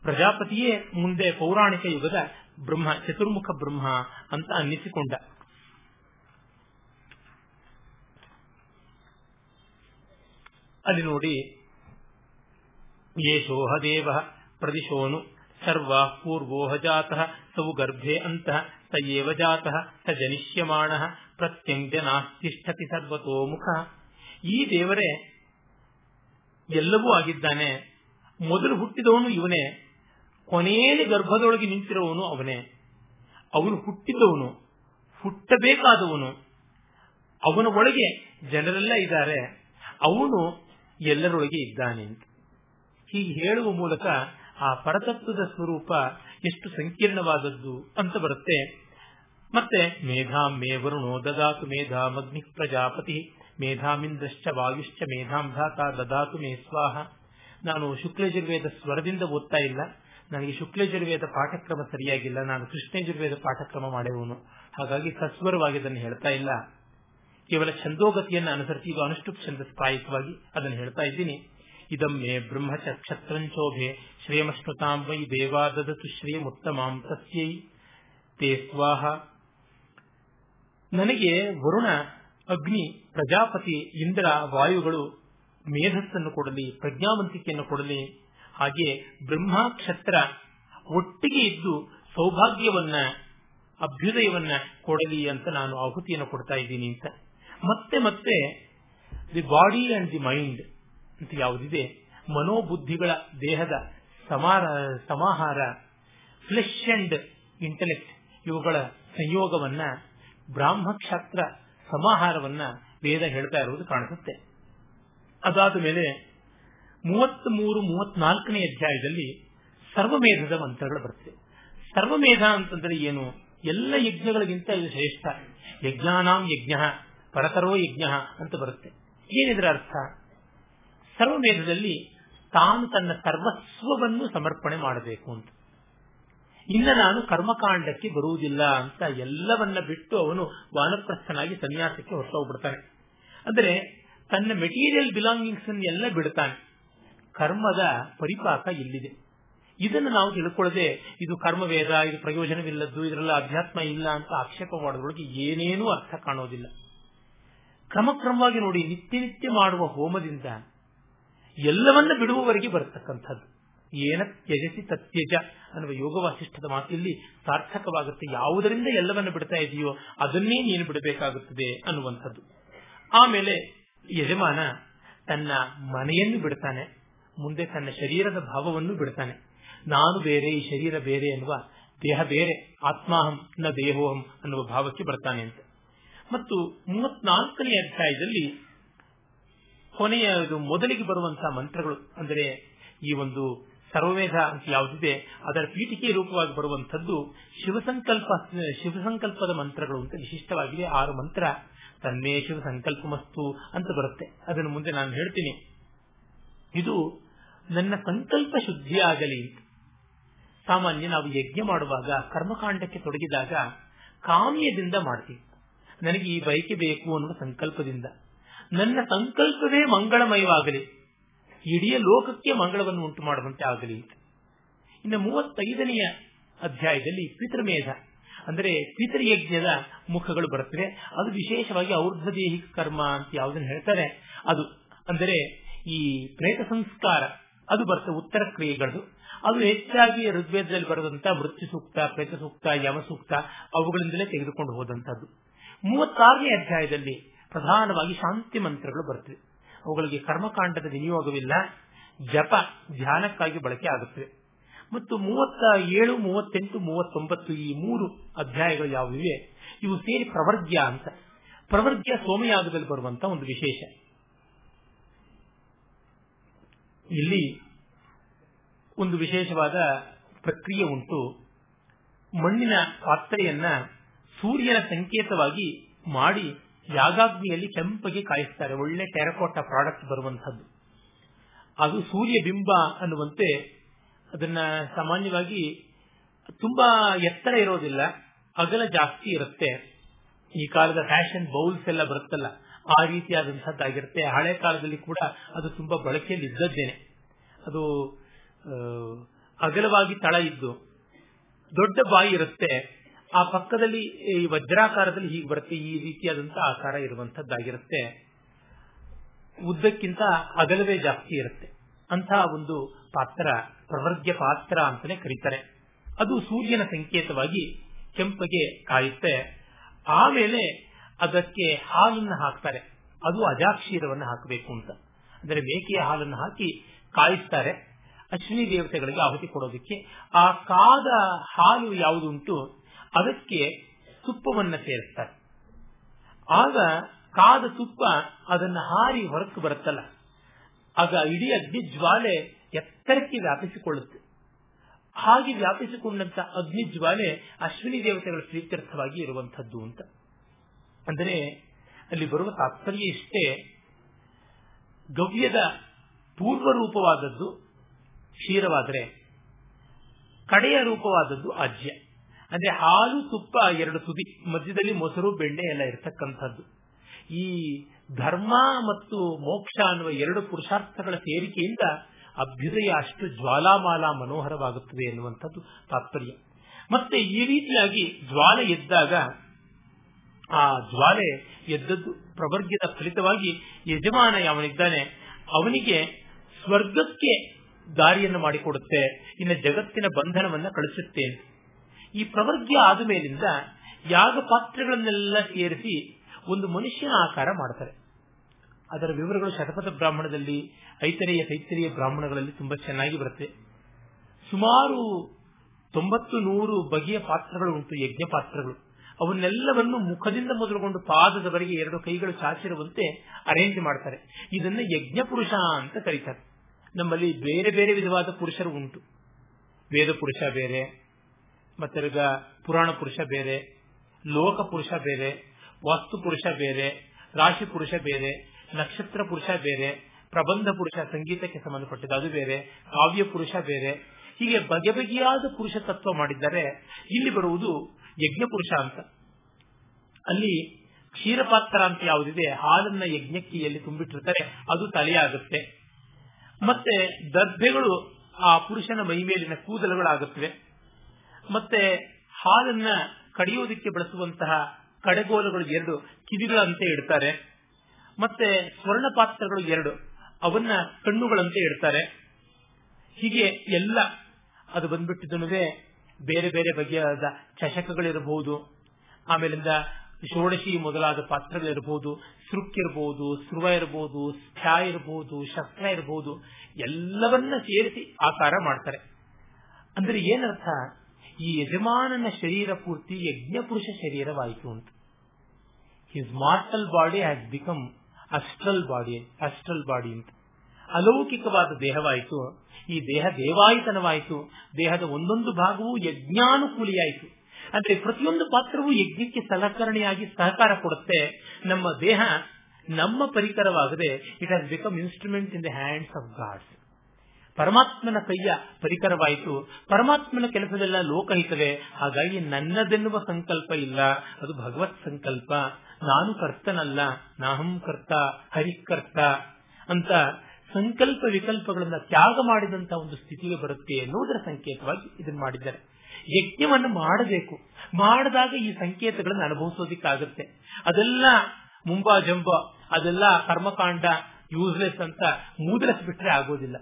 ಪ್ರಜಾಪತಿಯೇ ಮುಂದೆ ಪೌರಾಣಿಕ ಯುಗದ ಬ್ರಹ್ಮ, ಚತುರ್ಮುಖ ಬ್ರಹ್ಮ ಅಂತ ಅನ್ನಿಸಿಕೊಂಡ. ಅಲ್ಲಿ ನೋಡಿ ಯೇಷೋಹ ದೇವ, ಪ್ರದಿಶೋನು, ಸರ್ವಾ ಪೂರ್ವೋಹ ಜಾತಃ ಸೌ ಗರ್ಭೆ ಅಂತಃ, ಸಯೇವ ಜಾತಃ ಸ ಜನಿಷ್ಯಮಾಣ ಪ್ರತ್ಯಂಗ್ಯ ನಾಸ್ತಿಷ್ಠತಿ ಸರ್ವತೋಮುಖ ಈ ದೇವರೇ ಎಲ್ಲವೂ ಆಗಿದ್ದಾನೆ. ಮೊದಲು ಹುಟ್ಟಿದವನು ಇವನೇ. ಕೊನೆಯಲ್ಲಿ ಗರ್ಭದೊಳಗೆ ನಿಂತಿರುವವನು ಅವನೇ. ಅವನು ಹುಟ್ಟಿದವನು ಹುಟ್ಟಬೇಕಾದವನು. ಅವನ ಒಳಗೆ ಜನರೆಲ್ಲ ಇದ್ದಾರೆ. ಅವನು ಎಲ್ಲರೊಳಗೆ ಇದ್ದಾನೆ. ಅಂತ ಹೀಗೆ ಹೇಳುವ ಮೂಲಕ ಆ ಪರತತ್ವದ ಸ್ವರೂಪ ಎಷ್ಟು ಸಂಕೀರ್ಣವಾದದ್ದು ಅಂತ ಬರುತ್ತೆ. ಮತ್ತೆ ಮೇಧಾಂ ಮೇ ವರುಣೋ ದದಾತು ಮೇಧಾಮಗ್ನಿ ಪ್ರಜಾಪತಿ ಮೇಧಾಮಿಂದ್ರಶ್ಚ ವಾಯುಶ್ಚ ಮೇಧಾಂ ಧಾತ ದದಾತು ಮೇ ಸ್ವಾಹ. ನಾನು ಶುಕ್ಲಯಜುರ್ವೇದ ಸ್ವರದಿಂದ ಓದ್ತಾ ಇಲ್ಲ. ನನಗೆ ಶುಕ್ಲಯಜುರ್ವೇದ ಪಾಠಕ್ರಮ ಸರಿಯಾಗಿಲ್ಲ. ನಾನು ಕೃಷ್ಣಯಜುರ್ವೇದ ಪಾಠಕ್ರಮ ಮಾಡುವವನು. ಹಾಗಾಗಿ ಸಸ್ವರವಾಗಿ ಅದನ್ನು ಹೇಳ್ತಾ ಇಲ್ಲ. ಕೇವಲ ಛಂದೋಗತಿಯನ್ನು ಅನುಸರಿಸಿ ಈಗ ಅನುಷ್ಠುಪ್ ಛಂದಸ್ ಪ್ರಾಯಿಕವಾಗಿ ಅದನ್ನು ಹೇಳ್ತಾ ಇದ್ದೀನಿ. ಇದಮ್ಮೆ ಬ್ರಹ್ಮಚ ಕ್ಷತ್ರಂಚೋಭೆ ಶ್ರೇಯಮಶ್ನುತಾಂ ವೈ ದೇವಾ ದದತು ಶ್ರೇಯಮುತ್ತಮಾಂ ತಸ್ಯೈ. ತೇ ಸ್ವಾಹ. ನನಗೆ ವರುಣ, ಅಗ್ನಿ, ಪ್ರಜಾಪತಿ, ಇಂದ್ರ, ವಾಯುಗಳು ಮೇಧಸ್ಸನ್ನು ಕೊಡಲಿ, ಪ್ರಜ್ಞಾವಂತಿಕೆಯನ್ನು ಕೊಡಲಿ. ಹಾಗೆ ಬ್ರಹ್ಮ, ಕ್ಷತ್ರ ಒಟ್ಟಿಗೆ ಇದ್ದು ಸೌಭಾಗ್ಯವನ್ನ, ಅಭ್ಯುದಯವನ್ನ ಕೊಡಲಿ ಅಂತ ನಾನು ಆಹುತಿಯನ್ನು ಕೊಡ್ತಾ ಇದ್ದೀನಿ ಅಂತ. ಮತ್ತೆ ಮತ್ತೆ the body and the mind ಅಂತ ಯಾವುದಿದೆ? ಮನೋಬುದ್ಧಿಗಳ ದೇಹದ ಸಮಾರ, ಸಮಾಹಾರ ಫ್ಲೆಶ್ ಅಂಡ್ ಇಂಟೆಲೆಕ್ಟ್ ಇವುಗಳ ಸಂಯೋಗವನ್ನ, ಬ್ರಾಹ್ಮಕ್ಷಾತ್ರ ಸಮಾಹಾರವನ್ನ ವೇದ ಹೇಳ್ತಾ ಇರುವುದು ಕಾಣಿಸುತ್ತೆ. ಅದಾದ ಮೇಲೆ ಮೂವತ್ತ್ ಮೂರು ಮೂವತ್ನಾಲ್ಕನೇ ಅಧ್ಯಾಯದಲ್ಲಿ ಸರ್ವಮೇಧದ ಮಂತ್ರಗಳು ಬರುತ್ತೆ ಸರ್ವಮೇಧ ಅಂತಂದ್ರೆ ಏನು? ಎಲ್ಲ ಯಜ್ಞಗಳಿಗಿಂತ ಇದು ಶ್ರೇಷ್ಠ. ಯಜ್ಞಾನಾಂ ಯಜ್ಞ. ಪರತರೋ ಯಜ್ಞ ಅಂತ ಬರುತ್ತೆ. ಏನಿದ್ರ ಅರ್ಥ? ಸರ್ವಮೇಧದಲ್ಲಿ ತಾನು ತನ್ನ ಸರ್ವಸ್ವವನ್ನು ಸಮರ್ಪಣೆ ಮಾಡಬೇಕು ಅಂತ. ಇನ್ನ ನಾನು ಕರ್ಮಕಾಂಡಕ್ಕೆ ಬರುವುದಿಲ್ಲ ಅಂತ ಎಲ್ಲವನ್ನ ಬಿಟ್ಟು ಅವನು ವಾನಪ್ರಸ್ಥನಾಗಿ ಸನ್ಯಾಸಕ್ಕೆ ಹೊರಟೋಗ್ಬಿಡ್ತಾನೆ ಅಂದರೆ ತನ್ನ ಮೆಟೀರಿಯಲ್ ಬಿಲಾಂಗಿಂಗ್ಸ್ ಎಲ್ಲ ಬಿಡ್ತಾನೆ. ಕರ್ಮದ ಪರಿಪಾಕ ಇಲ್ಲಿದೆ. ಇದನ್ನು ನಾವು ತಿಳ್ಕೊಳ್ಳದೆ ಇದು ಕರ್ಮವೇದ, ಇದು ಪ್ರಯೋಜನವಿಲ್ಲದ್ದು, ಇದರಲ್ಲ ಅಧ್ಯಾತ್ಮ ಇಲ್ಲ ಅಂತ ಆಕ್ಷೇಪ ಮಾಡೋದ್ರೊಳಗೆ ಏನೇನೂ ಅರ್ಥ ಕಾಣೋದಿಲ್ಲ. ಕ್ರಮಕ್ರಮವಾಗಿ ನೋಡಿ ನಿತ್ಯ ನಿತ್ಯ ಮಾಡುವ ಹೋಮದಿಂದ ಎಲ್ಲವನ್ನ ಬಿಡುವವರೆಗೆ ಬರತಕ್ಕಂಥದ್ದು. ಏನ ತ್ಯಜಸಿ ತತ್ಯಜ ಅನ್ನುವ ಯೋಗ ವಾಸಿಷ್ಠದ ಮಾತಿಲ್ಲಿ ಸಾರ್ಥಕವಾಗುತ್ತೆ. ಯಾವುದರಿಂದ ಎಲ್ಲವನ್ನ ಬಿಡ್ತಾ ಇದೆಯೋ ಅದನ್ನೇ ನೀನು ಬಿಡಬೇಕಾಗುತ್ತದೆ ಅನ್ನುವಂಥದ್ದು. ಆಮೇಲೆ ಯಜಮಾನ ತನ್ನ ಮನೆಯನ್ನು ಬಿಡ್ತಾನೆ. ಮುಂದೆ ತನ್ನ ಶರೀರದ ಭಾವವನ್ನು ಬಿಡ್ತಾನೆ. ನಾನು ಬೇರೆ, ಈ ಶರೀರ ಬೇರೆ ಎನ್ನುವ ದೇಹ ಬೇರೆ. ಆತ್ಮಾಹಂ ನ ದೇಹೋಹಂ ಅನ್ನುವ ಭಾವಕ್ಕೆ ಬರ್ತಾನೆ ಅಂತ. ಮತ್ತು ಮೂವತ್ನಾಲ್ಕನೇ ಅಧ್ಯಾಯದಲ್ಲಿ ಕೊನೆಯ ಮೊದಲಿಗೆ ಬರುವಂತಹ ಮಂತ್ರಗಳು. ಅಂದರೆ ಈ ಒಂದು ಸರ್ವವೇದ ಅಂತ ಯಾವುದಿದೆ, ಅದರ ಪೀಠಿಕೆ ರೂಪವಾಗಿ ಬರುವಂತದ್ದು ಶಿವಸಂಕಲ್ಪ, ಶಿವಸಂಕಲ್ಪದ ಮಂತ್ರಗಳು ಅಂತ ವಿಶಿಷ್ಟವಾಗಿದೆ. ಆರು ಮಂತ್ರ ತನ್ನೇ ಶಿವ ಸಂಕಲ್ಪಮಸ್ತು ಅಂತ ಬರುತ್ತೆ. ಅದನ್ನು ಮುಂದೆ ನಾನು ಹೇಳ್ತೀನಿ. ಇದು ನನ್ನ ಸಂಕಲ್ಪ ಶುದ್ಧಿಯಾಗಲಿ ಸಾಮಾನ್ಯ ನಾವು ಯಜ್ಞ ಮಾಡುವಾಗ, ಕರ್ಮಕಾಂಡಕ್ಕೆ ತೊಡಗಿದಾಗ, ಕಾಮ್ಯದಿಂದ ಮಾಡ್ತೀವಿ. ನನಗೆ ಈ ಬಯಕೆ ಬೇಕು ಅನ್ನುವ ಸಂಕಲ್ಪದಿಂದ. ನನ್ನ ಸಂಕಲ್ಪವೇ ಮಂಗಳಮಯವಾಗಲಿ. ಇಡೀ ಲೋಕಕ್ಕೆ ಮಂಗಳವನ್ನು ಉಂಟು ಮಾಡುವಂತೆ ಆಗಲಿ ಇನ್ನು ಮೂವತ್ತೈದನೆಯ ಅಧ್ಯಾಯದಲ್ಲಿ ಪಿತೃಮೇಧ, ಅಂದರೆ ಪಿತೃಯಜ್ಞದ ಮುಖಗಳು ಬರುತ್ತವೆ. ಅದು ವಿಶೇಷವಾಗಿ ಔರ್ಧದೇಹಿಕ ಕರ್ಮ ಅಂತ ಯಾವುದನ್ನು ಹೇಳ್ತಾರೆ. ಅದು ಅಂದರೆ ಈ ಪ್ರೇತ ಸಂಸ್ಕಾರ, ಅದು ಬರ್ತದೆ ಉತ್ತರ ಕ್ರಿಯೆಗಳದು. ಅದು ಹೆಚ್ಚಾಗಿ ಋಗ್ವೇದದಲ್ಲಿ ಬರೆದಂತ ಮೃತ್ಯು ಸೂಕ್ತ ಪ್ರೇತ ಸೂಕ್ತ ಯಮ ಸೂಕ್ತ ಅವುಗಳಿಂದಲೇ ತೆಗೆದುಕೊಂಡು ಹೋದಂತದ್ದು ಮೂವತ್ತಾರನೇ ಅಧ್ಯಾಯದಲ್ಲಿ ಪ್ರಧಾನವಾಗಿ ಶಾಂತಿ ಮಂತ್ರಗಳು ಬರುತ್ತವೆ ಅವುಗಳಿಗೆ ಕರ್ಮಕಾಂಡದ ವಿನಿಯೋಗವಿಲ್ಲ, ಜಪ, ಧ್ಯಾನಕ್ಕಾಗಿ ಬಳಕೆ ಆಗುತ್ತವೆ ಮತ್ತು ಮೂವತ್ತ ಏಳು ಮೂವತ್ತೆಂಟು, ಮೂವತ್ತೊಂಬತ್ತು ಈ ಮೂರು ಅಧ್ಯಾಯಗಳು ಯಾವುವಿವೆ ಇವು ಸೇರಿ ಪ್ರವರ್ಗ್ಯ ಅಂತ. ಪ್ರವರ್ಗ್ಯ ಸೋಮಯಾಗದಲ್ಲಿ ಬರುವಂತ ಒಂದು ವಿಶೇಷ. ಇಲ್ಲಿ ಒಂದು ವಿಶೇಷವಾದ ಪ್ರಕ್ರಿಯೆ ಉಂಟು. ಮಣ್ಣಿನ ಪಾತ್ರೆಯನ್ನ ಸೂರ್ಯನ ಸಂಕೇತವಾಗಿ ಮಾಡಿ ಯಾಗಾಗ್ನಿಯಲ್ಲಿ ಕೆಂಪಗೆ ಕಾಯಿಸ್ತಾರೆ. ಒಳ್ಳೆ ಟೆರಕೋಟ ಪ್ರಾಡಕ್ಟ್ ಬರುವಂತಹದ್ದು ಅದು ಸೂರ್ಯ ಬಿಂಬ ಅನ್ನುವಂತೆ ಅದನ್ನ ಸಾಮಾನ್ಯವಾಗಿ ತುಂಬಾ ಎತ್ತರ ಇರೋದಿಲ್ಲ. ಅಗಲ ಜಾಸ್ತಿ ಇರುತ್ತೆ. ಈ ಕಾಲದ ಫ್ಯಾಷನ್ ಬೌಲ್ಸ್ ಎಲ್ಲ ಬರುತ್ತಲ್ಲ, ಆ ರೀತಿಯಾದಂತಹದ್ದಾಗಿರುತ್ತೆ ಹಳೆ ಕಾಲದಲ್ಲಿ ಕೂಡ ಅದು ತುಂಬಾ ಬಳಕೆಯಲ್ಲಿ ಇದ್ದದ್ದೇನೆ. ಅದು ಅಗಲವಾಗಿ ತಳ ಇದ್ದು ದೊಡ್ಡ ಬಾಯಿ ಇರುತ್ತೆ. ಆ ಪಕ್ಕದಲ್ಲಿ ಈ ವಜ್ರಾಕಾರದಲ್ಲಿ ಹೀಗೆ ಬರುತ್ತೆ, ಈ ರೀತಿಯಾದಂತಹ ಆಕಾರ ಇರುವಂತದ್ದಾಗಿರುತ್ತೆ ಉದ್ದಕ್ಕಿಂತ ಅಗಲವೇ ಜಾಸ್ತಿ ಇರುತ್ತೆ. ಅಂತಹ ಒಂದು ಪಾತ್ರ, ಪ್ರವರ್ಗ್ಯ ಪಾತ್ರ ಅಂತಾನೆ ಕರೀತಾರೆ. ಅದು ಸೂರ್ಯನ ಸಂಕೇತವಾಗಿ ಕೆಂಪಗೆ ಕಾಯುತ್ತೆ. ಆಮೇಲೆ ಅದಕ್ಕೆ ಹಾಲನ್ನು ಹಾಕ್ತಾರೆ. ಅದು ಅಜಾಕ್ಷೀರವನ್ನು ಹಾಕಬೇಕು ಅಂತ. ಅಂದರೆ ಮೇಕೆಯ ಹಾಲನ್ನು ಹಾಕಿ ಕಾಯಿಸ್ತಾರೆ. ಅಶ್ವಿನಿ ದೇವತೆಗಳಿಗೆ ಆಹುತಿ ಕೊಡೋದಕ್ಕೆ. ಆ ಕಾದ ಹಾಲು ಯಾವುದುಂಟು? ಅದಕ್ಕೆ ತುಪ್ಪವನ್ನ ಸೇರಿಸ್ತಾರೆ. ಆಗ ಕಾದ ತುಪ್ಪ ಅದನ್ನ ಹಾರಿ ಹೊರಕ್ಕೆ ಬರುತ್ತಲ್ಲ, ಆಗ ಇಡೀ ಅಗ್ನಿ ಜ್ವಾಲೆ ಎತ್ತರಕ್ಕೆ ವ್ಯಾಪಿಸಿಕೊಳ್ಳುತ್ತೆ. ಹಾಗೆ ವ್ಯಾಪಿಸಿಕೊಂಡಂತ ಅಗ್ನಿ ಜ್ವಾಲೆ ಅಶ್ವಿನಿ ದೇವತೆಗಳ ಪ್ರೀತ್ಯರ್ಥವಾಗಿ ಇರುವಂತಹದ್ದು ಅಂತ. ಅಂದರೆ ಅಲ್ಲಿ ಬರುವ ತಾತ್ಪರ್ಯ ಇಷ್ಟೇ, ಗವ್ಯದ ಪೂರ್ವ ರೂಪವಾದದ್ದು ಕ್ಷೀರವಾದರೆ ಕಡೆಯ ರೂಪವಾದದ್ದು ಅಜ್ಯ ಅಂದ್ರೆ ಹಾಲು, ತುಪ್ಪ ಎರಡು ತುದಿ, ಮಧ್ಯದಲ್ಲಿ ಮೊಸರು, ಬೆಣ್ಣೆ ಎಲ್ಲ ಇರತಕ್ಕಂಥದ್ದು. ಈ ಧರ್ಮ ಮತ್ತು ಮೋಕ್ಷ ಅನ್ನುವ ಎರಡು ಪುರುಷಾರ್ಥಗಳ ಸೇರಿಕೆಯಿಂದ ಅಭ್ಯುದಯ ಅಷ್ಟು ಜ್ವಾಲಾಮಾಲ ಮನೋಹರವಾಗುತ್ತದೆ ಎನ್ನುವಂಥದ್ದು ತಾತ್ಪರ್ಯ. ಮತ್ತೆ ಈ ರೀತಿಯಾಗಿ ಜ್ವಾಲೆ ಎದ್ದಾಗ, ಆ ಜ್ವಾಲೆ ಎದ್ದದ್ದು ಪ್ರವರ್ಗದ ಫಲಿತವಾಗಿ ಯಜಮಾನ ಯಾವನಿದ್ದಾನೆ, ಅವನಿಗೆ ಸ್ವರ್ಗಕ್ಕೆ ದಾರಿಯನ್ನು ಮಾಡಿಕೊಡುತ್ತೆ, ಇನ್ನು ಜಗತ್ತಿನ ಬಂಧನವನ್ನ ಕಳಿಸುತ್ತೆ. ಈ ಪ್ರವರ್ಗ್ಯ ಆದ ಮೇಲಿಂದ ಯಾಗ ಪಾತ್ರೆಗಳನ್ನೆಲ್ಲ ಸೇರಿಸಿ ಒಂದು ಮನುಷ್ಯನ ಆಕಾರ ಮಾಡ್ತಾರೆ. ಅದರ ವಿವರಗಳು ಶತಪಥ ಬ್ರಾಹ್ಮಣದಲ್ಲಿ ಐತರೆಯ ತೈತರಿಯ ಬ್ರಾಹ್ಮಣಗಳಲ್ಲಿ ತುಂಬಾ ಚೆನ್ನಾಗಿ ಬರುತ್ತೆ. ಸುಮಾರು ತೊಂಬತ್ತು ನೂರು ಬಗೆಯ ಪಾತ್ರಗಳು ಉಂಟು ಯಜ್ಞ ಪಾತ್ರಗಳು. ಅವನ್ನೆಲ್ಲವನ್ನು ಮುಖದಿಂದ ಮೊದಲುಗೊಂಡು ಪಾದದವರೆಗೆ ಎರಡು ಕೈಗಳು ಚಾಚಿರುವಂತೆ ಅರೇಂಜ್ ಮಾಡ್ತಾರೆ. ಇದನ್ನ ಯಜ್ಞ ಪುರುಷ ಅಂತ ಕರೀತಾರೆ. ನಮ್ಮಲ್ಲಿ ಬೇರೆ ಬೇರೆ ವಿಧವಾದ ಪುರುಷರು ಉಂಟು. ವೇದ ಪುರುಷ ಬೇರೆ ಮತ್ತಿರ್ಗ ಪುರಾಣ ಪುರುಷ ಬೇರೆ, ಲೋಕ ಪುರುಷ ಬೇರೆ, ವಾಸ್ತು ಪುರುಷ ಬೇರೆ, ರಾಶಿ ಪುರುಷ ಬೇರೆ, ನಕ್ಷತ್ರ ಪುರುಷ ಬೇರೆ, ಪ್ರಬಂಧ ಪುರುಷ, ಸಂಗೀತಕ್ಕೆ ಸಂಬಂಧಪಟ್ಟಿದ್ದು ಅದು ಬೇರೆ, ಕಾವ್ಯ ಪುರುಷ ಬೇರೆ. ಹೀಗೆ ಬಗೆ ಬಗೆಯಾದ ಪುರುಷ ತತ್ವ ಮಾಡಿದ್ದಾರೆ ಇಲ್ಲಿ ಬರುವುದು ಯಜ್ಞ ಪುರುಷ ಅಂತ. ಅಲ್ಲಿ ಕ್ಷೀರಪಾತ್ರ ಅಂತ ಯಾವುದಿದೆ, ಹಾಲನ್ನ ಯಜ್ಞಕ್ಕಿಯಲ್ಲಿ ತುಂಬಿಟ್ಟಿರ್ತಾರೆ, ಅದು ತಲೆಯಾಗುತ್ತೆ. ಮತ್ತೆ ದರ್ಭೆಗಳು ಆ ಪುರುಷನ ಮೈ ಮೇಲಿನ ಕೂದಲುಗಳಾಗುತ್ತವೆ. ಮತ್ತೆ ಹಾಲನ್ನ ಕಡಿಯೋದಕ್ಕೆ ಬಳಸುವಂತಹ ಕಡೆಗೋಲುಗಳು ಎರಡು, ಕಿವಿಗಳಂತೆ ಇಡ್ತಾರೆ. ಮತ್ತೆ ಸ್ವರ್ಣ ಪಾತ್ರಗಳು ಎರಡು, ಅವನ್ನ ಕಣ್ಣುಗಳಂತೆ ಇಡ್ತಾರೆ. ಹೀಗೆ ಎಲ್ಲ, ಅದು ಬಂದ್ಬಿಟ್ಟಿದ್ದು ಬೇರೆ ಬೇರೆ ಬಗೆಯಾದ ಚಷಕಗಳಿರಬಹುದು ಆಮೇಲಿಂದ ಷೋಡಶಿ ಮೊದಲಾದ ಪಾತ್ರಗಳಿರಬಹುದು ಸೃಕ್ ಇರಬಹುದು ಸ್ರುವ ಇರಬಹುದು ಸ್ಥ್ಯಾ ಇರಬಹುದು, ಶಸ್ತ್ರ ಇರಬಹುದು, ಎಲ್ಲವನ್ನ ಸೇರಿಸಿ ಆಕಾರ ಮಾಡ್ತಾರೆ. ಅಂದ್ರೆ ಏನರ್ಥ? ಈ ಯಜಮಾನನ ಶರೀರ ಪೂರ್ತಿ ಯಜ್ಞ ಪುರುಷ ಶರೀರವಾಯಿತು ಅಂತ. His mortal body has become astral body astral body ಅಂತ. ಅಲೌಕಿಕವಾದ ದೇಹವಾಯಿತು. ಈ ದೇಹ ದೇವಾಯಿತನವಾಯಿತು. ದೇಹದ ಒಂದೊಂದು ಭಾಗವೂ ಯಜ್ಞಾನುಕೂಲಿಯಾಯಿತು. ಅಂದ್ರೆ ಪ್ರತಿಯೊಂದು ಪಾತ್ರವೂ ಯಜ್ಞಕ್ಕೆ ಸಲಕರಣೆಯಾಗಿ ಸಹಕಾರ ಕೊಡುತ್ತೆ. ನಮ್ಮ ದೇಹ ನಮ್ಮ ಪರಿಕರವಾಗದೆ it has become instrument in the hands of gods ಪರಮಾತ್ಮನ ಕೈಯ ಪರಿಕರವಾಯಿತು. ಪರಮಾತ್ಮನ ಕೆಲಸದೆಲ್ಲ ಲೋಕಹಿತವೇ. ಹಾಗಾಗಿ ನನ್ನದೆನ್ನುವ ಸಂಕಲ್ಪ ಇಲ್ಲ. ಅದು ಭಗವತ್ ಸಂಕಲ್ಪ. ನಾನು ಕರ್ತನಲ್ಲ. ನಾಹಂ ಕರ್ತ ಹರಿಕರ್ತ ಅಂತ ಸಂಕಲ್ಪ ವಿಕಲ್ಪಗಳನ್ನ ತ್ಯಾಗ ಮಾಡಿದಂತ ಒಂದು ಸ್ಥಿತಿಗೆ ಬರುತ್ತೆ ಎನ್ನುವುದರ ಸಂಕೇತವಾಗಿ ಇದನ್ನು ಮಾಡಿದ್ದಾರೆ. ಯಜ್ಞವನ್ನು ಮಾಡಬೇಕು. ಮಾಡಿದಾಗ ಈ ಸಂಕೇತಗಳನ್ನು ಅನುಭವಿಸೋದಿಕ್ಕಾಗುತ್ತೆ. ಅದೆಲ್ಲ ಮುಂಬಾ ಜಂಬ, ಅದೆಲ್ಲ ಕರ್ಮಕಾಂಡ ಯೂಸ್ಲೆಸ್ ಅಂತ ಮೂದಲಿಸ್ಬಿಟ್ರೆ ಆಗೋದಿಲ್ಲ.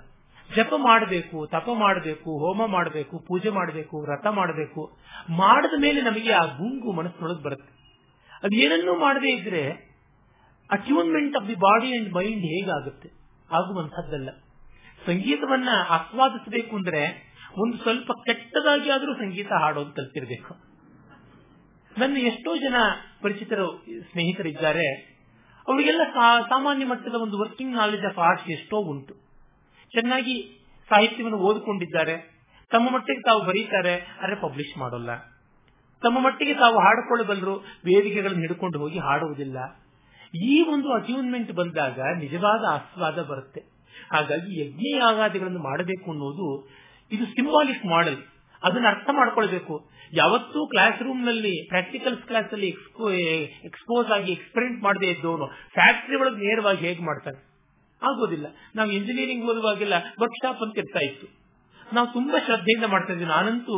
ಜಪ ಮಾಡಬೇಕು, ತಪ ಮಾಡಬೇಕು, ಹೋಮ ಮಾಡಬೇಕು, ಪೂಜೆ ಮಾಡಬೇಕು, ವ್ರತ ಮಾಡಬೇಕು, ಮಾಡಿದ ಮೇಲೆ ನಮಗೆ ಆ ಗುಂಗು ಮನಸ್ಸಿನೊಳಗೆ ಬರುತ್ತೆ. ಅದೇನನ್ನೂ ಮಾಡದೇ ಇದ್ರೆ attunement of the body and mind ಹೇಗಾಗುತ್ತೆ? ಆಗುವಂತಹದ್ದಲ್ಲ ಸಂಗೀತವನ್ನ ಆಸ್ವಾದಿಸಬೇಕು ಅಂದ್ರೆ ಒಂದು ಸ್ವಲ್ಪ ಕೆಟ್ಟದಾಗಿ ಆದರೂ ಸಂಗೀತ ಹಾಡೋದು ಕಲ್ತಿರ್ಬೇಕು. ನನ್ನ ಎಷ್ಟೋ ಜನ ಪರಿಚಿತರು, ಸ್ನೇಹಿತರಿದ್ದಾರೆ. ಅವರಿಗೆಲ್ಲ ಸಾಮಾನ್ಯ ಮಟ್ಟದ ಒಂದು ವರ್ಕಿಂಗ್ ನಾಲೆಜ್ ಆಫ್ ಆರ್ಟ್ಸ್ ಎಷ್ಟೋ ಉಂಟು. ಚೆನ್ನಾಗಿ ಸಾಹಿತ್ಯವನ್ನು ಓದಿಕೊಂಡಿದ್ದಾರೆ. ತಮ್ಮ ಮಟ್ಟಿಗೆ ತಾವು ಬರೀತಾರೆ, ಆದರೆ ಪಬ್ಲಿಷ್ ಮಾಡೋಲ್ಲ. ತಮ್ಮ ಮಟ್ಟಿಗೆ ತಾವು ಹಾಡಿಕೊಳ್ಳಬಲ್ಲರು, ವೇದಿಕೆಗಳನ್ನು ಹಿಡ್ಕೊಂಡು ಹೋಗಿ ಹಾಡುವುದಿಲ್ಲ. ಈ ಒಂದು ಅಚೀವ್ಮೆಂಟ್ ಬಂದಾಗ ನಿಜವಾದ ಆಸ್ವಾದ ಬರುತ್ತೆ. ಹಾಗಾಗಿ ಯಜ್ಞ ಯಾಗಾದಿಗಳನ್ನು ಮಾಡಬೇಕು ಅನ್ನೋದು ಇದು ಸಿಂಬಾಲಿಕ್ ಮಾಡೆಲ್ ಅದನ್ನ ಅರ್ಥ ಮಾಡ್ಕೊಳ್ಬೇಕು. ಯಾವತ್ತೂ ಕ್ಲಾಸ್ ರೂಮ್ನಲ್ಲಿ ಪ್ರಾಕ್ಟಿಕಲ್ಸ್ ಕ್ಲಾಸ್ ಅಲ್ಲಿ ಎಕ್ಸ್ಪೋಸ್ ಆಗಿ ಎಕ್ಸ್ಪೆರಿಮೆಂಟ್ ಮಾಡದೇ ಇದ್ದವನು ಫ್ಯಾಕ್ಟರಿ ಒಳಗೆ ನೇರವಾಗಿ ಹೇಗೆ ಮಾಡ್ತಾನೆ? ಆಗೋದಿಲ್ಲ. ನಾವು ಇಂಜಿನಿಯರಿಂಗ್ ಓದುವಾಗೆಲ್ಲ ವರ್ಕ್ಶಾಪ್ ಅಂತ ಇರ್ತಾ ಇತ್ತು. ನಾವು ತುಂಬಾ ಶ್ರದ್ಧೆಯಿಂದ ಮಾಡ್ತಾ ಇದ್ದೀವಿ ನಾನಂತೂ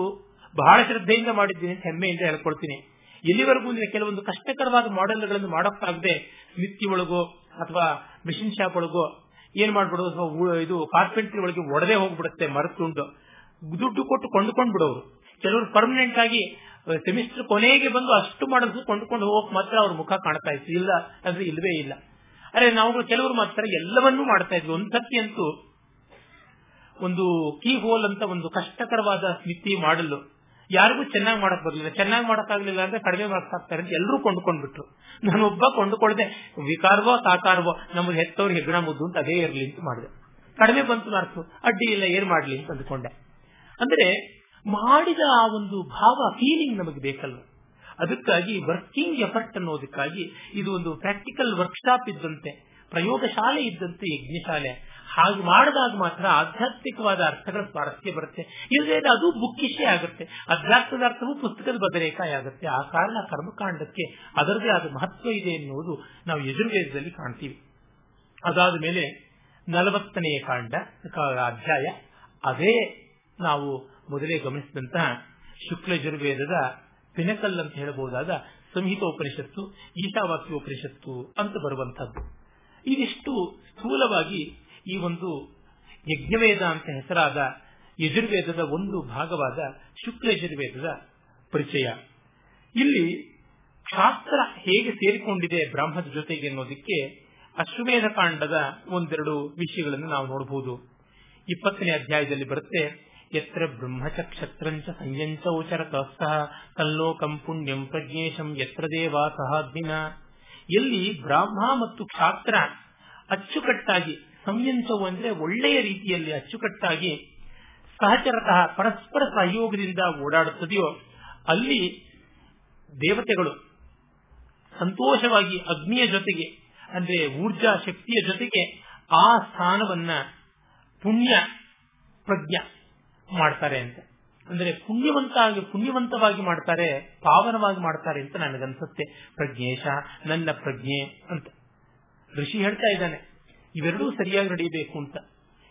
ಬಹಳ ಶ್ರದ್ಧೆಯಿಂದ ಮಾಡಿದ್ದೀನಿ ಅಂತ ಹೆಮ್ಮೆಯಿಂದ ಹೇಳ್ಕೊಳ್ತೀನಿ ಎಲ್ಲಿವರೆಗೂ ಕೆಲವೊಂದು ಕಷ್ಟಕರವಾದ ಮಾಡೆಲ್ಗಳನ್ನು ಮಾಡೋಕ್ಕಾಗದೆ ಮಿತ್ತಿ ಒಳಗೋ ಅಥವಾ ಮಿಷಿನ್ ಶಾಪ್ ಒಳಗೋ ಏನ್ ಮಾಡ್ಬಿಡೋದು? ಅಥವಾ ಇದು ಕಾರ್ಪೆಂಟ್ರಿ ಒಳಗೆ ಒಡದೆ ಹೋಗ್ಬಿಡುತ್ತೆ ಮರತುಂಡು ದುಡ್ಡು ಕೊಟ್ಟು ಕೊಂಡ್ಕೊಂಡ್ ಬಿಡೋರು ಕೆಲವರು ಪರ್ಮನೆಂಟ್ ಆಗಿ ಸೆಮಿಸ್ಟರ್ ಕೊನೆಗೆ ಬಂದು ಅಷ್ಟು ಮಾಡಿದ್ರು ಕೊಂಡ್ಕೊಂಡು ಹೋಗಕ್ ಮಾತ್ರ ಅವ್ರ ಮುಖ ಕಾಣ್ತಾ ಇತ್ತು. ಇಲ್ಲ, ಅಂದ್ರೆ ಇಲ್ವೇ ಇಲ್ಲ. ಅರೆ ನಾವು ಕೆಲವರು ಮಾತ್ರ ಎಲ್ಲವನ್ನೂ ಮಾಡ್ತಾ ಇದ್ವಿ. ಒಂದ್ಸತಿ ಅಂತೂ ಒಂದು ಕೀ ಹೋಲ್ ಅಂತ ಒಂದು ಕಷ್ಟಕರವಾದ ಸ್ಮಿತಿ ಮಾಡಲು ಯಾರಿಗೂ ಚೆನ್ನಾಗಿ ಮಾಡಕ್ ಬರ್ಲಿಲ್ಲ. ಚೆನ್ನಾಗಿ ಮಾಡಕ್ಕಾಗ್ಲಿಲ್ಲ ಅಂದ್ರೆ ಕಡಿಮೆ ಮಾರ್ಕ್ಸ್ ಅಂತ ಎಲ್ಲರೂ ಕೊಂಡ್ಕೊಂಡ್ಬಿಟ್ರು. ನಾನೊಬ್ಬ ಕೊಂಡುಕೊಳ್ಳದೆ ವಿಕಾರವೋ, ಸಾಕಾರವೋ, ನಮ್ಗೆ ಹೆತ್ತವ್ರು ಹೆಗ್ಗಣ ಮುದ್ದು ಅಂತ ಅದೇ ಇರಲಿ ಅಂತ ಮಾಡಿದೆ. ಕಡಿಮೆ ಬಂತು ಮಾರ್ಕ್ಸ್ ಅಡ್ಡಿ ಇಲ್ಲ, ಏನ್ ಮಾಡ್ಲಿ ಅಂತ ಅಂದ್ಕೊಂಡೆ. ಅಂದ್ರೆ ಮಾಡಿದ ಆ ಒಂದು ಭಾವ ಫೀಲಿಂಗ್ ನಮಗೆ ಬೇಕಲ್ಲ ಅದಕ್ಕಾಗಿ ವರ್ಕಿಂಗ್ ಎಫರ್ಟ್ ಅನ್ನೋದಕ್ಕಾಗಿ ಇದು ಒಂದು ಪ್ರಾಕ್ಟಿಕಲ್ ವರ್ಕ್ಶಾಪ್ ಇದ್ದಂತೆ, ಪ್ರಯೋಗಶಾಲೆ ಇದ್ದಂತೆ ಯಜ್ಞಶಾಲೆ. ಹಾಗೆ ಮಾಡಿದಾಗ ಮಾತ್ರ ಆಧ್ಯಾತ್ಮಿಕವಾದ ಅರ್ಥಗಳ ಸ್ವಾರಸ್ಯ ಬರುತ್ತೆ. ಇಲ್ಲದೆ ಅದು ಬುಕ್ಕಿಶೇ ಆಗುತ್ತೆ. ಅಧ್ಯಾತ್ಮದ ಅರ್ಥವು ಪುಸ್ತಕದ ಬದನೇಕಾಯಿ ಆಗುತ್ತೆ. ಆ ಕಾರಣ ಕರ್ಮಕಾಂಡಕ್ಕೆ ಅದರದೇ ಆದ ಮಹತ್ವ ಇದೆ ಎನ್ನುವುದು ನಾವು ಯಜುರ್ವೇದದಲ್ಲಿ ಕಾಣ್ತೀವಿ. ಅದಾದ ಮೇಲೆ ನಲವತ್ತನೆಯ ಕಾಂಡ ಅಧ್ಯಾಯ. ಅದೇ ನಾವು ಮೊದಲೇ ಗಮನಿಸಿದಂತಹ ಶುಕ್ಲ ಯಜುರ್ವೇದದ ಪಿನಕಲ್ ಅಂತ ಹೇಳಬಹುದಾದ ಸಂಹಿತೋಪನಿಷತ್ತು ಈಶಾವಾಸ್ಯೋಪನಿಷತ್ತು ಅಂತ ಬರುವಂತಹದ್ದು ಇದಿಷ್ಟು ಸ್ಥೂಲವಾಗಿ ಈ ಒಂದು ಯಜ್ಞವೇದ ಅಂತ ಹೆಸರಾದ ಯಜುರ್ವೇದದ ಒಂದು ಭಾಗವಾದ ಶುಕ್ಲ ಯಜುರ್ವೇದದ ಪರಿಚಯ. ಇಲ್ಲಿ ಶಾಸ್ತ್ರ ಹೇಗೆ ಸೇರಿಕೊಂಡಿದೆ ಬ್ರಾಹ್ಮದ ಜೊತೆಗೆ ಅನ್ನೋದಕ್ಕೆ ಅಶ್ವಮೇಧ ಕಾಂಡದ ಒಂದೆರಡು ವಿಷಯಗಳನ್ನು ನಾವು ನೋಡಬಹುದು ಇಪ್ಪತ್ತನೇ ಅಧ್ಯಾಯದಲ್ಲಿ ಬರುತ್ತೆ ಯತ್ರ ಕ್ಷತ್ರಂಚ ಸಂಯಂಚ ಉಚರತ ಸಹ ಕಲ್ಲೋಕಂ ಪುಣ್ಯಂ ಪ್ರಜ್ಞೇಶಂ ಯತ್ರ ದೇವಾ ದಿನ ಎಲ್ಲಿ ಬ್ರಾಹ್ಮ ಮತ್ತು ಕ್ಷಾತ್ರ ಅಚ್ಚುಕಟ್ಟಾಗಿ, ಸಂಯಂಚವು ಅಂದ್ರೆ ಒಳ್ಳೆಯ ರೀತಿಯಲ್ಲಿ ಅಚ್ಚುಕಟ್ಟಾಗಿ ಸಹಚರತಃ ಪರಸ್ಪರ ಸಹಯೋಗದಿಂದ ಓಡಾಡುತ್ತದೆಯೋ, ಅಲ್ಲಿ ದೇವತೆಗಳು ಸಂತೋಷವಾಗಿ ಅಗ್ನಿಯ ಜೊತೆಗೆ, ಅಂದ್ರೆ ಊರ್ಜಾ ಶಕ್ತಿಯ ಜೊತೆಗೆ ಆ ಸ್ಥಾನವನ್ನ ಪುಣ್ಯ ಪ್ರಜ್ಞ ಮಾಡ್ತಾರೆ ಅಂತ. ಅಂದ್ರೆ ಪುಣ್ಯವಂತಾಗಿ, ಪುಣ್ಯವಂತವಾಗಿ ಮಾಡ್ತಾರೆ, ಪಾವನವಾಗಿ ಮಾಡ್ತಾರೆ ಅಂತ ನನಗನ್ಸುತ್ತೆ. ಪ್ರಜ್ಞೇಶ, ನನ್ನ ಪ್ರಜ್ಞೆ ಅಂತ. ಋಷಿ ಹೇಳ್ತಾ ಇದ್ದಾನೆ, ಇವೆರಡೂ ಸರಿಯಾಗಿ ನಡೆಯಬೇಕು ಅಂತ.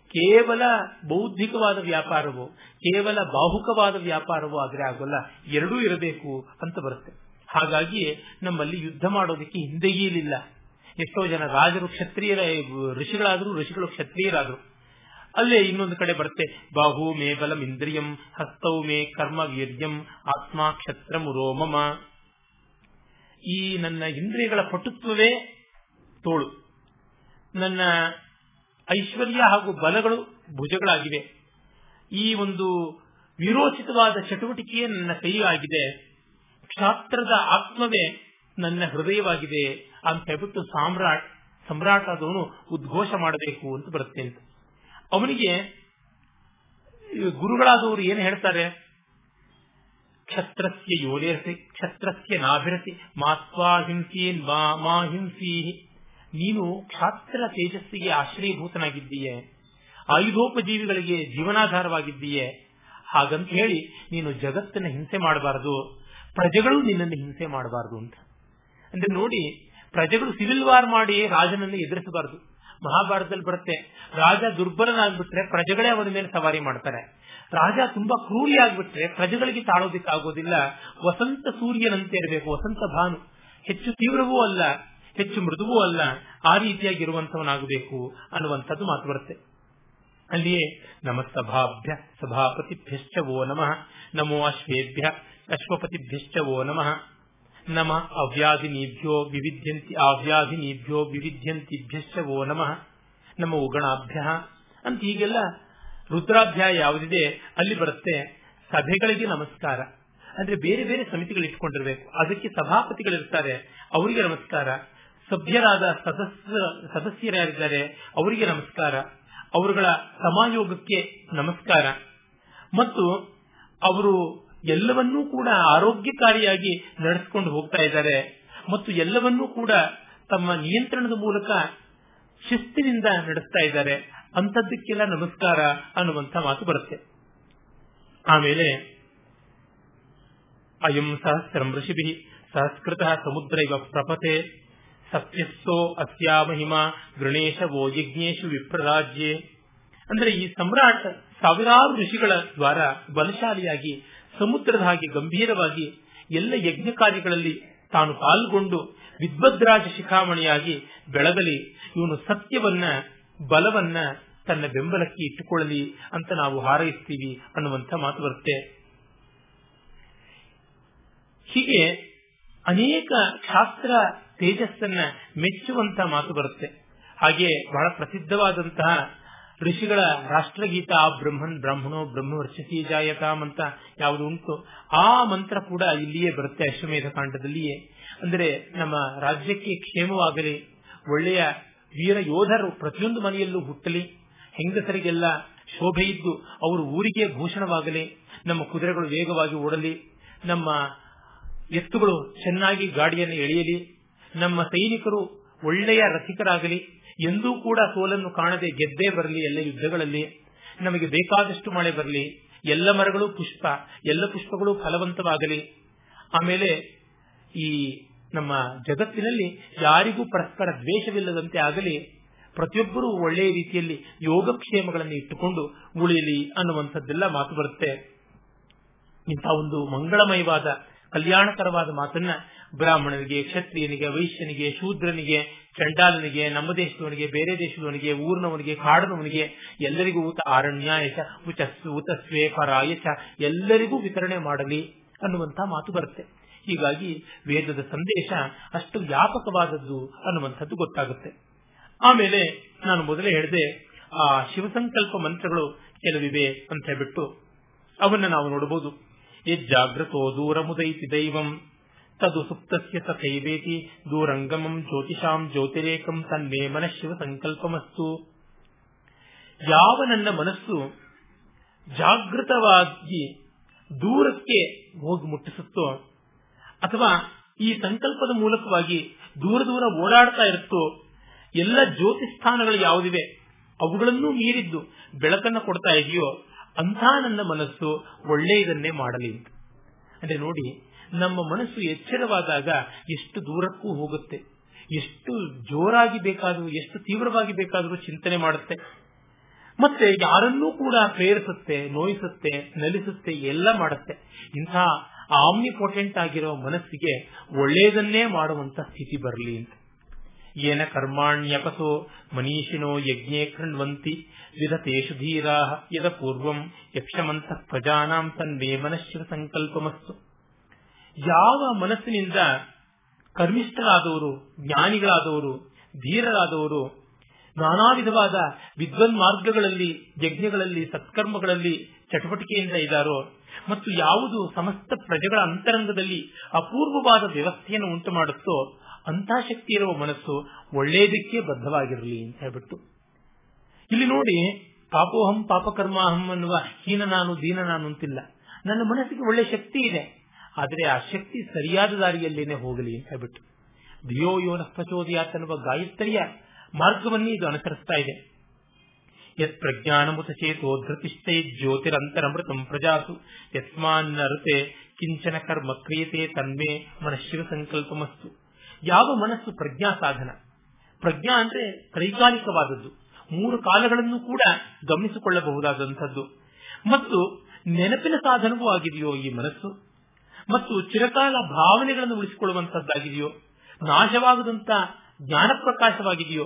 ಕೇವಲ ಬೌದ್ಧಿಕವಾದ ವ್ಯಾಪಾರವೋ, ಕೇವಲ ಬಾಹುಕವಾದ ವ್ಯಾಪಾರವೋ ಆದ್ರೆ ಆಗೋಲ್ಲ, ಎರಡೂ ಇರಬೇಕು ಅಂತ ಬರುತ್ತೆ. ಹಾಗಾಗಿ ನಮ್ಮಲ್ಲಿ ಯುದ್ಧ ಮಾಡೋದಕ್ಕೆ ಹಿಂದೆಯೇಲಿಲ್ಲ ಎಷ್ಟೋ ಜನ ರಾಜರು ಕ್ಷತ್ರಿಯರ, ಋಷಿಗಳಾದರೂ ಋಷಿಗಳು ಕ್ಷತ್ರಿಯರಾದ್ರು. ಅಲ್ಲೇ ಇನ್ನೊಂದು ಕಡೆ ಬರುತ್ತೆ. ಬಾಹು ಮೇ ಬಲಂ ಇಂದ್ರಿಯಂ, ಹಸ್ತೌ ಮೇ ಕರ್ಮ ವೀರ್ಯಂ, ಆತ್ಮ ಕ್ಷತ್ರ ರೋಮಮ ಈ ನನ್ನ ಇಂದ್ರಿಯಗಳ ಪಟುತ್ವವೇ ತೋಳು. ನನ್ನ ಐಶ್ವರ್ಯ ಹಾಗೂ ಬಲಗಳು ಭುಜಗಳಾಗಿವೆ. ಈ ಒಂದು ವಿರೋಚಿತವಾದ ಚಟುವಟಿಕೆಯೇ ನನ್ನ ಕೈ ಆಗಿದೆ. ಕ್ಷಾತ್ರದ ಆತ್ಮವೇ ನನ್ನ ಹೃದಯವಾಗಿದೆ. ಅಂತ ಹೇಳ್ಬಿಟ್ಟು ಸಾಮ್ರಾಟ್, ಸಮ್ರಾಟ್ ಆದವನು ಉದ್ಘೋಷ ಮಾಡಬೇಕು ಅಂತ ಬರುತ್ತೆ ಅಂತ. ಅವನಿಗೆ ಗುರುಗಳಾದವರು ಏನು ಹೇಳ್ತಾರೆ? ಕ್ಷತ್ರಸ್ಯ ಯೋಲೇರಸಿ ಕ್ಷತ್ರಸ್ಯ ನಾಭಿರಸಿ, ಮಾತ್ವಾ ಹಿಂಸೀನ್ ಮಾ ಹಿಂಸೀ ನೀನು ಕ್ಷಾತ್ರ ತೇಜಸ್ಸಿಗೆ ಆಶ್ರಯಭೂತನಾಗಿದ್ದೀಯೆ. ಆಯುಧೋಪಜೀವಿಗಳಿಗೆ ಜೀವನಾಧಾರವಾಗಿದ್ದೀಯೆ. ಹಾಗಂತ ಹೇಳಿ, ನೀನು ಜಗತ್ತನ್ನ ಹಿಂಸೆ ಮಾಡಬಾರದು. ಪ್ರಜೆಗಳು ನಿನ್ನನ್ನು ಹಿಂಸೆ ಮಾಡಬಾರದು ಅಂತ. ಅಂದ್ರೆ ನೋಡಿ, ಪ್ರಜೆಗಳು ಸಿವಿಲ್ ವಾರ್ ಮಾಡಿ ರಾಜನನ್ನು ಎದುರಿಸಬಾರದು. ಮಹಾಭಾರತದಲ್ಲಿ ಬರುತ್ತೆ. ರಾಜ ದುರ್ಬಲನಾಗ್ಬಿಟ್ರೆ ಪ್ರಜೆಗಳೇ ಅವನ ಮೇಲೆ ಸವಾರಿ ಮಾಡ್ತಾರೆ. ರಾಜ ತುಂಬಾ ಕ್ರೂರಿ ಆಗ್ಬಿಟ್ರೆ ಪ್ರಜೆಗಳಿಗೆ ತಾಳೋದಿಕ್ಕಾಗೋದಿಲ್ಲ. ವಸಂತ ಸೂರ್ಯನಂತೆ ಇರಬೇಕು, ವಸಂತ ಭಾನು. ಹೆಚ್ಚು ತೀವ್ರವೂ ಅಲ್ಲ, ಹೆಚ್ಚು ಮೃದುವೂ ಅಲ್ಲ, ಆ ರೀತಿಯಾಗಿರುವಂತವನಾಗಬೇಕು ಅನ್ನುವಂಥದ್ದು ಮಾತು ಬರುತ್ತೆ. ಅಲ್ಲಿಯೇ ನಮ ಸಭಾಭ್ಯ, ಸಭಾಪತಿಭ್ಯಶ್ಚ ಓ ನಮಃ. ನಮೋ ಅಶ್ವೇಭ್ಯ, ಅಶ್ವಪತಿಭ್ಯಶ್ಚ ಓ ನಮಃ. ನಮ ಅವ್ಯಾಧಿನೀಭ್ಯೋ ವಿವಿಧ್ಯಂತಿ ಅವ್ಯಾಧಿನೀಭ್ಯೋ ವಿವಿಧ್ಯಂತಿಭ್ಯಶ್ಚ ಓ ನಮಃ ನಮ್ಮ ಉಗಣಾಭ್ಯ ಅಂತ ಹೀಗೆಲ್ಲ ರುದ್ರಾಧ್ಯಾಯ ಯಾವುದಿದೆ, ಅಲ್ಲಿ ಬರುತ್ತೆ ಸಭೆಗಳಿಗೆ ನಮಸ್ಕಾರ. ಅಂದ್ರೆ ಬೇರೆ ಬೇರೆ ಸಮಿತಿಗಳು ಇಟ್ಕೊಂಡಿರ್ಬೇಕು. ಅದಕ್ಕೆ ಸಭಾಪತಿಗಳಿರ್ತಾರೆ, ಅವರಿಗೆ ನಮಸ್ಕಾರ. ಸಭ್ಯರಾದ ಸದಸ್ಯ ಸದಸ್ಯರಾಗಿದ್ದಾರೆ ಅವರಿಗೆ ನಮಸ್ಕಾರ. ಅವರುಗಳ ಸಮಾಯೋಗಕ್ಕೆ ನಮಸ್ಕಾರ. ಮತ್ತು ಅವರು ಎಲ್ಲವನ್ನೂ ಕೂಡ ಆರೋಗ್ಯಕಾರಿಯಾಗಿ ನಡೆಸಿಕೊಂಡು ಹೋಗ್ತಾ ಇದ್ದಾರೆ. ಮತ್ತು ಎಲ್ಲವನ್ನೂ ಕೂಡ ತಮ್ಮ ನಿಯಂತ್ರಣದ ಮೂಲಕ ಶಿಸ್ತಿನಿಂದ ನಡೆಸ್ತಾ ಇದ್ದಾರೆ. ಅಂತದ್ದಕ್ಕೆಲ್ಲ ನಮಸ್ಕಾರ ಅನ್ನುವಂಥ ಮಾತು ಬರುತ್ತೆ. ಆಮೇಲೆ, ಅಯಂ ಸಹಸ್ರಂ ಋಷಿಭಿ ಸಹಸ್ಕೃತ ಸಮುದ್ರ ಇವ ಪ್ರಪತೆ, ಸತ್ಯಸ್ಸೋ ಅಸ್ಯಾ ಮಹಿಮಾ ಗಣೇಶವೋ ಯಜ್ಞೇಶು ವಿಪ್ರರಾಜ್ಯೆ. ಅಂದ್ರೆ ಈ ಸಮ್ರಾಟ್ ಸಾವಿರಾರು ಋಷಿಗಳ ದ್ವಾರ ಬಲಶಾಲಿಯಾಗಿ ಸಮುದ್ರದ ಹಾಗೆ ಗಂಭೀರವಾಗಿ ಎಲ್ಲ ಯಜ್ಞ ಕಾರ್ಯಗಳಲ್ಲಿ ತಾನು ಪಾಲ್ಗೊಂಡು ವಿದ್ವದ್ರಾಜ ಶಿಖಾಮಣಿಯಾಗಿ ಬೆಳಗಲಿ, ಇವನು ಸತ್ಯವನ್ನ, ಬಲವನ್ನ ತನ್ನ ಬೆಂಬಲಕ್ಕೆ ಇಟ್ಟುಕೊಳ್ಳಲಿ ಅಂತ ನಾವು ಹಾರೈಸ್ತೀವಿ ಅನ್ನುವಂಥ ಮಾತು ಬರುತ್ತೆ. ಹೀಗೆ ಅನೇಕ ಶಾಸ್ತ್ರ ತೇಜಸ್ಸನ್ನ ಮೆಚ್ಚುವಂತ ಮಾತು ಬರುತ್ತೆ. ಹಾಗೆ ಬಹಳ ಪ್ರಸಿದ್ಧವಾದಂತಹ ಋಷಿಗಳ ರಾಷ್ಟ್ರಗೀತ ಆ ಬ್ರಹ್ಮನ್, ಬ್ರಾಹ್ಮಣೋ ಬ್ರಹ್ಮ ವರ್ಷಸಿ ಜಾಯತಾಮ್ ಅಂತ ಯಾವುದು ಉಂಟು, ಆ ಮಂತ್ರ ಕೂಡ ಇಲ್ಲಿಯೇ ಬರುತ್ತೆ ಅಶ್ವಮೇಧ ಕಾಂಡದಲ್ಲಿಯೇ. ಅಂದ್ರೆ ನಮ್ಮ ರಾಜ್ಯಕ್ಕೆ ಕ್ಷೇಮವಾಗಲಿ, ಒಳ್ಳೆಯ ವೀರ ಯೋಧರು ಪ್ರತಿಯೊಂದು ಮನೆಯಲ್ಲೂ ಹುಟ್ಟಲಿ, ಹೆಂಗಸರಿಗೆಲ್ಲ ಶೋಭೆ ಇದ್ದು ಅವರು ಊರಿಗೆ ಭೂಷಣವಾಗಲಿ, ನಮ್ಮ ಕುದುರೆಗಳು ವೇಗವಾಗಿ ಓಡಲಿ, ನಮ್ಮ ಎತ್ತುಗಳು ಚೆನ್ನಾಗಿ ಗಾಡಿಯನ್ನು ಎಳೆಯಲಿ, ನಮ್ಮ ಸೈನಿಕರು ಒಳ್ಳೆಯ ರಸಿಕರಾಗಲಿ ಎಂದೂ ಕೂಡ ಸೋಲನ್ನು ಕಾಣದೆ ಗೆದ್ದೇ ಬರಲಿ ಎಲ್ಲ ಯುದ್ಧಗಳಲ್ಲಿ. ನಮಗೆ ಬೇಕಾದಷ್ಟು ಮಳೆ ಬರಲಿ. ಎಲ್ಲ ಮರಗಳು ಪುಷ್ಪ. ಎಲ್ಲ ಪುಷ್ಪಗಳು ಫಲವಂತವಾಗಲಿ. ಆಮೇಲೆ ಈ ನಮ್ಮ ಜಗತ್ತಿನಲ್ಲಿ ಯಾರಿಗೂ ಪರಸ್ಪರ ದ್ವೇಷವಿಲ್ಲದಂತೆ ಆಗಲಿ, ಪ್ರತಿಯೊಬ್ಬರೂ ಒಳ್ಳೆಯ ರೀತಿಯಲ್ಲಿ ಯೋಗಕ್ಷೇಮಗಳನ್ನು ಇಟ್ಟುಕೊಂಡು ಉಳಿಯಲಿ ಅನ್ನುವಂಥದ್ದೆಲ್ಲ ಮಾತು ಬರುತ್ತೆ. ಇಂತಹ ಒಂದು ಮಂಗಳಮಯವಾದ, ಕಲ್ಯಾಣಕರವಾದ ಮಾತನ್ನ ಬ್ರಾಹ್ಮಣನಿಗೆ, ಕ್ಷತ್ರಿಯನಿಗೆ, ವೈಶ್ಯನಿಗೆ, ಶೂದ್ರನಿಗೆ, ಚಂಡಾಲನಿಗೆ, ನಮ್ಮ ದೇಶದವನಿಗೆ, ಬೇರೆ ದೇಶದವನಿಗೆ, ಊರ್ನವನಿಗೆ ಕಾಡನವನಿಗೆ ಎಲ್ಲರಿಗೂ ಊತ ಆರಣ್ಯಾಯಚ ಉಚಸ್ಸು, ಉತಸ್ವೇ ಪರಾಯಚ ಎಲ್ಲರಿಗೂ ವಿತರಣೆ ಮಾಡಲಿ ಅನ್ನುವಂತಹ ಮಾತು ಬರುತ್ತೆ. ಹೀಗಾಗಿ ವೇದದ ಸಂದೇಶ ಅಷ್ಟು ವ್ಯಾಪಕವಾದದ್ದು ಅನ್ನುವಂಥದ್ದು ಗೊತ್ತಾಗುತ್ತೆ. ಆಮೇಲೆ ನಾನು ಮೊದಲೇ ಹೇಳಿದೆ, ಆ ಶಿವಸಂಕಲ್ಪ ಮಂತ್ರಗಳು ಕೆಲವಿವೆ ಅಂತ ಹೇಳ್ಬಿಟ್ಟು ಅವನ್ನ ನಾವು ನೋಡಬಹುದು ಯಜ್ಜಾಗ್ರತೋ ದೂರಮುದೈತಿ ದೈವಂ. ತದು ಸುಪ್ತಸ್ಯ ತಥೈವೇತಿ ದೂರಂಗಮಂ ಜ್ಯೋತಿಷಾಂ ಜ್ಯೋತಿರೇಕಂ ತನ್ಮೇ ಮನಃಶಿವ ಸಂಕಲ್ಪಮಸ್ತು ಯಾವ ನನ್ನ ಮನಸ್ಸು ಜಾಗೃತವಾಗಿ ದೂರಕ್ಕೆ ಹೋಗಿ ಮುಟ್ಟಿಸುತ್ತೋ, ಅಥವಾ ಈ ಸಂಕಲ್ಪದ ಮೂಲಕವಾಗಿ ದೂರ ದೂರ ಓಡಾಡ್ತಾ ಇರುತ್ತೋ, ಎಲ್ಲ ಜ್ಯೋತಿ ಸ್ಥಾನಗಳು ಯಾವುದಿವೆ, ಅವುಗಳನ್ನೂ ಮೀರಿದ್ದು ಬೆಳಕನ್ನ ಕೊಡ್ತಾ ಇದೆಯೋ, ಅಂಥ ನನ್ನ ಮನಸ್ಸು ಒಳ್ಳೆಯದನ್ನೇ ಮಾಡಲಿ ಅಂದ್ರೆ ನೋಡಿ ನಮ್ಮ ಮನಸ್ಸು ಎಚ್ಚರವಾದಾಗ ಎಷ್ಟು ದೂರಕ್ಕೂ ಹೋಗುತ್ತೆ. ಎಷ್ಟು ಜೋರಾಗಿ ಬೇಕಾದರೂ, ಎಷ್ಟು ತೀವ್ರವಾಗಿ ಬೇಕಾದರೂ ಚಿಂತನೆ ಮಾಡುತ್ತೆ. ಮತ್ತೆ ಯಾರನ್ನೂ ಕೂಡ ಪ್ರೇರಿಸುತ್ತೆ, ನೋಯಿಸುತ್ತೆ, ನಲಿಸುತ್ತೆ, ಎಲ್ಲ ಮಾಡುತ್ತೆ. ಇಂಥ ಆಮ್ನಿಪೊಟೆಂಟ್ ಆಗಿರೋ ಮನಸ್ಸಿಗೆ ಒಳ್ಳೆಯದನ್ನೇ ಮಾಡುವಂತ ಸ್ಥಿತಿ ಬರಲಿ ಅಂತ. ಏನ ಕರ್ಮಾಣ್ಯಪಸೋ ಮನೀಷಿನೋ ಯಜ್ಞೆ ಕೃಣ್ವಂತಿ ವಿಧತೇಷು ಧೀರಾ ಯದ ಪೂರ್ವಂ ಯಕ್ಷಮಂತ ಪ್ರಜಾನಾಂ ತನ್ಮೇ ಮನಶ್ಶಿವ ಸಂಕಲ್ಪಮಸ್ತು. ಯಾವ ಮನಸ್ಸಿನಿಂದ ಕರ್ಮಿಷ್ಠರಾದವರು, ಜ್ಞಾನಿಗಳಾದವರು, ಧೀರರಾದವರು ನಾನಾ ವಿಧವಾದ ವಿದ್ವನ್ ಮಾರ್ಗಗಳಲ್ಲಿ ಯಜ್ಞಗಳಲ್ಲಿ, ಸತ್ಕರ್ಮಗಳಲ್ಲಿ ಚಟುವಟಿಕೆಯಿಂದ ಇದ್ದಾರೋ ಮತ್ತು ಯಾವುದು ಸಮಸ್ತ ಪ್ರಜೆಗಳ ಅಂತರಂಗದಲ್ಲಿ ಅಪೂರ್ವವಾದ ವ್ಯವಸ್ಥೆಯನ್ನು ಉಂಟು ಮಾಡುತ್ತೋ ಅಂತಹ ಶಕ್ತಿ ಇರುವ ಮನಸ್ಸು ಒಳ್ಳೆಯದಕ್ಕೆ ಬದ್ಧವಾಗಿರಲಿ ಅಂತ ಹೇಳ್ಬಿಟ್ಟು ಇಲ್ಲಿ ನೋಡಿ, ಪಾಪೋಹಂ ಪಾಪಕರ್ಮಾಹಂ ಅನ್ನುವ ಹೀನ ನಾನು ದೀನ ನಾನು ಅಂತಿಲ್ಲ. ನನ್ನ ಮನಸ್ಸಿಗೆ ಒಳ್ಳೆ ಶಕ್ತಿ ಇದೆ. ಆದರೆ ಆ ಶಕ್ತಿ ಸರಿಯಾದ ದಾರಿಯಲ್ಲೇನೆ ಹೋಗಲಿ ಅಂತ ಹೇಳ್ಬಿಟ್ಟು ಧಿಯೋ ಯೋನ ಪ್ರಚೋದಯಾತ್ ಅನ್ನುವ ಗಾಯತ್ರಿಯ ಮಾರ್ಗವನ್ನೇ ಇದು ಅನುಸರಿಸ್ತಾ ಇದೆ. ಯತ್ ಪ್ರಜ್ಞಾನಮುತ ಚೇತೋ ಧೃತಿಷ್ಠೈ ಜ್ಯೋತಿರಂತರಮೃತಂ ಪ್ರಜಾಸು ಯಸ್ಮಾನ್ನರುತೆ ಕಿಂಚನ ಕರ್ಮ ಕ್ರಿಯತೆ ತನ್ಮೇ ಮನಃಶಿವ ಸಂಕಲ್ಪಮಸ್ತು. ಯಾವ ಮನಸ್ಸು ಪ್ರಜ್ಞಾ ಸಾಧನ? ಪ್ರಜ್ಞಾ ಅಂದ್ರೆ ತ್ರೈಕಾಲಿಕವಾದದ್ದು ಮೂರು ಕಾಲಗಳನ್ನು ಕೂಡ ಗಮನಿಸಿಕೊಳ್ಳಬಹುದಾದಂಥದ್ದು. ಮತ್ತು ನೆನಪಿನ ಸಾಧನವೂ ಆಗಿದೆಯೋ ಈ ಮನಸ್ಸು? ಮತ್ತು ಚಿರಕಾಲ ಭಾವನೆಗಳನ್ನು ಉಳಿಸಿಕೊಳ್ಳುವಂತಹದ್ದಾಗಿದೆಯೋ ನಾಶವಾಗದಂತ ಜ್ಞಾನ ಪ್ರಕಾಶವಾಗಿದೆಯೋ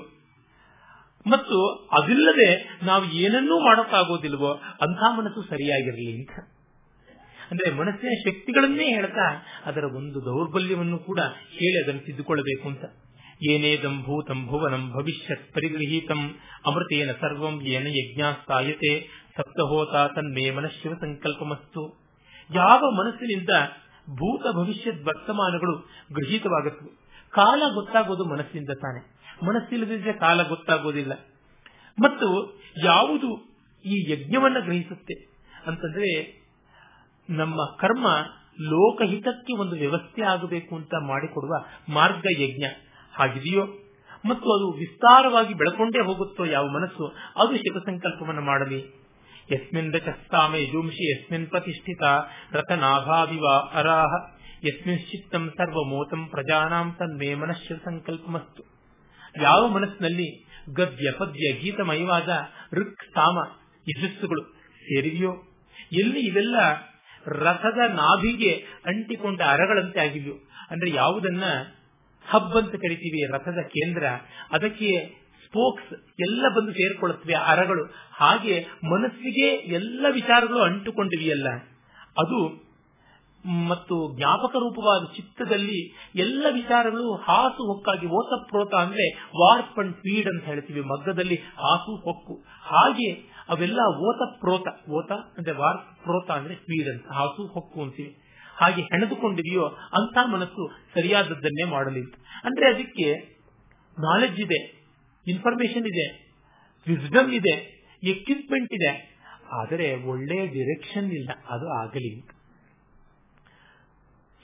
ಮತ್ತು ಅದಿಲ್ಲದೆ ನಾವು ಏನನ್ನೂ ಮಾಡೋಕ್ಕಾಗೋದಿಲ್ವೋ, ಅಂಥ ಮನಸ್ಸು ಸರಿಯಾಗಿರಲಿ ಅಂತ. ಅಂದ್ರೆ ಮನಸ್ಸಿನ ಶಕ್ತಿಗಳನ್ನೇ ಹೇಳ್ತಾ ಅದರ ಒಂದು ದೌರ್ಬಲ್ಯವನ್ನು ಕೂಡ ಹೇಳಿ ಅದನ್ನು ತಿದ್ದುಕೊಳ್ಳಬೇಕು ಅಂತ. ಏನೇ ದಂಭೂತಂ ಭುವನಂ ಭವಿಷ್ಯತ್ ಪರಿಗೃಹೀತಂ ಅಮೃತೇನ ಸರ್ವಂ ಏನ ಯಜ್ಞಾಸ್ತಾಯತೆ ಸಪ್ತಹೋತ ತನ್ಮೇ ಮನಃಶಿವ ಸಂಕಲ್ಪಮಸ್ತು ಯಾವ ಮನಸ್ಸಿನಿಂದ ಭೂತ ಭವಿಷ್ಯದ ವರ್ತಮಾನಗಳು ಗೃಹೀತವಾಗುತ್ತವೆ. ಕಾಲ ಗೊತ್ತಾಗೋದು ಮನಸ್ಸಿಂದ ತಾನೆ. ಮನಸ್ಸಿಲ್ಲದಿದ್ರೆ ಕಾಲ ಗೊತ್ತಾಗೋದಿಲ್ಲ. ಮತ್ತು ಯಾವುದು ಈ ಯಜ್ಞವನ್ನ ಗ್ರಹಿಸುತ್ತೆ ಅಂತಂದ್ರೆ ನಮ್ಮ ಕರ್ಮ ಲೋಕಹಿತಕ್ಕೆ ಒಂದು ವ್ಯವಸ್ಥೆ ಆಗಬೇಕು ಅಂತ ಮಾಡಿಕೊಡುವ ಮಾರ್ಗ ಯಜ್ಞ. ಹಾಗಿದೆಯೋ? ಮತ್ತು ಅದು ವಿಸ್ತಾರವಾಗಿ ಬೆಳಕೊಂಡೇ ಹೋಗುತ್ತೋ ಯಾವ ಮನಸ್ಸು, ಅದು ಸಂಕಲ್ಪವನ್ನು ಮಾಡಲಿ. ಯಸ್ಮಿನ್ ರಚಸ್ತಾಮ ಯಜುಂಷಿ ಯಸ್ಮಿನ್ ಪ್ರತಿಷ್ಠಿತ ರತನಾಭಾವಿವ ಅರಾಹ ಯಸ್ಮಿನ್ ಚಿತ್ತಂ ಸರ್ವಮೋತಂ ಪ್ರಜಾನಾಂ ತನ್ಮೇ ಮನಶ್ಶಿವ ಸಂಕಲ್ಪಮಸ್ತು ಯಾವ ಮನಸ್ಸಿನಲ್ಲಿ ಗದ್ಯ ಪದ್ಯ ಗೀತಮಯವಾದ ಋಕ್ ಸಾಮ ಯಶಸ್ಸುಗಳು ಸೇರಿದೆಯೋ? ಎಲ್ಲಿ ಇವೆಲ್ಲ ರಥದ ನಾಭಿಗೆ ಅಂಟಿಕೊಂಡ ಅರಗಳಂತೆ ಆಗಿವೆಯೋ ಅಂದ್ರೆ ಯಾವುದನ್ನ ಹಬ್ ಅಂತ ಕರಿತೀವಿ ರಥದ ಕೇಂದ್ರ, ಅದಕ್ಕೆ ಸ್ಪೋಕ್ಸ್ ಎಲ್ಲ ಬಂದು ಸೇರಿಕೊಳ್ಳುತ್ತವೆ ಅರಗಳು. ಹಾಗೆ ಮನಸ್ಸಿಗೆ ಎಲ್ಲ ವಿಚಾರಗಳು ಅಂಟುಕೊಂಡಿವೆಯಲ್ಲ. ಅದು ಮತ್ತು ಜ್ಞಾಪಕ ರೂಪವಾದ ಚಿತ್ತದಲ್ಲಿ ಎಲ್ಲ ವಿಚಾರಗಳು ಹಾಸು ಹೊಕ್ಕಾಗಿ ಓತಪ್ರೋತ ಅಂದ್ರೆ ವಾರ್ಪ್ ಅಂಡ್ ಫೀಡ್ ಅಂತ ಹೇಳ್ತೀವಿ, ಮಗ್ಗದಲ್ಲಿ ಹಾಸು ಹೊಕ್ಕು. ಹಾಗೆ ಅವೆಲ್ಲ ಓತ ಪ್ರೋತ, ಓತ ಅಂದ್ರೆ ವಾರ್ಪ್ ಪ್ರೋತ ಅಂದ್ರೆ ಫೀಡ್ ಅಂತ, ಹಾಸು ಹೊಕ್ಕು ಅಂತೀವಿ. ಹಾಗೆ ಹೆಣೆದುಕೊಂಡಿದೆಯೋ ಅಂತ ಮನಸ್ಸು ಸರಿಯಾದದ್ದನ್ನೇ ಮಾಡಲಿ ಅಂದ್ರೆ ಅದಕ್ಕೆ ನಾಲೆಜ್ ಇದೆ. ಇನ್ಫಾರ್ಮೇಶನ್ ಇದೆ. ವಿಸ್ಡಮ್ ಇದೆ. ಎಕ್ವಿಪ್ಮೆಂಟ್ ಇದೆ. ಆದರೆ ಒಳ್ಳೆಯ ಡಿರೆಕ್ಷನ್ ಇಲ್ಲ. ಅದು ಆಗಲಿ.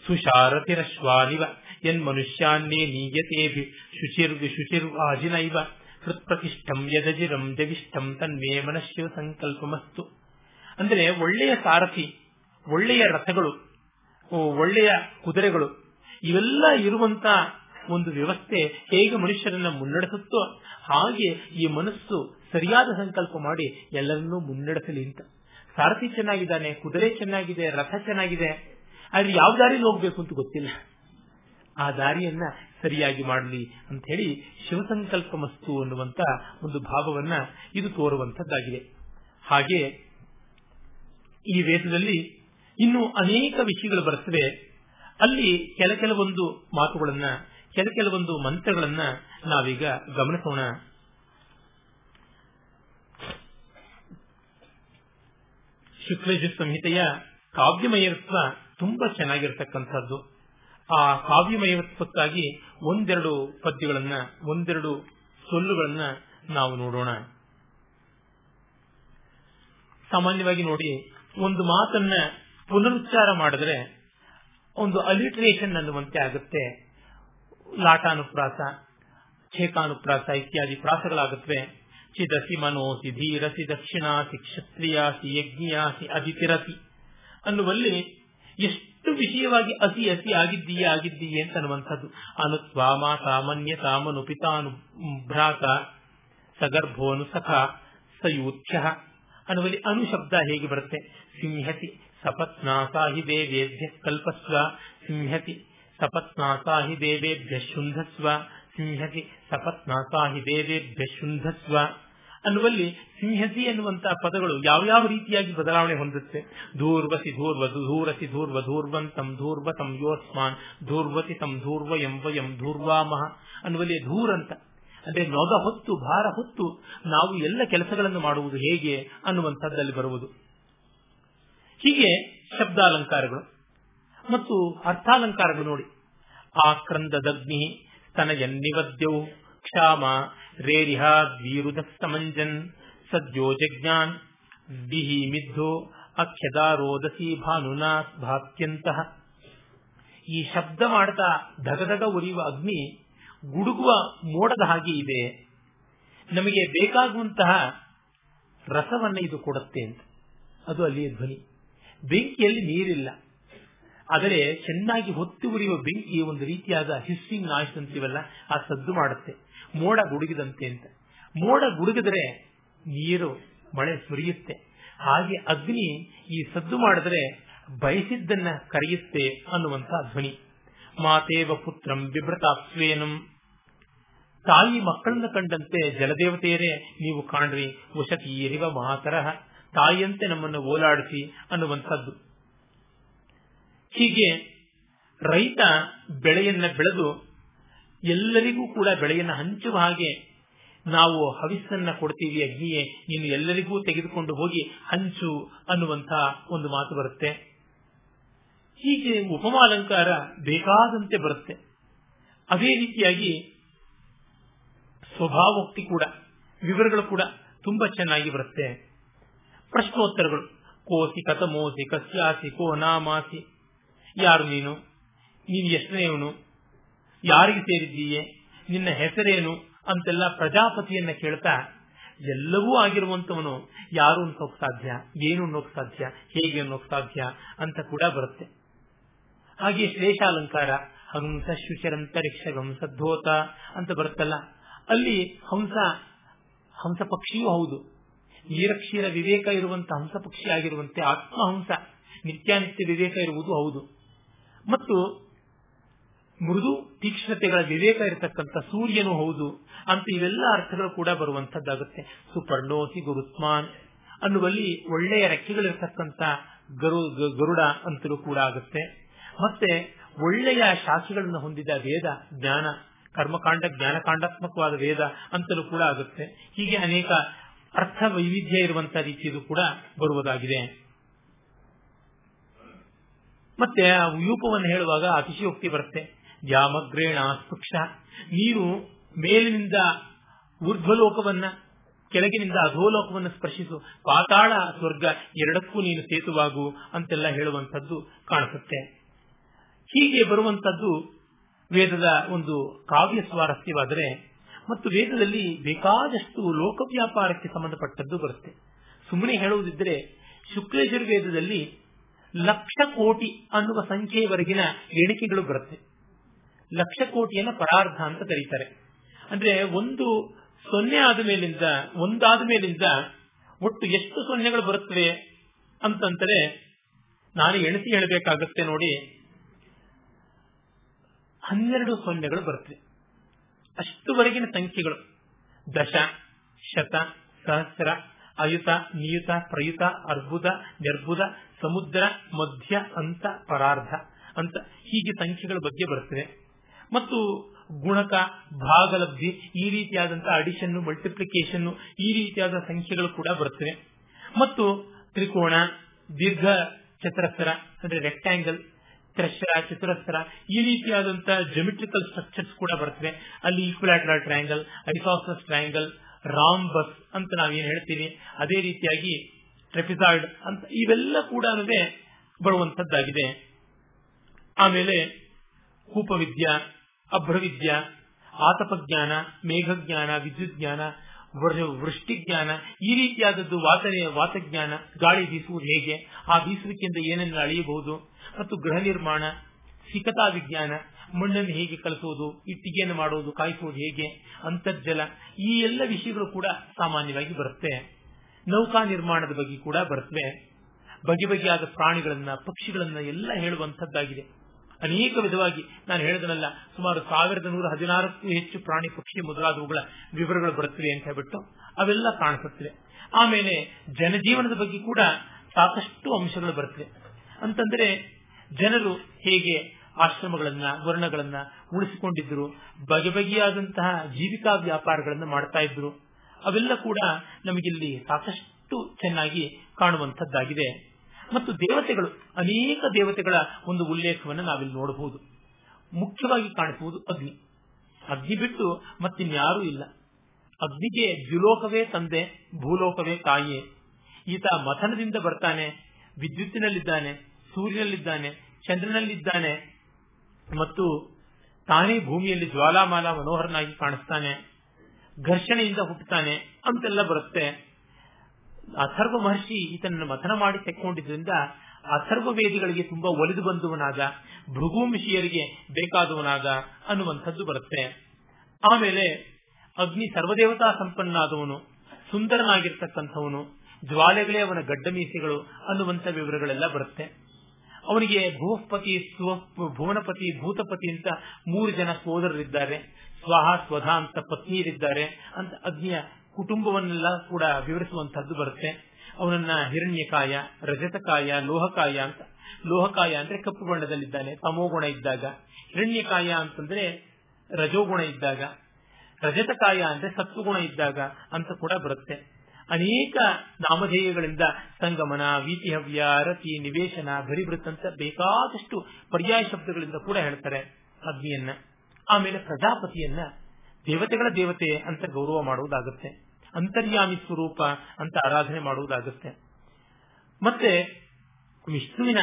ಸುಶಾರತಿರಶ್ವಾನಿವ ಎನ್ ಮನುಷ್ಯಾನ್ನೇ ನೀಯತೇಭಿ. ಶುಚಿರ್ ಶುಚಿರ್ ಆಜಿನೈವ. ಹೃತ್ಪ್ರತಿಷ್ಠಂ ಯದಜಿರಂ ಜಗಿಷ್ಠಂ ತನ್ಮೇ ಮನಶ್ಯ ಸಂಕಲ್ಪಮಸ್ತು. ಅಂದರೆ ಒಳ್ಳೆಯ ಸಾರಥಿ, ಒಳ್ಳೆಯ ರಥಗಳು, ಒಳ್ಳೆಯ ಕುದುರೆಗಳು, ಇವೆಲ್ಲ ಇರುವಂತ ಒಂದು ವ್ಯವಸ್ಥೆ ಹೇಗೆ ಮನುಷ್ಯರನ್ನ ಮುನ್ನಡೆಸುತ್ತೋ ಹಾಗೆ ಈ ಮನಸ್ಸು ಸರಿಯಾದ ಸಂಕಲ್ಪ ಮಾಡಿ ಎಲ್ಲರನ್ನೂ ಮುನ್ನಡೆಸಲಿ ಅಂತ. ಸಾರಥಿ ಚೆನ್ನಾಗಿದ್ದಾನೆ, ಕುದುರೆ ಚೆನ್ನಾಗಿದೆ, ರಥ ಚೆನ್ನಾಗಿದೆ. ಆದ್ರೆ ಯಾವ ದಾರಿಲಿ ಹೋಗ್ಬೇಕು ಅಂತ ಗೊತ್ತಿಲ್ಲ. ಆ ದಾರಿಯನ್ನ ಸರಿಯಾಗಿ ಮಾಡಲಿ ಅಂತ ಹೇಳಿ ಶಿವಸಂಕಲ್ಪ ಮಸ್ತು ಅನ್ನುವಂತ ಒಂದು ಭಾವವನ್ನ ಇದು ತೋರುವಂತದ್ದಾಗಿದೆ ಹಾಗೆ ಈ ವೇದದಲ್ಲಿ ಇನ್ನು ಅನೇಕ ವಿಷಯಗಳು ಬರ್ತವೆ ಅಲ್ಲಿ ಕೆಲ ಕೆಲವೊಂದು ಮಾತುಗಳನ್ನ ಕೆಲ ಕೆಲವೊಂದು ಮಂತ್ರಗಳನ್ನ ನಾವೀಗ ಗಮನಿಸೋಣ. ಶುಕ್ಲಜ ಸಂಹಿತೆಯ ಕಾವ್ಯಮಯತ್ವ ತುಂಬಾ ಚೆನ್ನಾಗಿರ್ತಕ್ಕಂಥದ್ದು. ಆ ಕಾವ್ಯಮಯತ್ವಕ್ಕಾಗಿ ಒಂದೆರಡು ಪದ್ಯಗಳನ್ನ, ಒಂದೆರಡು ಸೊಲ್ಲುಗಳನ್ನ ನಾವು ನೋಡೋಣ. ಸಾಮಾನ್ಯವಾಗಿ ನೋಡಿ, ಒಂದು ಮಾತನ್ನ ಪುನರುಚ್ಚಾರ ಮಾಡಿದ್ರೆ ಒಂದು ಅಲಿಟ್ರೇಷನ್ ಅನ್ನುವಂತೆ ಆಗುತ್ತೆ. ಲಾಟಾನುಪ್ರಾಸ, ಛೇಕಾನುಪ್ರಾಸ ಇತ್ಯಾದಿ ಪ್ರಾಸಗಳಾಗುತ್ತವೆ. ಚಿದಸಿ ಮನೋಸಿ ಧೀರಸಿ ದಕ್ಷಿಣಾಸಿ ಕ್ಷತ್ರಿಯಾಸಿ ಯಜ್ಞಿಯಾಸಿ ಅಧಿತಿರಸಿ. ಅನ್ನುವಲ್ಲಿ ಎಷ್ಟು ವಿಷಯವಾಗಿ ಅಸಿ ಅಸಿ ಆಗಿದ್ದೀಯ, ಆಗಿದ್ದೀಯೇ ಅಂತ ಅನ್ನುವಂಥದ್ದು ಅನುತ್ವ ಸಾಮಾನ್ಯ ತಾಮನು ಪಿತಾನು ಭ್ರಾತ, ಸಗರ್ಭೋನು ಸಖ ಅನ್ನುವಲ್ಲಿ ಅನು ಶಬ್ದ ಹೇಗೆ ಬರುತ್ತೆ? ಸಿಂಹತಿ, ಸಪತ್ನಾಸಾಹಿ ದೇವೇಭ್ಯ ಕಲ್ಪಸ್ವ, ಸಿಂಹತಿ. ಸಪತ್ನಾಸಾಹಿ ದೇವೇಭ್ಯ ಶುಂಧಸ್ವ. ಸಿಂಹತಿ ಸಪತ್ನಾಸಾಹಿ ದೇವೇಭ್ಯ ಶುಂಧಸ್ವ. ಅನ್ನುವಲ್ಲಿ ಸಿಂಹಸಿ ಎನ್ನುವಂತಹ ಪದಗಳು ಯಾವ್ಯಾವ ರೀತಿಯಾಗಿ ಬದಲಾವಣೆ ಹೊಂದುತ್ತೆ? ಧೂರ್ವಸಿ ಧೂರ್ವ ಧೂರಸಿ ಧೂರ್ವ ಧೂರ್ವಂತಂ ಧೂರ್ವತಂ ಯೋಸ್ಮಾನ್. ಧೂರ್ವತಿ ತಂ ಧೂರ್ವ ಎಂವಯಂ ಧೂರ್ವಾಮಹ ಅನ್ನುವಲ್ಲಿ ಧೂರ್ ಅಂತ ಅಂದ್ರೆ ನೊಗ ಹೊತ್ತು, ಭಾರ ಹೊತ್ತು ನಾವು ಎಲ್ಲ ಕೆಲಸಗಳನ್ನು ಮಾಡುವುದು ಹೇಗೆ ಅನ್ನುವಂಥದ್ದಲ್ಲಿ ಬರುವುದು. ಹೀಗೆ ಶಬ್ದಾಲಂಕಾರಗಳು. ಮತ್ತು ಅರ್ಥಾಲಂಕಾರಗಳು ನೋಡಿ. ಆಕ್ರಂದದಗ್ನಿ ಸ್ತನಯನ್ನಿವದ್ಯೌ ಕ್ಷಾಮ ರೇರಿಹ ದ್ವೀರುದ ಸಮಂಜನ್ ಸದ್ಯೋ ಜಜ್ಞಾನ್ ದಿಹಿ ಮಿದ್ಧೋ ಅಖ್ಯದಾರೋದಸಿ ಭಾನುನಾ ಭಾತ್ಯಂತಹ ಈ ಶಬ್ದ ಮಾಡ್ತಾ ಧಗಧಗ ಉರಿಯುವ ಅಗ್ನಿ ಗುಡುಗುವ ಮೋಡದ ಹಾಗೆ ಇದೆ. ನಮಗೆ ಬೇಕಾಗುವಂತಹ ರಸವನ್ನ ಇದು ಕೊಡುತ್ತೆ ಅಂತ. ಅದು ಅಲ್ಲಿಯ ಧ್ವನಿ. ಬೆಂಕಿಯಲ್ಲಿ ನೀರಿಲ್ಲ. ಆದರೆ ಚೆನ್ನಾಗಿ ಹೊತ್ತು ಉರಿಯುವ ಬೆಂಕಿ ಒಂದು ರೀತಿಯಾದ ಹಿಸ್ಸಿಂಗ್ ನಾಯ್ಸ್ ಅಂತೀವಲ್ಲ, ಆ ಸದ್ದು ಮಾಡುತ್ತೆ. ಮೋಡ ಗುಡುಗಿದಂತೆ ಅಂತ. ಮೋಡ ಗುಡುಗಿದರೆ ನೀರು, ಮಳೆ ಸುರಿಯುತ್ತೆ. ಹಾಗೆ ಅಗ್ನಿ ಈ ಸದ್ದು ಮಾಡಿದ್ರೆ ಬಯಸಿದ್ದನ್ನ ಕರೆಯುತ್ತೆ ಅನ್ನುವಂತ ಧ್ವನಿ. ಮಾತೇವ ಪುತ್ರಂ ಬಿಭ್ರತಾಪ್ಸ್ವೇನಂ ತಾಯಿ ಮಕ್ಕಳನ್ನ ಕಂಡಂತೆ ಜಲದೇವತೆಯರೇ, ನೀವು ಕಾಣ್ರಿ ಉಷತೀರಿವ ಮಾತರಹ. ತಾಯಿಯಂತೆ ನಮ್ಮನ್ನು ಓಲಾಡಿಸಿ ಅನ್ನುವಂಥದ್ದು. ಹೀಗೆ ರೈತ ಬೆಳೆಯನ್ನ ಬೆಳೆದು ಎಲ್ಲರಿಗೂ ಕೂಡ ಬೆಳೆಯನ್ನ ಹಂಚುವ ಹಾಗೆ ನಾವು ಹವಿಸ್ಸನ್ನ ಕೊಡ್ತೀವಿ, ಅಗ್ನಿಯೇ ನೀನು ಎಲ್ಲರಿಗೂ ತೆಗೆದುಕೊಂಡು ಹೋಗಿ ಹಂಚು ಅನ್ನುವಂತ ಒಂದು ಮಾತು ಬರುತ್ತೆ. ಹೀಗೆ ಉಪಮಾಲಂಕಾರ ಬೇಕಾದಂತೆ ಬರುತ್ತೆ. ಅದೇ ರೀತಿಯಾಗಿ ಸ್ವಭಾವೋಕ್ತಿ ಕೂಡ, ವಿವರಗಳು ಕೂಡ ತುಂಬಾ ಚೆನ್ನಾಗಿ ಬರುತ್ತೆ. ಪ್ರಶ್ನೋತ್ತರಗಳು, ಕೋಸಿ ಕಥಮೋಸಿ ಕಸ್ಯಾಸಿ ಕೋ ನಾಮಾಸಿ. ಯಾರು ನೀನು? ನೀನು ಎಷ್ಟನೆಯವನು ಯಾರಿಗೆ ಸೇರಿದ್ದೀಯೆ? ನಿನ್ನ ಹೆಸರೇನು? ಅಂತೆಲ್ಲ ಪ್ರಜಾಪತಿಯನ್ನ ಕೇಳ್ತಾ ಎಲ್ಲವೂ ಆಗಿರುವಂತವನು ಯಾರು ಅನ್ನೋಕ್ ಸಾಧ್ಯ? ಏನು ಅನ್ನೋಕ್ ಸಾಧ್ಯ? ಹೇಗೆ ಅನ್ನೋಕ್ ಸಾಧ್ಯ ಅಂತ ಕೂಡ ಬರುತ್ತೆ. ಹಾಗೆ ಶ್ಲೇಷಾಲಂಕಾರ, ಹಂಸ ಶುಚರಂತರಿಕ್ಷ ಹಂಸದ್ಧೋತ ಅಂತ ಬರುತ್ತಲ್ಲ, ಅಲ್ಲಿ ಹಂಸ ಹಂಸ ಪಕ್ಷಿಯೂ ಹೌದು. ನೀರಕ್ಷೀರ ವಿವೇಕ ಇರುವಂತಹ ಹಂಸ ಪಕ್ಷಿ ಆಗಿರುವಂತೆ ಆತ್ಮಹಂಸ, ನಿತ್ಯಾನಿತ್ಯ ವಿವೇಕ ಇರುವುದು ಹೌದು. ಮತ್ತು ಮೃದು ತೀಕ್ಷ್ಣತೆಗಳ ವಿವೇಕ ಇರತಕ್ಕಂಥ ಸೂರ್ಯನೂ ಹೌದು ಅಂತ ಇವೆಲ್ಲ ಅರ್ಥಗಳು ಕೂಡ ಬರುವಂತದ್ದಾಗುತ್ತೆ ಸುಪರ್ಣೋಸಿ ಗುರುಸ್ಮಾನ್ ಅನ್ನುವಲ್ಲಿ ಒಳ್ಳೆಯ ರೆಕ್ಕೆಗಳಿರ್ತಕ್ಕಂಥ ಗರು ಗರುಡ ಅಂತಲೂ ಕೂಡ ಆಗುತ್ತೆ. ಮತ್ತೆ ಒಳ್ಳೆಯ ಶಾಸ್ತ್ರಗಳನ್ನು ಹೊಂದಿದ ವೇದ ಜ್ಞಾನ, ಕರ್ಮಕಾಂಡ, ಜ್ಞಾನಕಾಂಡಾತ್ಮಕವಾದ ವೇದ ಅಂತಲೂ ಕೂಡ ಆಗುತ್ತೆ. ಹೀಗೆ ಅನೇಕ ಅರ್ಥ ವೈವಿಧ್ಯ ಇರುವಂತಹ ರೀತಿಯದು ಕೂಡ ಬರುವುದಾಗಿದೆ. ಮತ್ತೆ ಆ ವ್ಯೂಪವನ್ನು ಹೇಳುವಾಗ ಅತಿಶಯೋಕ್ತಿ ಬರುತ್ತೆ. ಜಾಮಗ್ರೇಣ ಸ್ಪೃಕ್ಷ. ನೀನು ಮೇಲಿನಿಂದ ಊರ್ಧ್ವಲೋಕವನ್ನ, ಕೆಳಗಿನಿಂದ ಅಧೋಲೋಕವನ್ನು ಸ್ಪರ್ಶಿಸು. ಪಾತಾಳ ಸ್ವರ್ಗ, ಎರಡಕ್ಕೂ ನೀನು ಸೇತುವಾಗು ಅಂತೆಲ್ಲ ಹೇಳುವಂಥದ್ದು ಕಾಣಿಸುತ್ತೆ. ಹೀಗೆ ಬರುವಂತದ್ದು ವೇದದ ಒಂದು ಕಾವ್ಯ ಸ್ವಾರಸ್ಯವಾದರೆ, ಮತ್ತು ವೇದದಲ್ಲಿ ಬೇಕಾದಷ್ಟು ಲೋಕ ವ್ಯಾಪಾರಕ್ಕೆ ಸಂಬಂಧಪಟ್ಟದ್ದು ಬರುತ್ತೆ. ಸುಮ್ಮನೆ ಹೇಳುವುದಿದ್ರೆ ಶುಕ್ಲೇಜುರ್ವೇದದಲ್ಲಿ ಲಕ್ಷ ಕೋಟಿ ಅನ್ನುವ ಸಂಖ್ಯೆಯವರೆಗಿನ ಎಣಿಕೆಗಳು ಬರುತ್ತೆ. ಲಕ್ಷ ಕೋಟಿಯನ್ನ ಪರಾರ್ಧ ಅಂತ ಕರೀತಾರೆ. ಅಂದ್ರೆ ಒಂದು ಸೊನ್ನೆ ಆದ ಮೇಲಿಂದ, ಒಂದಾದ ಮೇಲಿಂದ ಒಟ್ಟು ಎಷ್ಟು ಸೊನ್ನೆಗಳು ಬರುತ್ತವೆ ಅಂತಂದರೆ ನಾನು ಎಣಿಸಿ ಹೇಳಬೇಕಾಗತ್ತೆ ನೋಡಿ. ಹನ್ನೆರಡು ಸೊನ್ನೆಗಳು ಬರುತ್ತವೆ ಅಷ್ಟುವರೆಗಿನ ಸಂಖ್ಯೆಗಳು. ದಶ, ಶತ, ಸಹಸ್ರ ಅಯುತ, ನಿಯುತ, ಪ್ರಯುತ, ಅರ್ಬುದ, ನಿರ್ಬುದ, ಸಮುದ್ರ, ಮಧ್ಯ, ಅಂತ, ಪರಾರ್ಧ. ಅಂತ ಹೀಗೆ ಸಂಖ್ಯೆಗಳ ಬಗ್ಗೆ ಬರುತ್ತವೆ. ಮತ್ತು ಗುಣಕ, ಭಾಗಲಬ್ಧಿ, ಈ ರೀತಿಯಾದಂತಹ ಅಡಿಷನ್ ಮಲ್ಟಿಪ್ಲಿಕೇಶನ್ ಈ ರೀತಿಯಾದ ಸಂಖ್ಯೆಗಳು ಕೂಡ ಬರುತ್ತವೆ. ಮತ್ತು ತ್ರಿಕೋಣ, ದೀರ್ಘ ಚತುರಸ್ರ, ಅಂದ್ರೆ ರೆಕ್ಟಾಂಗಲ್ ತ್ರಶ್ರ, ಚತುರಸ್ರ, ಈ ರೀತಿಯಾದಂತಹ ಜೊಮೆಟ್ರಿಕಲ್ ಸ್ಟ್ರಕ್ಚರ್ಸ್ ಕೂಡ ಬರ್ತವೆ ಅಲ್ಲಿ ಈಕ್ವಲಾಟ್ರಲ್ ಟ್ರಯಾಂಗಲ್ ಐಸಾಸಸ್ ಟ್ರಯಾಂಗಲ್ ರಾಂಬಸ್ ಅಂತ ನಾವೇನು ಹೇಳ್ತೀವಿ, ಅದೇ ರೀತಿಯಾಗಿ ಟ್ರೆಪಿಸಾಯ್ಡ್ ಅಂತ ಇವೆಲ್ಲ ಕೂಡ ಬರುವಂತದ್ದಾಗಿದೆ ಆಮೇಲೆ ಕೂಪವಿದ್ಯ ಅಭ್ರವಿದ್ಯ ಆತಪಜ್ಞಾನ, ಮೇಘಜ್ಞಾನ ವಿದ್ಯುತ್ ಜ್ಞಾನ ವೃಷ್ಟಿಜ್ಞಾನ, ಈ ರೀತಿಯಾದದ್ದು ವಾತ ವಾತಜ್ಞಾನ ಗಾಳಿ ಬೀಸುವುದು ಹೇಗೆ, ಆ ಬೀಸುವಿಕೆಯಿಂದ ಏನನ್ನ ಅಳೆಯಬಹುದು, ಮತ್ತು ಗೃಹ ನಿರ್ಮಾಣ, ಸಿಕತಾ ವಿಜ್ಞಾನ ಮಣ್ಣನ್ನು ಹೇಗೆ ಕಲಸುವುದು, ಇಟ್ಟಿಗೆಯನ್ನು ಮಾಡುವುದು, ಕಾಯಿಸುವುದು ಹೇಗೆ, ಅಂತರ್ಜಲ, ಈ ಎಲ್ಲ ವಿಷಯಗಳು ಕೂಡ ಸಾಮಾನ್ಯವಾಗಿ ಬರುತ್ತೆ. ನೌಕಾ ನಿರ್ಮಾಣದ ಬಗ್ಗೆ ಕೂಡ ಬರುತ್ತವೆ ಬಗೆ ಬಗೆಯಾದ ಪ್ರಾಣಿಗಳನ್ನ, ಪಕ್ಷಿಗಳನ್ನ ಎಲ್ಲ ಹೇಳುವಂತದ್ದಾಗಿದೆ ಅನೇಕ ವಿಧವಾಗಿ ನಾನು ಹೇಳಿದನಲ್ಲ, ಸುಮಾರು ಸಾವಿರದ ನೂರ ಹದಿನಾರಕ್ಕೂ ಹೆಚ್ಚು ಪ್ರಾಣಿ ಪಕ್ಷಿ ಮೊದಲಾದವುಗಳ ವಿವರಗಳು ಬರುತ್ತವೆ ಅಂತ ಹೇಳ್ಬಿಟ್ಟು ಅವೆಲ್ಲ ಕಾಣಿಸುತ್ತವೆ. ಆಮೇಲೆ ಜನಜೀವನದ ಬಗ್ಗೆ ಕೂಡ ಸಾಕಷ್ಟು ಅಂಶಗಳು ಬರುತ್ತವೆ. ಅಂತಂದ್ರೆ ಜನರು ಹೇಗೆ ಆಶ್ರಮಗಳನ್ನ, ವರ್ಣಗಳನ್ನ ಉಳಿಸಿಕೊಂಡಿದ್ರು ಬಗೆ ಬಗೆಯಾದಂತಹ ಜೀವಿಕಾ ವ್ಯಾಪಾರಗಳನ್ನು ಮಾಡ್ತಾ ಇದ್ರು ಅವೆಲ್ಲ ಕೂಡ ನಮಗಿಲ್ಲಿ ಸಾಕಷ್ಟು ಚೆನ್ನಾಗಿ ಕಾಣುವಂತದ್ದಾಗಿದೆ ಮತ್ತು ದೇವತೆಗಳು, ಅನೇಕ ದೇವತೆಗಳ ಒಂದು ಉಲ್ಲೇಖವನ್ನು ನಾವಿಲ್ಲಿ ನೋಡಬಹುದು. ಮುಖ್ಯವಾಗಿ ಕಾಣಿಸುವುದು ಅಗ್ನಿ. ಅಗ್ನಿ ಬಿಟ್ಟು ಮತ್ತಿನ್ಯಾರೂ ಇಲ್ಲ. ಅಗ್ನಿಗೆ ದ್ವಿಲೋಕವೇ ತಂದೆ, ಭೂಲೋಕವೇ ತಾಯಿ ಈತ ಮಥನದಿಂದ ಬರ್ತಾನೆ, ವಿದ್ಯುತ್ತಿನಲ್ಲಿದ್ದಾನೆ, ಸೂರ್ಯನಲ್ಲಿದ್ದಾನೆ, ಚಂದ್ರನಲ್ಲಿದ್ದಾನೆ ಮತ್ತು ತಾನೇ ಭೂಮಿಯಲ್ಲಿ ಜ್ವಾಲಾಮಾಲ ಮನೋಹರನಾಗಿ ಕಾಣಿಸ್ತಾನೆ, ಘರ್ಷಣೆಯಿಂದ ಹುಟ್ಟುತ್ತಾನೆ ಅಂತೆಲ್ಲ ಬರುತ್ತೆ. ಅಥರ್ವ ಮಹರ್ಷಿ ಈತನನ್ನು ಮಥನ ಮಾಡಿ ತೆಕ್ಕೊಂಡಿದ್ರಿಂದ ಅಥರ್ವ ವೇದಿಗಳಿಗೆ ತುಂಬಾ ಒಲಿದು ಬಂದವನಾದ ಭೃಗುಮಿಷಿಯರಿಗೆ ಬೇಕಾದವನಾದ ಅನ್ನುವಂಥದ್ದು ಬರುತ್ತೆ. ಆಮೇಲೆ ಅಗ್ನಿ ಸರ್ವದೇವತಾ ಸಂಪನ್ನಾದವನು, ಸುಂದರನಾಗಿರ್ತಕ್ಕಂಥವನು, ಜ್ವಾಲೆಗಳೇ ಅವನ ಗಡ್ಡ ಮೀಸೆಗಳು ಅನ್ನುವಂಥ ವಿವರಗಳೆಲ್ಲ ಬರುತ್ತೆ. ಅವನಿಗೆ ಭೂಪತಿ ಭುವನಪತಿ, ಭೂತಪತಿ ಅಂತ ಮೂರು ಜನ ಸೋದರರಿದ್ದಾರೆ. ಸ್ವಹ, ಸ್ವಧ ಅಂತ ಪತ್ನಿಯರಿದ್ದಾರೆ ಅಂತ ಅಗ್ನಿಯ ಕುಟುಂಬವನ್ನೆಲ್ಲ ಕೂಡ ವಿವರಿಸುವಂತಹದ್ದು ಬರುತ್ತೆ. ಅವನನ್ನ ಹಿರಣ್ಯಕಾಯ, ರಜತಕಾಯ, ಲೋಹಕಾಯ ಅಂತ, ಲೋಹಕಾಯ ಅಂದ್ರೆ ಕಪ್ಪು ಬಣ್ಣದಲ್ಲಿದ್ದಾನೆ, ತಮೋಗುಣ ಇದ್ದಾಗ. ಹಿರಣ್ಯಕಾಯ ಅಂತಂದ್ರೆ ರಜೋಗುಣ ಇದ್ದಾಗ. ರಜತಕಾಯ ಅಂದ್ರೆ ಸತ್ವಗುಣ ಇದ್ದಾಗ ಅಂತ ಕೂಡ ಬರುತ್ತೆ. ಅನೇಕ ನಾಮಧೇಯಗಳಿಂದ ಸಂಗಮನ, ವೀತಿಹವ್ಯ, ರತಿ, ನಿವೇಶನ ಗರಿಬೃತ್ ಅಂತ ಬೇಕಾದಷ್ಟು ಪರ್ಯಾಯ ಶಬ್ದಗಳಿಂದ ಕೂಡ ಹೇಳ್ತಾರೆ ಅಗ್ನಿಯನ್ನ. ಆಮೇಲೆ ಪ್ರಜಾಪತಿಯನ್ನ ದೇವತೆಗಳ ದೇವತೆ ಅಂತ ಗೌರವ ಮಾಡುವುದಾಗುತ್ತೆ. ಅಂತರ್ಯಾಮಿ ಸ್ವರೂಪ ಅಂತ ಆರಾಧನೆ ಮಾಡುವುದಾಗುತ್ತೆ. ಮತ್ತೆ ವಿಷ್ಣುವಿನ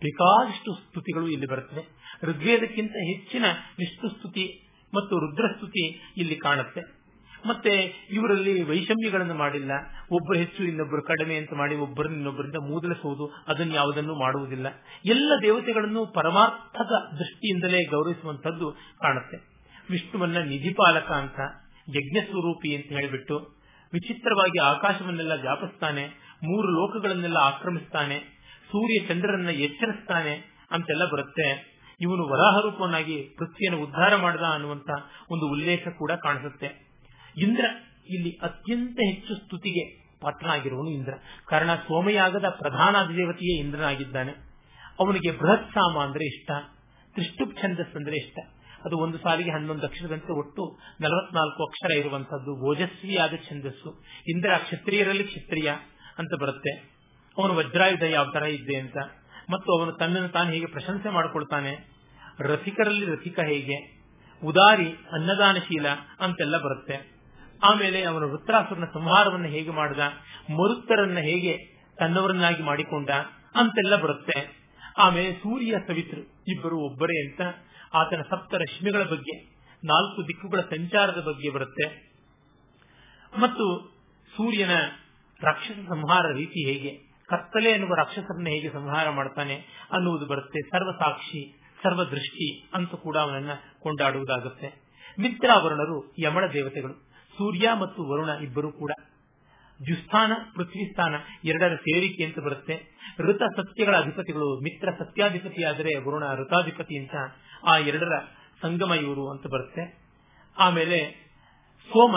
ಬೇಕಾದಷ್ಟು ಸ್ತುತಿಗಳು ಇಲ್ಲಿ ಬರುತ್ತವೆ ಋಗ್ವೇದಕ್ಕಿಂತ ಹೆಚ್ಚಿನ ವಿಷ್ಣು ಸ್ತುತಿ ಮತ್ತು ರುದ್ರಸ್ತುತಿ ಇಲ್ಲಿ ಕಾಣುತ್ತೆ. ಮತ್ತೆ ಇವರಲ್ಲಿ ವೈಷಮ್ಯಗಳನ್ನು ಮಾಡಿಲ್ಲ. ಒಬ್ಬರು ಹೆಚ್ಚು ಇನ್ನೊಬ್ಬರು ಕಡಿಮೆ ಅಂತ ಮಾಡಿ ಒಬ್ಬರನ್ನ ಇನ್ನೊಬ್ಬರಿಂದ ಮೂದಲಿಸುವುದು, ಅದನ್ನು ಯಾವುದನ್ನು ಮಾಡುವುದಿಲ್ಲ. ಎಲ್ಲ ದೇವತೆಗಳನ್ನು ಪರಮಾರ್ಥದ ದೃಷ್ಟಿಯಿಂದಲೇ ಗೌರವಿಸುವಂತದ್ದು ಕಾಣುತ್ತೆ. ವಿಷ್ಣುವನ್ನ ನಿಧಿಪಾಲಕ ಅಂತ ಯಜ್ಞ ಸ್ವರೂಪಿ ಅಂತ ಹೇಳಿಬಿಟ್ಟು, ವಿಚಿತ್ರವಾಗಿ ಆಕಾಶವನ್ನೆಲ್ಲ ವ್ಯಾಪಿಸ್ತಾನೆ ಮೂರು ಲೋಕಗಳನ್ನೆಲ್ಲ ಆಕ್ರಮಿಸ್ತಾನೆ, ಸೂರ್ಯ ಚಂದ್ರರನ್ನ ಎಚ್ಚರಿಸ್ತಾನೆ ಅಂತೆಲ್ಲ ಬರುತ್ತೆ. ಇವನು ವರಾಹ ರೂಪವನ್ನಾಗಿ ಪೃಥ್ವಿಯನ್ನು ಉದ್ಧಾರ ಮಾಡಿದ ಅನ್ನುವಂತ ಒಂದು ಉಲ್ಲೇಖ ಕೂಡ ಕಾಣಿಸುತ್ತೆ. ಇಂದ್ರ ಇಲ್ಲಿ ಅತ್ಯಂತ ಹೆಚ್ಚು ಸ್ತುತಿಗೆ ಪಾತ್ರನಾಗಿರುವನು ಇಂದ್ರ. ಕಾರಣ ಸೋಮಯಾಗದ ಪ್ರಧಾನ ದೇವತೆಯೇ ಇಂದ್ರನಾಗಿದ್ದಾನೆ. ಅವನಿಗೆ ಬೃಹತ್ ಸಾಮ ಅಂದ್ರೆ ಇಷ್ಟ. ತ್ರಿಷ್ಟುಪ್ ಛಂದಸ್ ಅಂದ್ರೆ ಇಷ್ಟ. ಅದು ಒಂದು ಸಾಲಿಗೆ ಹನ್ನೊಂದು ಅಕ್ಷರದಂತೆ ಒಟ್ಟು ನಲವತ್ನಾಲ್ಕು ಅಕ್ಷರ ಇರುವಂತದ್ದು ಓಜಸ್ವಿಯಾದ ಛಂದಸ್ಸು. ಇಂದ್ರ ಕ್ಷತ್ರಿಯರಲ್ಲಿ ಕ್ಷತ್ರಿಯ ಅಂತ ಬರುತ್ತೆ. ಅವನು ವಜ್ರಾಯುಧ ಯಾವ ತರ ಇದ್ದೆ ಅಂತ. ಮತ್ತು ಅವನು ತನ್ನನ್ನು ತಾನು ಹೇಗೆ ಪ್ರಶಂಸೆ ಮಾಡಿಕೊಳ್ತಾನೆ. ರಸಿಕರಲ್ಲಿ ರಸಿಕ ಹೇಗೆ? ಉದಾರಿ ಅನ್ನದಾನಶೀಲ ಅಂತೆಲ್ಲ ಬರುತ್ತೆ. ಆಮೇಲೆ ಅವನು ವೃತ್ರಾಸುರನ ಸಂಹಾರವನ್ನು ಹೇಗೆ ಮಾಡಿದ, ಮರುತ್ತರನ್ನ ಹೇಗೆ ತನ್ನವರನ್ನಾಗಿ ಮಾಡಿಕೊಂಡ ಅಂತೆಲ್ಲ ಬರುತ್ತೆ. ಆಮೇಲೆ ಸೂರ್ಯ ಸವಿತೃ ಇಬ್ಬರು ಒಬ್ಬರೇ ಅಂತ ಆತನ ಸಪ್ತ ರಶ್ಮಿಗಳ ಬಗ್ಗೆ, ನಾಲ್ಕು ದಿಕ್ಕುಗಳ ಸಂಚಾರದ ಬಗ್ಗೆ ಬರುತ್ತೆ. ಮತ್ತು ಸೂರ್ಯನ ರಾಕ್ಷಸ ಸಂಹಾರ ರೀತಿ ಹೇಗೆ, ಕತ್ತಲೆ ಎನ್ನುವ ರಾಕ್ಷಸರನ್ನ ಹೇಗೆ ಸಂಹಾರ ಮಾಡ್ತಾನೆ ಅನ್ನುವುದು ಬರುತ್ತೆ. ಸರ್ವಸಾಕ್ಷಿ ಸರ್ವದೃಷ್ಟಿ ಅಂತ ಕೂಡ ಅವನನ್ನ ಕೊಂಡಾಡುವುದಾಗುತ್ತೆ. ಮಿತ್ರಾವರುಣರು ಯಮಳ ದೇವತೆಗಳು. ಸೂರ್ಯ ಮತ್ತು ವರುಣ ಇಬ್ಬರು ಕೂಡ. ಜುಸ್ಥಾನ ಪೃಥ್ವಿ ಸ್ಥಾನ ಎರಡರ ಸೇರಿಕೆ ಅಂತ ಬರುತ್ತೆ. ಋತ ಸತ್ಯಗಳ ಅಧಿಪತಿಗಳು ಮಿತ್ರ ಸತ್ಯಾಧಿಪತಿ ಆದರೆ ವರುಣ ಋತಾಧಿಪತಿ ಅಂತ ಆ ಎರಡರ ಸಂಗಮ ಇವರು ಅಂತ ಬರುತ್ತೆ. ಆಮೇಲೆ ಸೋಮ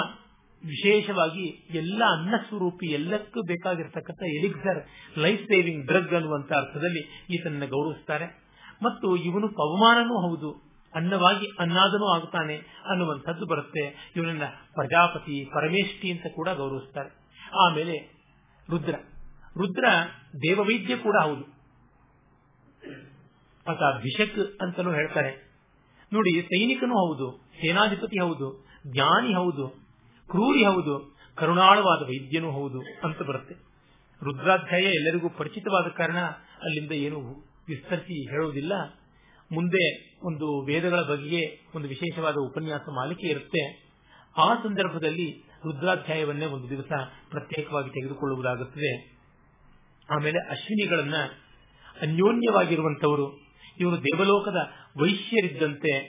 ವಿಶೇಷವಾಗಿ ಎಲ್ಲ ಅನ್ನ ಸ್ವರೂಪಿ ಎಲ್ಲಕ್ಕೂ ಬೇಕಾಗಿರ್ತಕ್ಕಂಥ ಎಲಿಕ್ಸರ್ ಲೈಫ್ ಸೇವಿಂಗ್ ಡ್ರಗ್ ಅನ್ನುವಂತ ಅರ್ಥದಲ್ಲಿ ಈತನನ್ನ ಗೌರವಿಸ್ತಾರೆ. ಮತ್ತು ಇವನು ಪವಮಾನನೂ ಹೌದು. ಅನ್ನವಾಗಿ ಅನ್ನಾದನೂ ಆಗುತ್ತಾನೆ ಅನ್ನುವಂಥದ್ದು ಬರುತ್ತೆ. ಇವನನ್ನ ಪ್ರಜಾಪತಿ, ಪರಮೇಷ್ಠಿ ಅಂತ ಕೂಡ ಗೌರವಿಸ್ತಾರೆ. ಆಮೇಲೆ ರುದ್ರ. ರುದ್ರ ದೇವವೈದ್ಯ ಕೂಡ ಹೌದು. ಆತ ಭಿಷಕ್ ಅಂತಲೂ ಹೇಳ್ತಾರೆ. ನೋಡಿ, ಸೈನಿಕನೂ ಹೌದು, ಸೇನಾಧಿಪತಿ ಹೌದು, ಜ್ಞಾನಿ ಹೌದು, ಕ್ರೂರಿ ಹೌದು, ಕರುಣಾಳವಾದ ವೈದ್ಯನೂ ಹೌದು ಅಂತ ಬರುತ್ತೆ. ರುದ್ರಾಧ್ಯಾಯ ಎಲ್ಲರಿಗೂ ಪರಿಚಿತವಾದ ಕಾರಣ ಅಲ್ಲಿಂದ ಏನು ವಿಸ್ತರಿಸಿ ಹೇಳುವುದಿಲ್ಲ. ಮುಂದೆ ಒಂದು ವೇದಗಳ ಬಗೆಗೆ ಒಂದು ವಿಶೇಷವಾದ ಉಪನ್ಯಾಸ ಮಾಲಿಕೆ ಇರುತ್ತೆ. ಆ ಸಂದರ್ಭದಲ್ಲಿ ರುದ್ರಾಧ್ಯಾಯವನ್ನೇ ಒಂದು ದಿವಸ ಪ್ರತ್ಯೇಕವಾಗಿ ತೆಗೆದುಕೊಳ್ಳುವುದಾಗುತ್ತದೆ. ಆಮೇಲೆ ಅಶ್ವಿನಿಗಳನ್ನ ಅನ್ಯೋನ್ಯವಾಗಿರುವಂತವರು ಇವರು ದೇವಲೋಕದ ವೈಶ್ಯರಿದ್ದಂತೆ,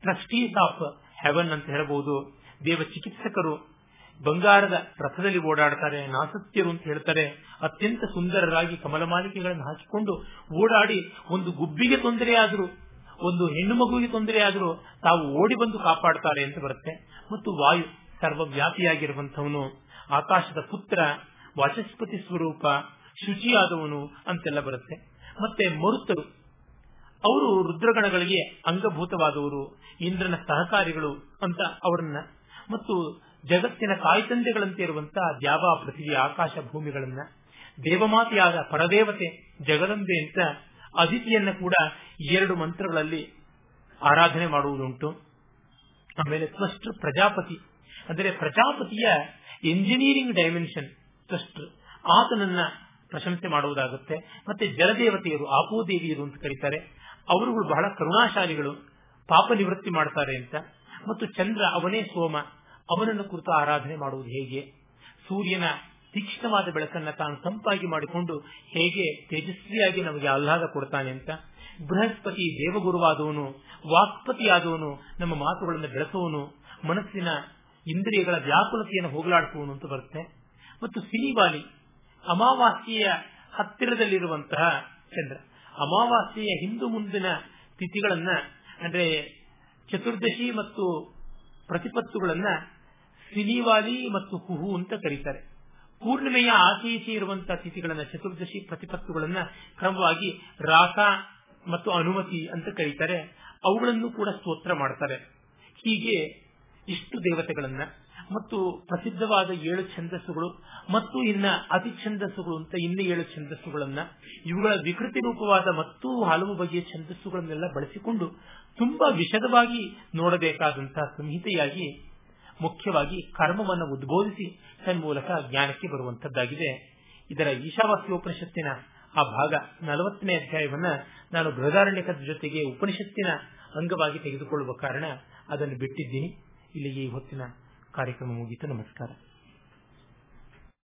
ಟ್ರಸ್ಟೀಸ್ ಆಫ್ ಹೆವನ್ ಅಂತ ಹೇಳಬಹುದು ದೇವ ಚಿಕಿತ್ಸಕರು, ಬಂಗಾರದ ರಥದಲ್ಲಿ ಓಡಾಡ್ತಾರೆ ನಾಸತ್ಯರು ಅಂತ ಹೇಳ್ತಾರೆ, ಅತ್ಯಂತ ಸುಂದರರಾಗಿ ಕಮಲಮಾಲಿಕೆಗಳನ್ನು ಹಾಕಿಕೊಂಡು ಓಡಾಡಿ ಒಂದು ಗುಬ್ಬಿಗೆ ತೊಂದರೆ ಒಂದು ಹೆಣ್ಣು ಮಗುವಿಗೆ ತೊಂದರೆ ಆದರೂ ತಾವು ಓಡಿ ಬಂದು ಕಾಪಾಡ್ತಾರೆ ಅಂತ ಬರುತ್ತೆ. ಮತ್ತು ವಾಯು ಸರ್ವವ್ಯಾಪಿಯಾಗಿರುವಂತವನು ಆಕಾಶದ ಪುತ್ರ, ವಾಚಸ್ಪತಿ ಸ್ವರೂಪ ಶುಚಿಯಾದವನು ಅಂತೆಲ್ಲ ಬರುತ್ತೆ. ಮತ್ತೆ ಮರುತರು, ಅವರು ರುದ್ರಗಣಗಳಿಗೆ ಅಂಗಭೂತವಾದವರು, ಇಂದ್ರನ ಸಹಕಾರಿಗಳು ಅಂತ ಅವರನ್ನ. ಮತ್ತು ಜಗತ್ತಿನ ಕಾಯ್ತಂದೆಗಳಂತೆ ಇರುವಂತಹ ದ್ಯಾವ, ಪೃಥ್ವಿ, ಆಕಾಶ ಭೂಮಿಗಳನ್ನ, ದೇವಮಾತೆಯಾದ ಪರದೇವತೆ ಜಗದಂಬೆ ಅಂತ ಅದಿತಿಯನ್ನ ಕೂಡ ಎರಡು ಮಂತ್ರಗಳಲ್ಲಿ ಆರಾಧನೆ ಮಾಡುವುದುಂಟು. ಆಮೇಲೆ ತ್ವಷ್ಟ ಪ್ರಜಾಪತಿ. ಅಂದರೆ ಪ್ರಜಾಪತಿಯ ಎಂಜಿನಿಯರಿಂಗ್ ಡೈಮೆನ್ಷನ್ ತ್ವಷ್ಟ. ಆತನನ್ನ ಪ್ರಶಂಸೆ ಮಾಡುವುದಾಗುತ್ತೆ. ಮತ್ತೆ ಜಲದೇವತೆಯರು, ಆಪೋದೇವಿಯರು ಅಂತ ಕರೀತಾರೆ. ಅವರುಗಳು ಬಹಳ ಕರುಣಾಶಾಲಿಗಳು ಪಾಪ ನಿವೃತ್ತಿ ಮಾಡ್ತಾರೆ ಅಂತ. ಮತ್ತು ಚಂದ್ರ ಅವನೇ ಸೋಮ. ಅವನನ್ನು ಕುರಿತು ಆರಾಧನೆ ಮಾಡುವುದು ಹೇಗೆ? ಸೂರ್ಯನ ತೀಕ್ಷ್ಣವಾದ ಬೆಳಕನ್ನ ತಾನು ತಂಪಾಗಿ ಮಾಡಿಕೊಂಡು ಹೇಗೆ ತೇಜಸ್ವಿಯಾಗಿ ನಮಗೆ ಆಹ್ಲಾದ ಕೊಡ್ತಾನೆ ಅಂತ ಬೃಹಸ್ಪತಿ ದೇವಗುರುವಾದವನು, ವಾಕ್ಪತಿಯಾದವನು, ನಮ್ಮ ಮಾತುಗಳನ್ನು ಬೆಳೆಸುವನು ಮನಸ್ಸಿನ ಇಂದ್ರಿಯಗಳ ವ್ಯಾಕುಲತೆಯನ್ನು ಹೋಗಲಾಡಿಸುವನು ಅಂತ ಬರುತ್ತೆ. ಮತ್ತು ಸಿನಿವಾಲಿ ಅಮಾವಾಸ್ಯೆಯ ಹತ್ತಿರದಲ್ಲಿರುವಂತಹ ಚಂದ್ರ, ಅಮಾವಾಸ್ಯೆಯ ಹಿಂದು ಮುಂದಿನ ತಿಥಿಗಳನ್ನ, ಅಂದ್ರೆ ಚತುರ್ದಶಿ ಮತ್ತು ಪ್ರತಿಪತ್ತುಗಳನ್ನ ಸಿನಿವಾಲಿ ಮತ್ತು ಕುಹು ಅಂತ ಕರೀತಾರೆ. ಪೂರ್ಣಿಮೆಯ ಆಚೆ ಈಚೆ ಇರುವಂತಹ ತಿಥಿಗಳನ್ನ, ಚತುರ್ದಶಿ ಪ್ರತಿಪತ್ತುಗಳನ್ನ ಕ್ರಮವಾಗಿ ರಾಸ ಮತ್ತು ಅನುಮತಿ ಅಂತ ಕರೀತಾರೆ. ಅವುಗಳನ್ನು ಕೂಡ ಸ್ತೋತ್ರ ಮಾಡ್ತಾರೆ. ಹೀಗೆ ಇಷ್ಟು ದೇವತೆಗಳನ್ನ ಮತ್ತು ಪ್ರಸಿದ್ಧವಾದ ಏಳು ಛಂದಸ್ಸುಗಳು ಮತ್ತು ಇನ್ನ ಅತಿ ಛಂದಸ್ಸುಗಳು ಅಂತ ಇನ್ನ ಏಳು ಛಂದಸ್ಸುಗಳನ್ನ ಇವುಗಳ ವಿಕೃತಿ ರೂಪವಾದ ಮತ್ತು ಹಲವು ಬಗೆಯ ಛಂದಸ್ಸುಗಳನ್ನೆಲ್ಲ ಬಳಸಿಕೊಂಡು ತುಂಬಾ ವಿಶದವಾಗಿ ನೋಡಬೇಕಾದಂತಹ ಸಂಹಿತೆಯಾಗಿ ಮುಖ್ಯವಾಗಿ ಕರ್ಮವನ್ನು ಉದ್ಬೋಧಿಸಿ ತನ್ಮೂಲಕ ಜ್ಞಾನಕ್ಕೆ ಬರುವಂತದ್ದಾಗಿದೆ ಇದರ ಈಶಾವಾಸ್ಯೋಪನಿಷತ್ತಿನ ಆ ಭಾಗ ನಲವತ್ತನೇ ಅಧ್ಯಾಯವನ್ನ ನಾನು ಬೃಹದಾರಣ್ಯಕದ ಜೊತೆಗೆ ಉಪನಿಷತ್ತಿನ ಅಂಗವಾಗಿ ತೆಗೆದುಕೊಳ್ಳುವ ಕಾರಣ ಅದನ್ನು ಬಿಟ್ಟಿದ್ದೀನಿ. ಇಲ್ಲಿಗೆ ಈ ಹೊತ್ತಿನ ಕಾರ್ಯಕ್ರಮ ಮುಗಿತು. ನಮಸ್ಕಾರ.